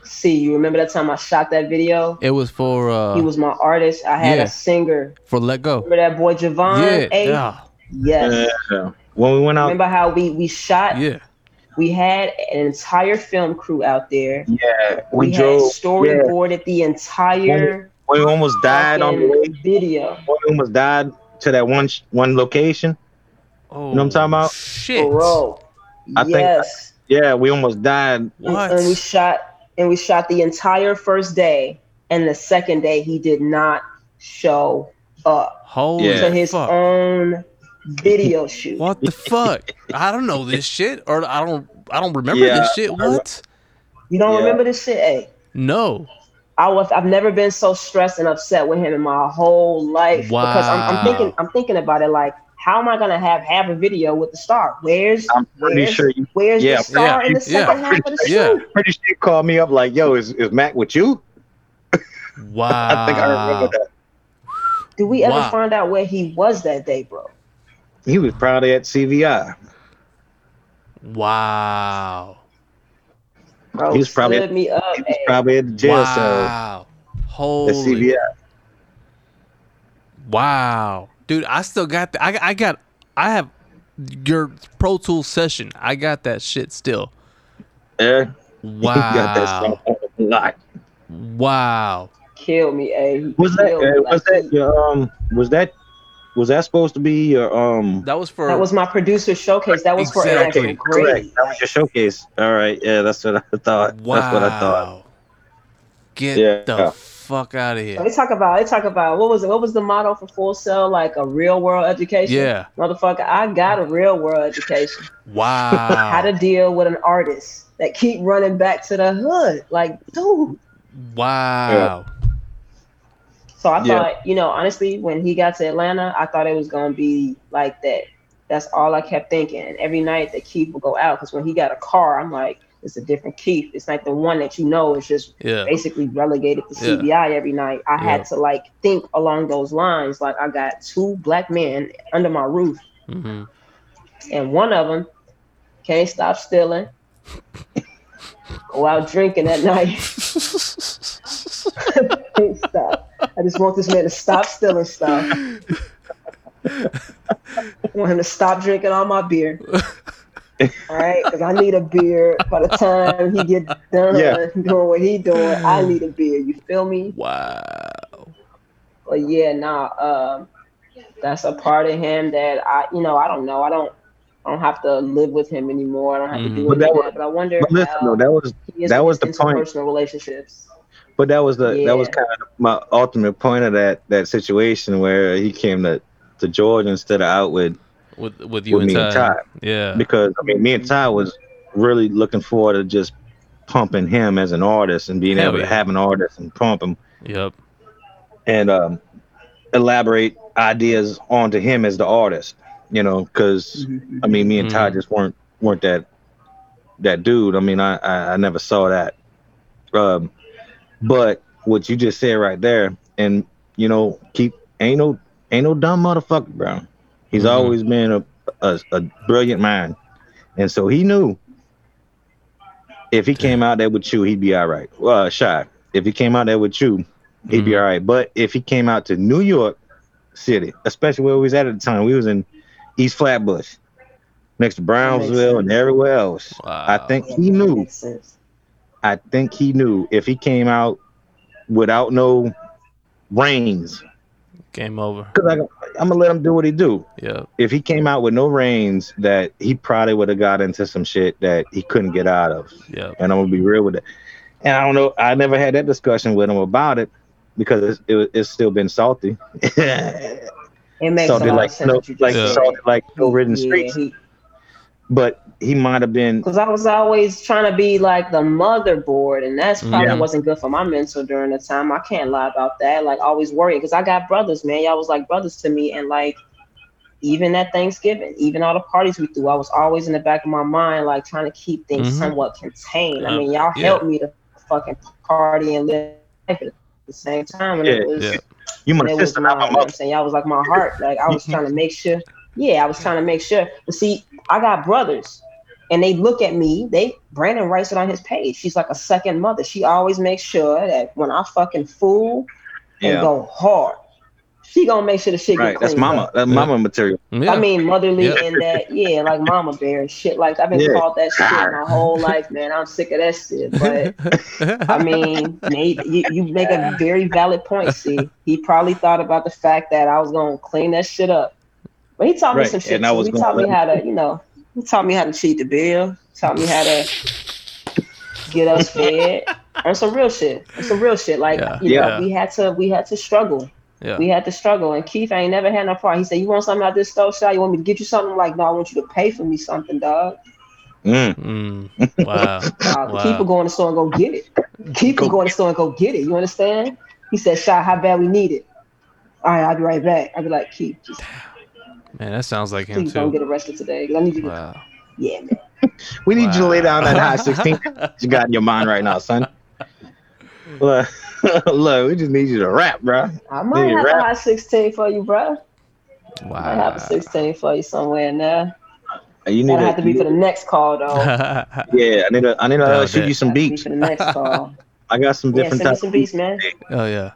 See, you remember that time I shot that video? It was for uh he was my artist. I had yeah. a singer. for Let Go. Remember that boy Javon? Yeah. A? Yeah. Yes. yeah. when we went out Remember how we we shot Yeah. we had an entire film crew out there. yeah We, we, had drove yeah, storyboarded the entire we almost died on the way fucking video. we almost died to that one one location Oh, you know what I'm talking about? Oh, shit. Bro. I think- yes. yeah we almost died And- What? And we shot and we shot the entire first day and the second day he did not show up Holy Yeah. to his fuck. own video shoot. What the fuck? I don't know this shit, or I don't. I don't remember Yeah. this shit. What? You don't Yeah. remember this shit? Hey. No. I was I've never been so stressed and upset with him in my whole life Wow. because I'm, I'm thinking I'm thinking about it like how am I gonna have half a video with the star? Where's i'm pretty where's, sure you where's yeah, the star yeah, in the yeah. second half of the Yeah. shoot? pretty sure you called me up like, "Yo, is, is Mac with you?" Wow. I think I remember that. Did we ever Wow. find out where he was that day, bro? He was probably at CVI. Wow. Bro, He was probably- stood me up. He was hey. probably at the jail cell Wow. at Holy. CVI. Wow. Dude, I still got the, I I got I have your Pro Tools session. I got that shit still. Yeah, he got that Wow. song. Wow. Killed me, a. Was that me, uh, like, was that your um was that was that supposed to be your um That was for that was my producer showcase. That was for an Exactly. actual correct? grade. That was your showcase. All right, yeah, that's what I thought. wow. That's what I thought. Get Yeah. the fuck out of So here. They talk about they talk about what was it? What was the motto for Full Sail? Like a real world education. Yeah. motherfucker. I got a real world education. Wow how to deal with an artist that keep running back to the hood. Like, dude. wow. So I Yeah. thought, you know, honestly, when he got to Atlanta, I thought it was gonna be like that. That's all I kept thinking. And every night that Keith would go out, because when he got a car, I'm like, it's a different Keith. It's like the one that you know is just Yeah. basically relegated to Yeah. CBI every night. I Yeah. had to like think along those lines. Like I got two black men under my roof, hmm and one of them can't stop stealing. Go out drinking at night. Stop. I just want this man to stop stealing stuff. I want him to stop drinking all my beer. All right, because I need a beer by the time he get done Yeah. doing what he doing. I need a beer. You feel me? Wow. But yeah, nah. Um, that's a part of him that I, you know, I don't know. I don't. I don't have to live with him anymore. I don't have to Mhm. do But that was- But I wonder But listen, how though, that was that was the point. Personal relationships. but that was the that was kind of my ultimate point of that that situation where he came to to Georgia instead of out with With with you with and me and Ty. Ty. Yeah. because I mean me and Ty was really looking forward to just pumping him as an artist and being Hell able yeah. to have an artist and pump him Yep. and um, elaborate ideas onto him as the artist. You know, because I mean, me and Ty Mhm. just weren't weren't that that dude. I mean, I I, I never saw that. Um, but what you just said right there, and you know, keep ain't no ain't no dumb motherfucker, bro. He's Mhm. always been a, a a brilliant mind, and so he knew if he came out there with you, he'd be all right. Well, shy. If he came out there with you, he'd be Mhm. all right. But if he came out to New York City, especially where we was at at the time, we was in East Flatbush, next to Brownsville and everywhere else. I think he knew. I think he knew if he came out without no reins, Game over. because I'm gonna let him do what he do. Yeah. If he came out with no reins, that he probably would have got into some shit that he couldn't get out of. Yeah. and I'm gonna be real with it. And I don't know, I never had that discussion with him about it because it's, it, it's still been salty. It makes salty a lot like of sense. no, what you just like Yeah. said. salty like no ridden Yeah, streets. he- But he might have been Because I was always trying to be like the motherboard, and that's probably Yeah. wasn't good for my mental during the time. I can't lie about that. Like always worried because I got brothers, man. Y'all was like brothers to me, and like even at Thanksgiving, even all the parties we threw, I was always in the back of my mind, like trying to keep things Mhm. somewhat contained. I Um, mean, y'all yeah. helped me to fucking party and live life at the same time, and Yeah, it was yeah. You my was sister, my, my you know what I'm saying? Y'all was like my heart. Like I was mm-hmm. trying to make sure. Yeah, I was trying to make sure. But see, I got brothers, and they look at me. They Brandon writes it on his page. She's like a second mother. She always makes sure that when I fucking fool and Yeah, go hard, she gonna make sure the shit right. get That's mama. up. That's Yeah. mama material. Yeah. I mean, motherly Yeah. in that, yeah, like mama bear and shit. Like I've been Yeah. called that shit my whole life, man. I'm sick of that shit. But I mean, Nate, you, you make a very valid point. See, he probably thought about the fact that I was gonna clean that shit up. But he taught me Right, some shit and I too. was He taught me how to, you know, he taught me how to cheat the bill. Taught me how to get us fed on some real shit. On some real shit. Like Yeah, you know, yeah. we had to we had to struggle. Yeah. We had to struggle. And Keith ain't never had no problem. He said, "You want something out this store shop? You want me to get you something?" I'm like, no, I want you to pay for me something, dog. Mm. Mm. Wow. Uh, Wow. Keep it go in the store and go get it. Keep Go it go in the store and go get it. You understand? He said, "Shot, how bad we need it." All right, I'll be right back. I'll be like, Keith, just Man, that sounds like him please don't get arrested today. 'cause I need you to, yeah, man. We need you to lay down that high 16 you got in your mind right now, son. Look, look, we just need you to rap, bro. I might Hey, have rap. a hot 16 for you, bro. Wow. I might have a 16 for you somewhere in there. You need That'll have to be for the next call, though. Yeah, I need to. I need to uh, No, shoot you some Have be beats. for the next call. I got some yeah, different send me types some beats, man. oh yeah.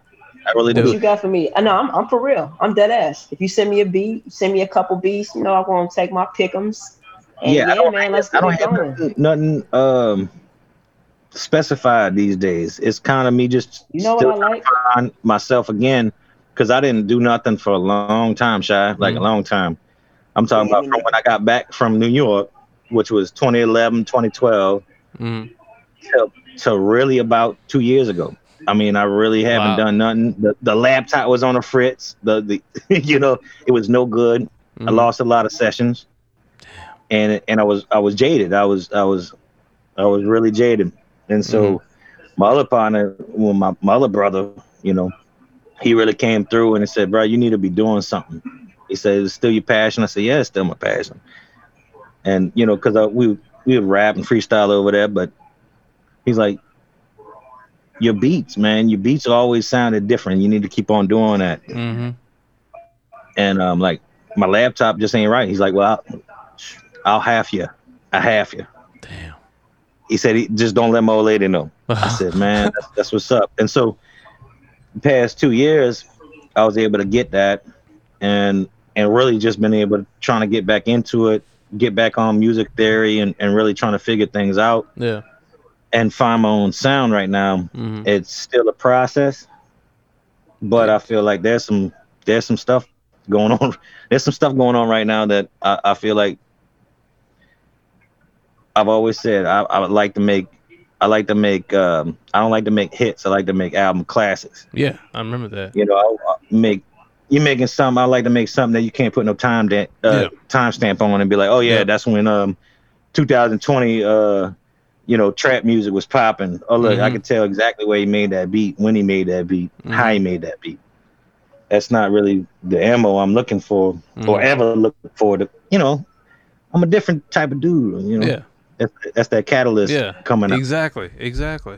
I really What do. you got for me? I know I'm, I'm for real. I'm dead ass. If you send me a beat, send me a couple beats. You know I'm gonna take my pickums. And Yeah, yeah, I don't man, let's I don't it have going. nothing, nothing um specified these days. It's kind of me just You know what I like? find myself again because I didn't do nothing for a long time, shy like Mhm. a long time. I'm talking about from when I got back from New York, which was 2011, 2012, Mm. to, to really about two years ago. I mean, I really haven't Wow. done nothing. The, the laptop was on the fritz. The the you know it was no good. I Mm. lost a lot of sessions, and and I was I was jaded. I was I was I was really jaded, and so Mm-hmm. my other partner, well, my, my other brother, you know, he really came through and he said, "Bro, you need to be doing something." He said, it's still your passion?" I said, "Yeah, it's still my passion." And you know, because we we would rap and freestyle over there, but he's like, "Your beats, man, your beats always sounded different. You need to keep on doing that." Mm-hmm. and um like my laptop just ain't right. He's like, well, I'll, I'll half you, I half you. He said, he, just don't let my old lady know. I said, man, that's, that's what's up. And so, past two years, I was able to get that, and and really just been able to trying to get back into it, get back on music theory, and and really trying to figure things out yeah. and find my own sound right now. Mm-hmm. It's still a process, but I feel like there's some there's some stuff going on. There's some stuff going on right now that I, I feel like I've always said I, I would like to make. I like to make. Um, I don't like to make hits. I like to make album classics. Yeah, I remember that. You know, I, I make you making something. I like to make something that you can't put no time that uh, Yeah. time stamp on and be like, oh yeah, Yeah. that's when um 2020 uh you know, trap music was popping. Oh look, I Mhm. could tell exactly where he made that beat, when he made that beat, how he made that beat. That's not really the ammo I'm looking for or Mhm. ever look for. To, you know, I'm a different type of dude. You know, Yeah. That's, that's that catalyst Yeah. coming up. Exactly. Exactly.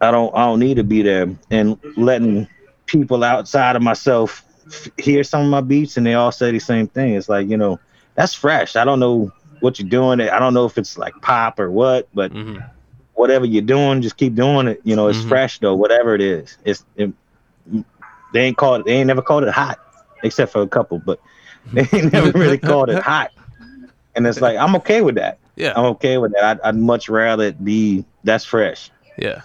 I don't I don't need to be there and letting people outside of myself f- hear some of my beats and they all say the same thing. It's like, you know, that's fresh. I don't know what you're doing. I don't know if it's like pop or what, but hmm whatever you're doing, just keep doing it. You know, it's Mhm. fresh though, whatever it is. It's it, they ain't called it. they ain't never called it hot, except for a couple, but they ain't never really called it hot. And it's like I'm okay with that. Yeah. I'm okay with that. I'd, I'd much rather it be that's fresh Yeah.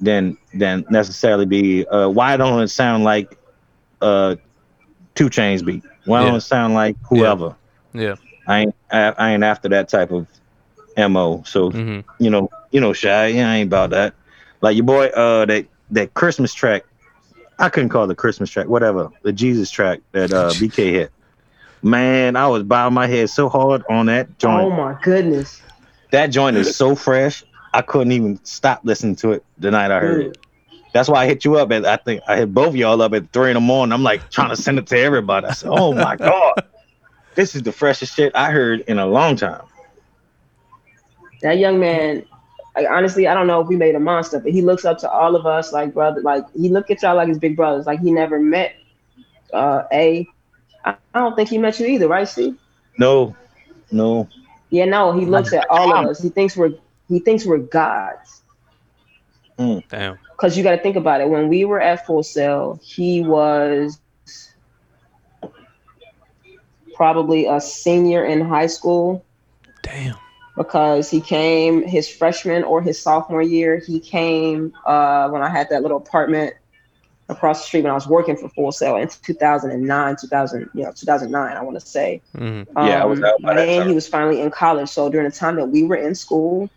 than than necessarily be uh why don't it sound like uh 2 Chainz beat why Yeah. don't it sound like whoever Yeah. i ain't I, I ain't after that type of mo so hmm you know you know shy yeah i ain't about that like your boy uh that that christmas track i couldn't call it the christmas track whatever the jesus track that uh bk hit man i was bowing my head so hard on that joint Oh my goodness. that joint is so fresh. I couldn't even stop listening to it the night I heard it. That's why I hit you up. And I think I hit both of y'all up at three in the morning. I'm like trying to send it to everybody. I said, "Oh my god, this is the freshest shit I heard in a long time." That young man, like honestly, I don't know if we made a monster, but he looks up to all of us like brother. Like he look at y'all like his big brothers. Like he never met uh A. I I don't think he met you either, right, Steve? No, no, Yeah, no, he looks at all of us. He thinks we're he thinks we're gods. Damn. Because you got to think about it. When we were at Full Sail, he was probably a senior in high school Damn. because he came his freshman or his sophomore year. He came uh, when I had that little apartment across the street when I was working for Full Sail in 2009, 2000, you know, 2009, I want to say. hmm Yeah, I was out by that and he was finally in college. So during the time that we were in school,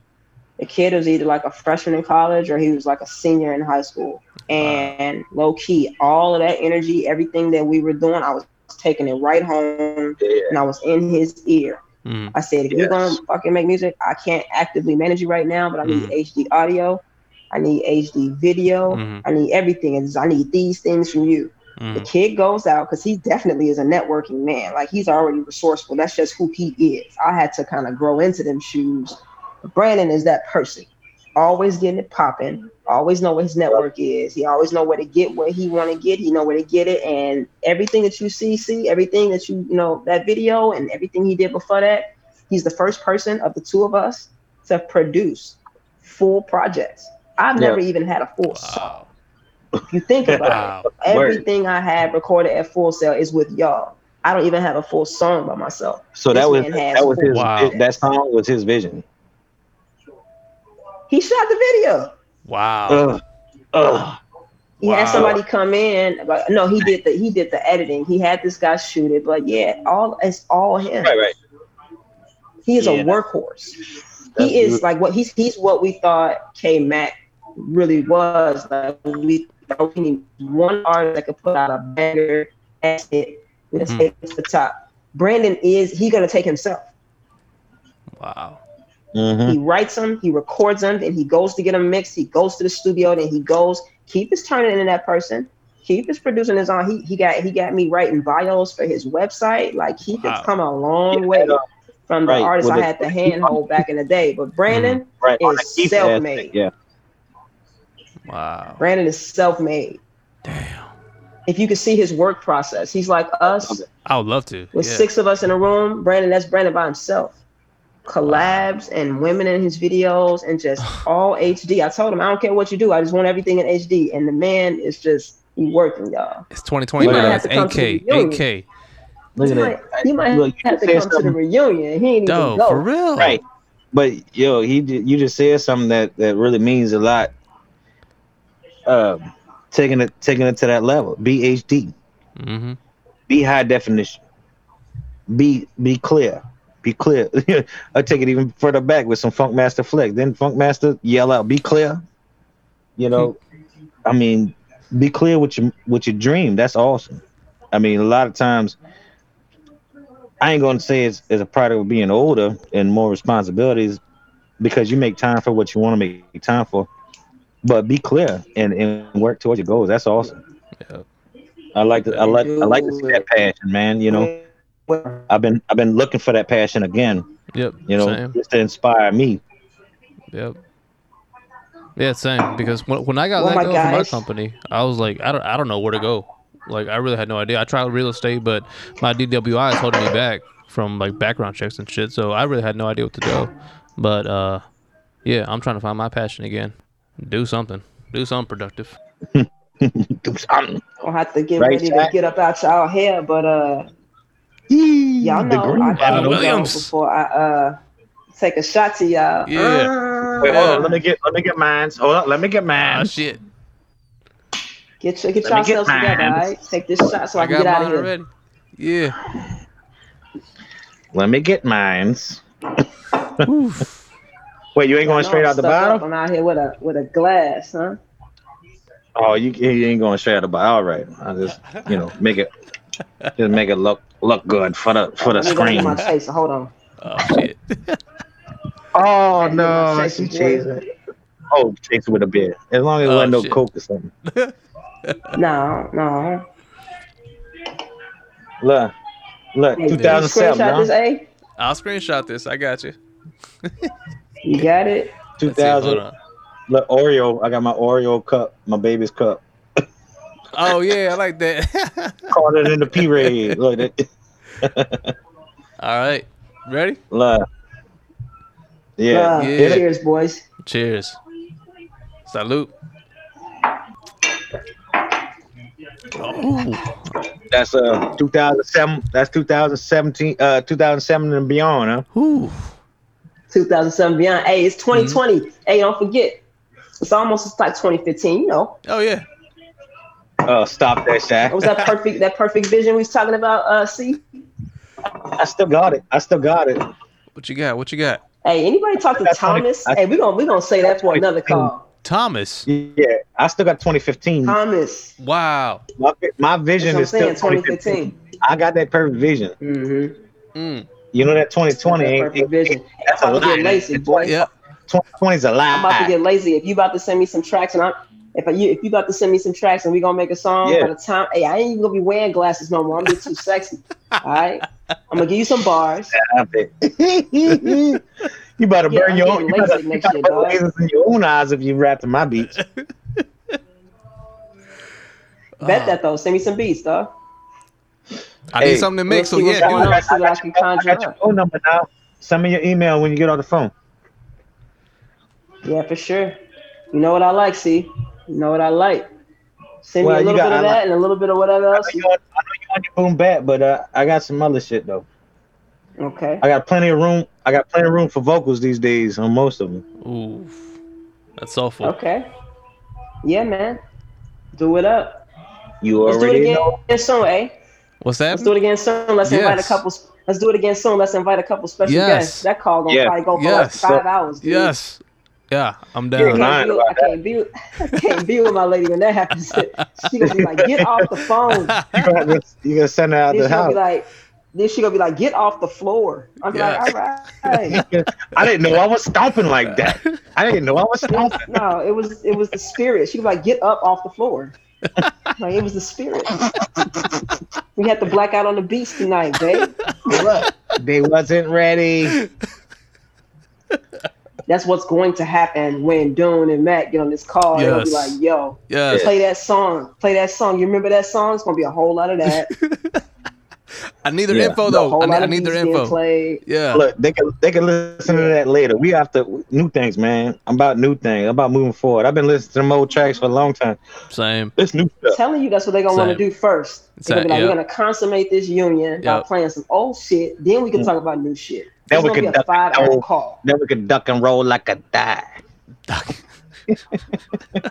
the kid was either like a freshman in college or he was like a senior in high school. And low key, all of that energy, everything that we were doing, I was taking it right home Yeah. and I was in his ear. hmm I said, if you're gonna fucking make music, I can't actively manage you right now, but I need Mhm. HD audio, I need HD video, Mhm. I need everything, and I need these things from you. The hmm kid goes out because he definitely is a networking man. Like he's already resourceful. That's just who he is. I had to kind of grow into them shoes. Brandon is that person, always getting it popping. Always know what his network is. He always know where to get what he want to get. He know where to get it, and everything that you see, see everything that you you know that video and everything he did before that. He's the first person of the two of us to produce full projects. I've Yeah. never even had a full song. Wow. If you think about it. Wow. Everything I have recorded at Full Sail is with y'all. I don't even have a full song by myself. So This that was that was his Wow. that song was his vision. He shot the video. Wow. Ugh, ugh. He had somebody come in, but no, he did the he did the editing. He had this guy shoot it, but yeah, all it's all him. Right, right. He is Yeah. a workhorse. That's he is good. like what he's he's what we thought K Mac really was. Like we thought we need one artist that could put out a banger. That's it. Let's Mhm. hit the top. Brandon is he gonna take himself. Wow. Mhm. He writes them, he records them, and he goes to get them mixed. He goes to the studio, then he goes. Keep his turning into that person. Keep his producing his own. He he got he got me writing bios for his website. Like he Wow. could come a long Yeah, way from the right, artists with I had to handhold back in the day. But Brandon, Right. is self-made. Yeah. Wow. Brandon is self-made. Damn. If you could see his work process, he's like us I would love to. with yeah. six of us in a room. Brandon, that's Brandon by himself. Collabs and women in his videos and just all HD. I told him I don't care what you do. I just want everything in HD. And the man is just he working, y'all. It's 2020 You might now. have It's to come to 8K. the reunion. 8K. Look you at might, that. you might Look, have to said come to the reunion. He ain't even Dope. go. For real. Right. But yo, he you just said something that that really means a lot. Um, taking it taking it to that level. BHD. Mm-hmm. Be high definition. Be be clear. Be clear. I take it even further back with some Funkmaster Flex. Then Funk Master yell out, "Be clear." You know, I mean, be clear with your with your dream. That's awesome. I mean, a lot of times, I ain't gonna say it's as a product of being older and more responsibilities. because you make time for what you want to make time for. But be clear and, and work towards your goals. That's awesome. Yeah. I like to I like I like to see that passion, man. You know, I've been I've been looking for that passion again. Yep. You know, Same. just to inspire me. Yep. Yeah, same. Because when, when I got Well, let my go from my company, I was like, I don't, I don't know where to go. Like, I really had no idea. I tried real estate, but my DWI is holding me back from like background checks and shit. So I really had no idea what to do. But uh, yeah, I'm trying to find my passion again. Do something. Do something productive. Do something. I'll have to get Right, ready to get up out y'all hair, but uh, y'all know green I gotta Williams. before I uh take a shot to y'all. Yeah. Wait, hold on. Let me get let me get mines. Hold on. Let me get Ah, mines. shit. Get your, get Let me get yourselves together, all mine. right? Take this shot so I, I can get out of here. already. Yeah. Let me get mines. Oof. Wait, you ain't going straight out the stuck up. bottle? I'm out here with a with a glass, huh? Oh, you, you ain't going straight out the bottle. All right. I just you know make it just make it look look good for the for the Let me go my screen. chaser. Hold on. Oh shit. Oh no, my she chaser, chasing. Oh, chase with a beer. As long as it Oh, wasn't no coke or something. No, no. Look, look, Hey, can you 2007, screenshot this, huh? A? I'll screenshot this. I got you. You got it. Let's see, 2000. Look, Oreo. I got my Oreo cup, my baby's cup. Oh yeah, I like that. Caught it in the P raid. Look, it, All right. Ready? look. Yeah, Uh, Yeah. Cheers, boys. Cheers. Salute. Oh, that's uh 2007. That's 2017. Uh, 2007 and beyond, huh? Whew. 2007 beyond. Hey, it's 2020. Mm-hmm. Hey, don't forget. It's almost it's like 2015. You know, Oh yeah. Oh, stop that, what Shaq. was that perfect that perfect vision we was talking about? Uh, see. I still got it. I still got it. What you got? What you got? Hey, anybody talk to Thomas? I- Hey, we're gonna we're gonna say that for another call. Thomas. Yeah, I still got 2015. Thomas. Wow. My, my vision what I'm is still 2015. 2015. I got that perfect vision. Mm-hmm. Mm. You know that 2020 That ain't, perfect ain't- vision. that's I'm a about get lie. lazy, boy. Yep. 2020 is a lie. I'm about to get lazy. If you about to send me some tracks, and I'm if you if you about to send me some tracks, and we gonna make a song. Yeah. By the time, hey, I ain't even gonna be wearing glasses no more. I'm getting too sexy. All right, I'm gonna give you some bars. You better Yeah, burn I'm your own. getting You better, you better year, lasers in your own eyes if you rap to my beats. Bet uh, that though. Send me some beats, dog. I Hey, need something to mix. So let's yeah, what's going do on. that. see I can I got your phone number now. Send me your email when you get off the phone. Yeah, for sure. You know what I like, see? You know what I like. Send Well, me a little got- bit of I that like- and a little bit of whatever I know else. you want, I know you want your boom back, but uh, I got some other shit though. Okay. I got plenty of room. I got plenty of room for vocals these days on most of them. Ooh. That's soulful. Okay. Yeah, man. Do it up. You Let's do it already again know. soon, eh? What's that? Let's do it again soon. Let's invite a couple. Let's do it again soon. Let's invite a couple special Yes. guests. That call gonna Yeah. probably go for Yes. like five hours. Dude. Yes. Yeah, I'm I down. lying can't, be, I can't be. I can't be with my lady when that happens. She gonna be like, "Get off the phone." You gonna, you gonna send her out Then the she gonna house. be like, "Then she gonna be like, get off the floor." I'm Yeah. like, "All right." I didn't know I was stomping like that. I didn't know I was stomping. No, it was it was the spirit. She was like, "Get up off the floor." Like it was the spirit. We had to black out on the beach tonight, babe. Look, they wasn't ready. That's what's going to happen when Dune and Matt get on this call. They'll be like, "Yo, yes. play that song. Play that song. You remember that song? It's gonna be a whole lot of that. I need their Yeah. info though. whole I need, I need their info. played. Yeah. Look, they can they can listen to that later. We have to new things, man. I'm about new things. I'm about moving forward. I've been listening to them old tracks for a long time. Same. It's new stuff. telling you that's what they're gonna want to do first. They're gonna be like, Same, we're gonna consummate this union by playing some old shit. Then we can hmm. talk about new shit. Then It's we gonna can be a duck five hour roll. call. Then we can duck and roll like a die. Duck.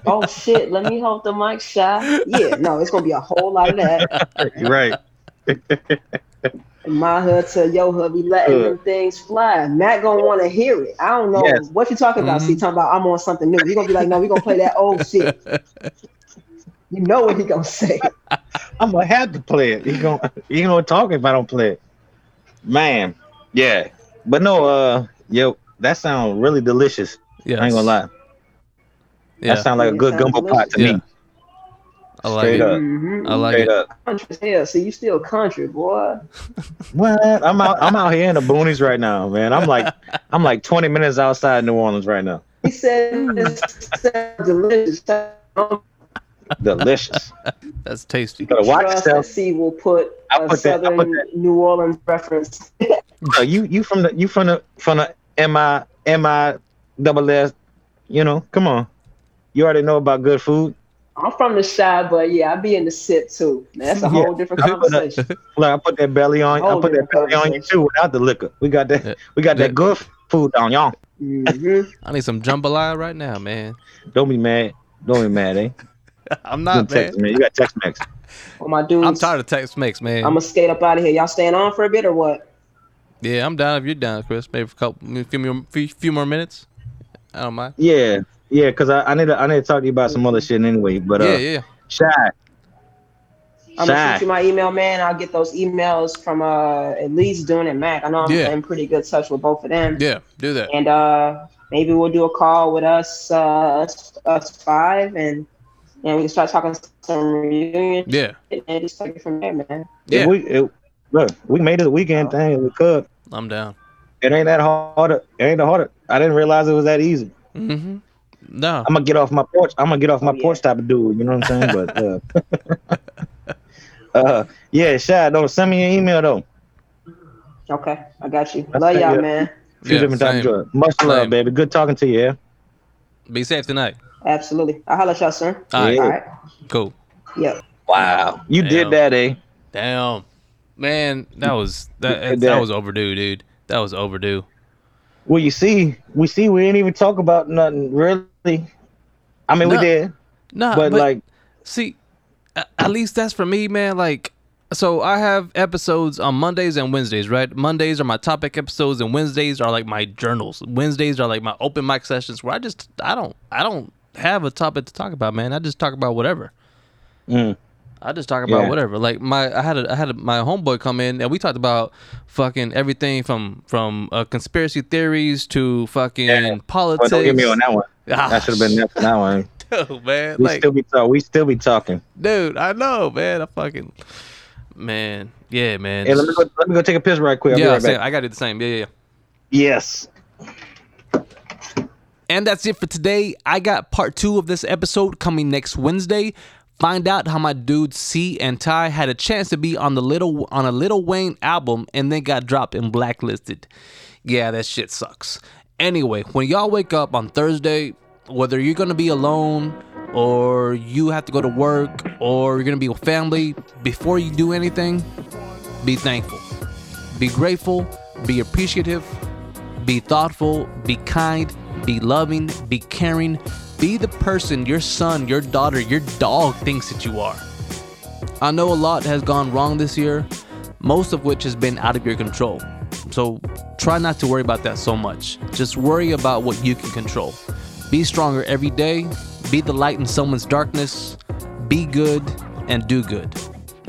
Oh shit, let me hold the mic shy. Yeah, no, it's gonna be a whole lot of that. right. And my hood to your hood be letting Good. them things fly. Matt gonna want to hear it. I don't know Yes. what you talking about. Mhm. See, talking about I'm on something new. He gonna be like, no, we gonna play that old shit. You know what he gonna say? I'm gonna have to play it. You gonna you gonna talk if I don't play it. Man, yeah. But no, uh yo, that sounds really delicious. Yeah, I ain't gonna lie. Yeah, That sounds like a good sounds gumbo pot to Yeah. me. I like straight it. up. Mhm. I like Straight it. up. Country as hell. See, you still country, boy. What? I'm out. I'm out here in the boonies right now, man. I'm like, I'm like 20 minutes outside New Orleans right now. He said delicious. Delicious. That's tasty. You gotta watch Trust yourself. that C will put I a put that- I put that- New Orleans reference. Bro, you you from the you from the from the M I M I double S. You know, come on. You already know about good food. I'm from the side, but yeah, I be in the sip too. Man, that's a Yeah. whole different I put that- conversation. Look, I put that belly on. I put that belly on you too without the liquor. We got that. Yeah. We got Yeah. that good food on y'all. hmm I need some jambalaya right now, man. Don't be mad. Don't be mad, eh? I'm You not, man. text me. You got Tex Mex. Well, my dudes, I'm tired of Tex Mex, man. I'm gonna skate up out of here. Y'all staying on for a bit or what? yeah, I'm down if you're down, Chris. Maybe for a couple, a few more, few, few more minutes. I don't mind. Yeah, yeah. Cause I, I need to I need to talk to you about some other shit anyway. But uh, yeah, yeah. shy. I'm gonna shoot you my email, man. I'll get those emails from uh at least doing it, Mac. I know I'm Yeah. in pretty good touch with both of them. Yeah, do that. And uh maybe we'll do a call with us uh us, us five and and we can start talking some reunion Yeah, shit and just take it from there, man. yeah. If we it, look, we made it a weekend thing. We could. I'm down. It ain't that hard. It ain't that hard. I didn't realize it was that easy. Mm-hmm. No. I'm gonna get off my porch. I'm gonna get off my Oh, yeah. porch type of dude. You know what I'm saying? But uh, uh, yeah, shy. Don't send me an email though. Okay, I got you. That's Love y'all, man. Few Yeah, different types same. of joy. Much love, baby. Good talking to you. Yeah. Be safe tonight. Absolutely. I'll holler at y'all soon. All right, Yeah. All right. cool. Yep. Wow. You Damn. did that, eh? Damn, man, that was that that that. was overdue, dude. That was overdue. Well, you see, we see, we didn't even talk about nothing really. I mean, we did, No, but, like, see, at least that's for me, man. Like, so I have episodes on Mondays and Wednesdays, right? Mondays are my topic episodes, and Wednesdays are like my journals. Wednesdays are like my open mic sessions where I just I don't I don't have a topic to talk about, man. I just talk about whatever. mm, I just talk about Yeah. whatever. Like my, I had a, I had a, my homeboy come in and we talked about fucking everything from from uh, conspiracy theories to fucking Yeah. politics. but don't get me on that one. Ah, That should have been there for that one. dude, man. We Like, still be talk. We still be talking. dude, I know, man. I fucking, man, yeah, man. Hey, let me go. Let me go take a piss right quick. I'll be yeah, right. I gotta do the same. Yeah, yeah, yeah. Yes. And that's it for today. I got part two of this episode coming next Wednesday. Find out how my dudes C and Ty had a chance to be on the little on a Lil Wayne album and then got dropped and blacklisted. Yeah, that shit sucks. Anyway, when y'all wake up on Thursday, whether you're gonna be alone or you have to go to work or you're gonna be with family, before you do anything, be thankful. Be grateful, be appreciative, be thoughtful, be kind, be loving, be caring, be the person your son, your daughter, your dog thinks that you are. I know a lot has gone wrong this year, most of which has been out of your control. So try not to worry about that so much. Just worry about what you can control. Be stronger every day, be the light in someone's darkness, be good, and do good.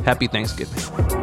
Happy Thanksgiving.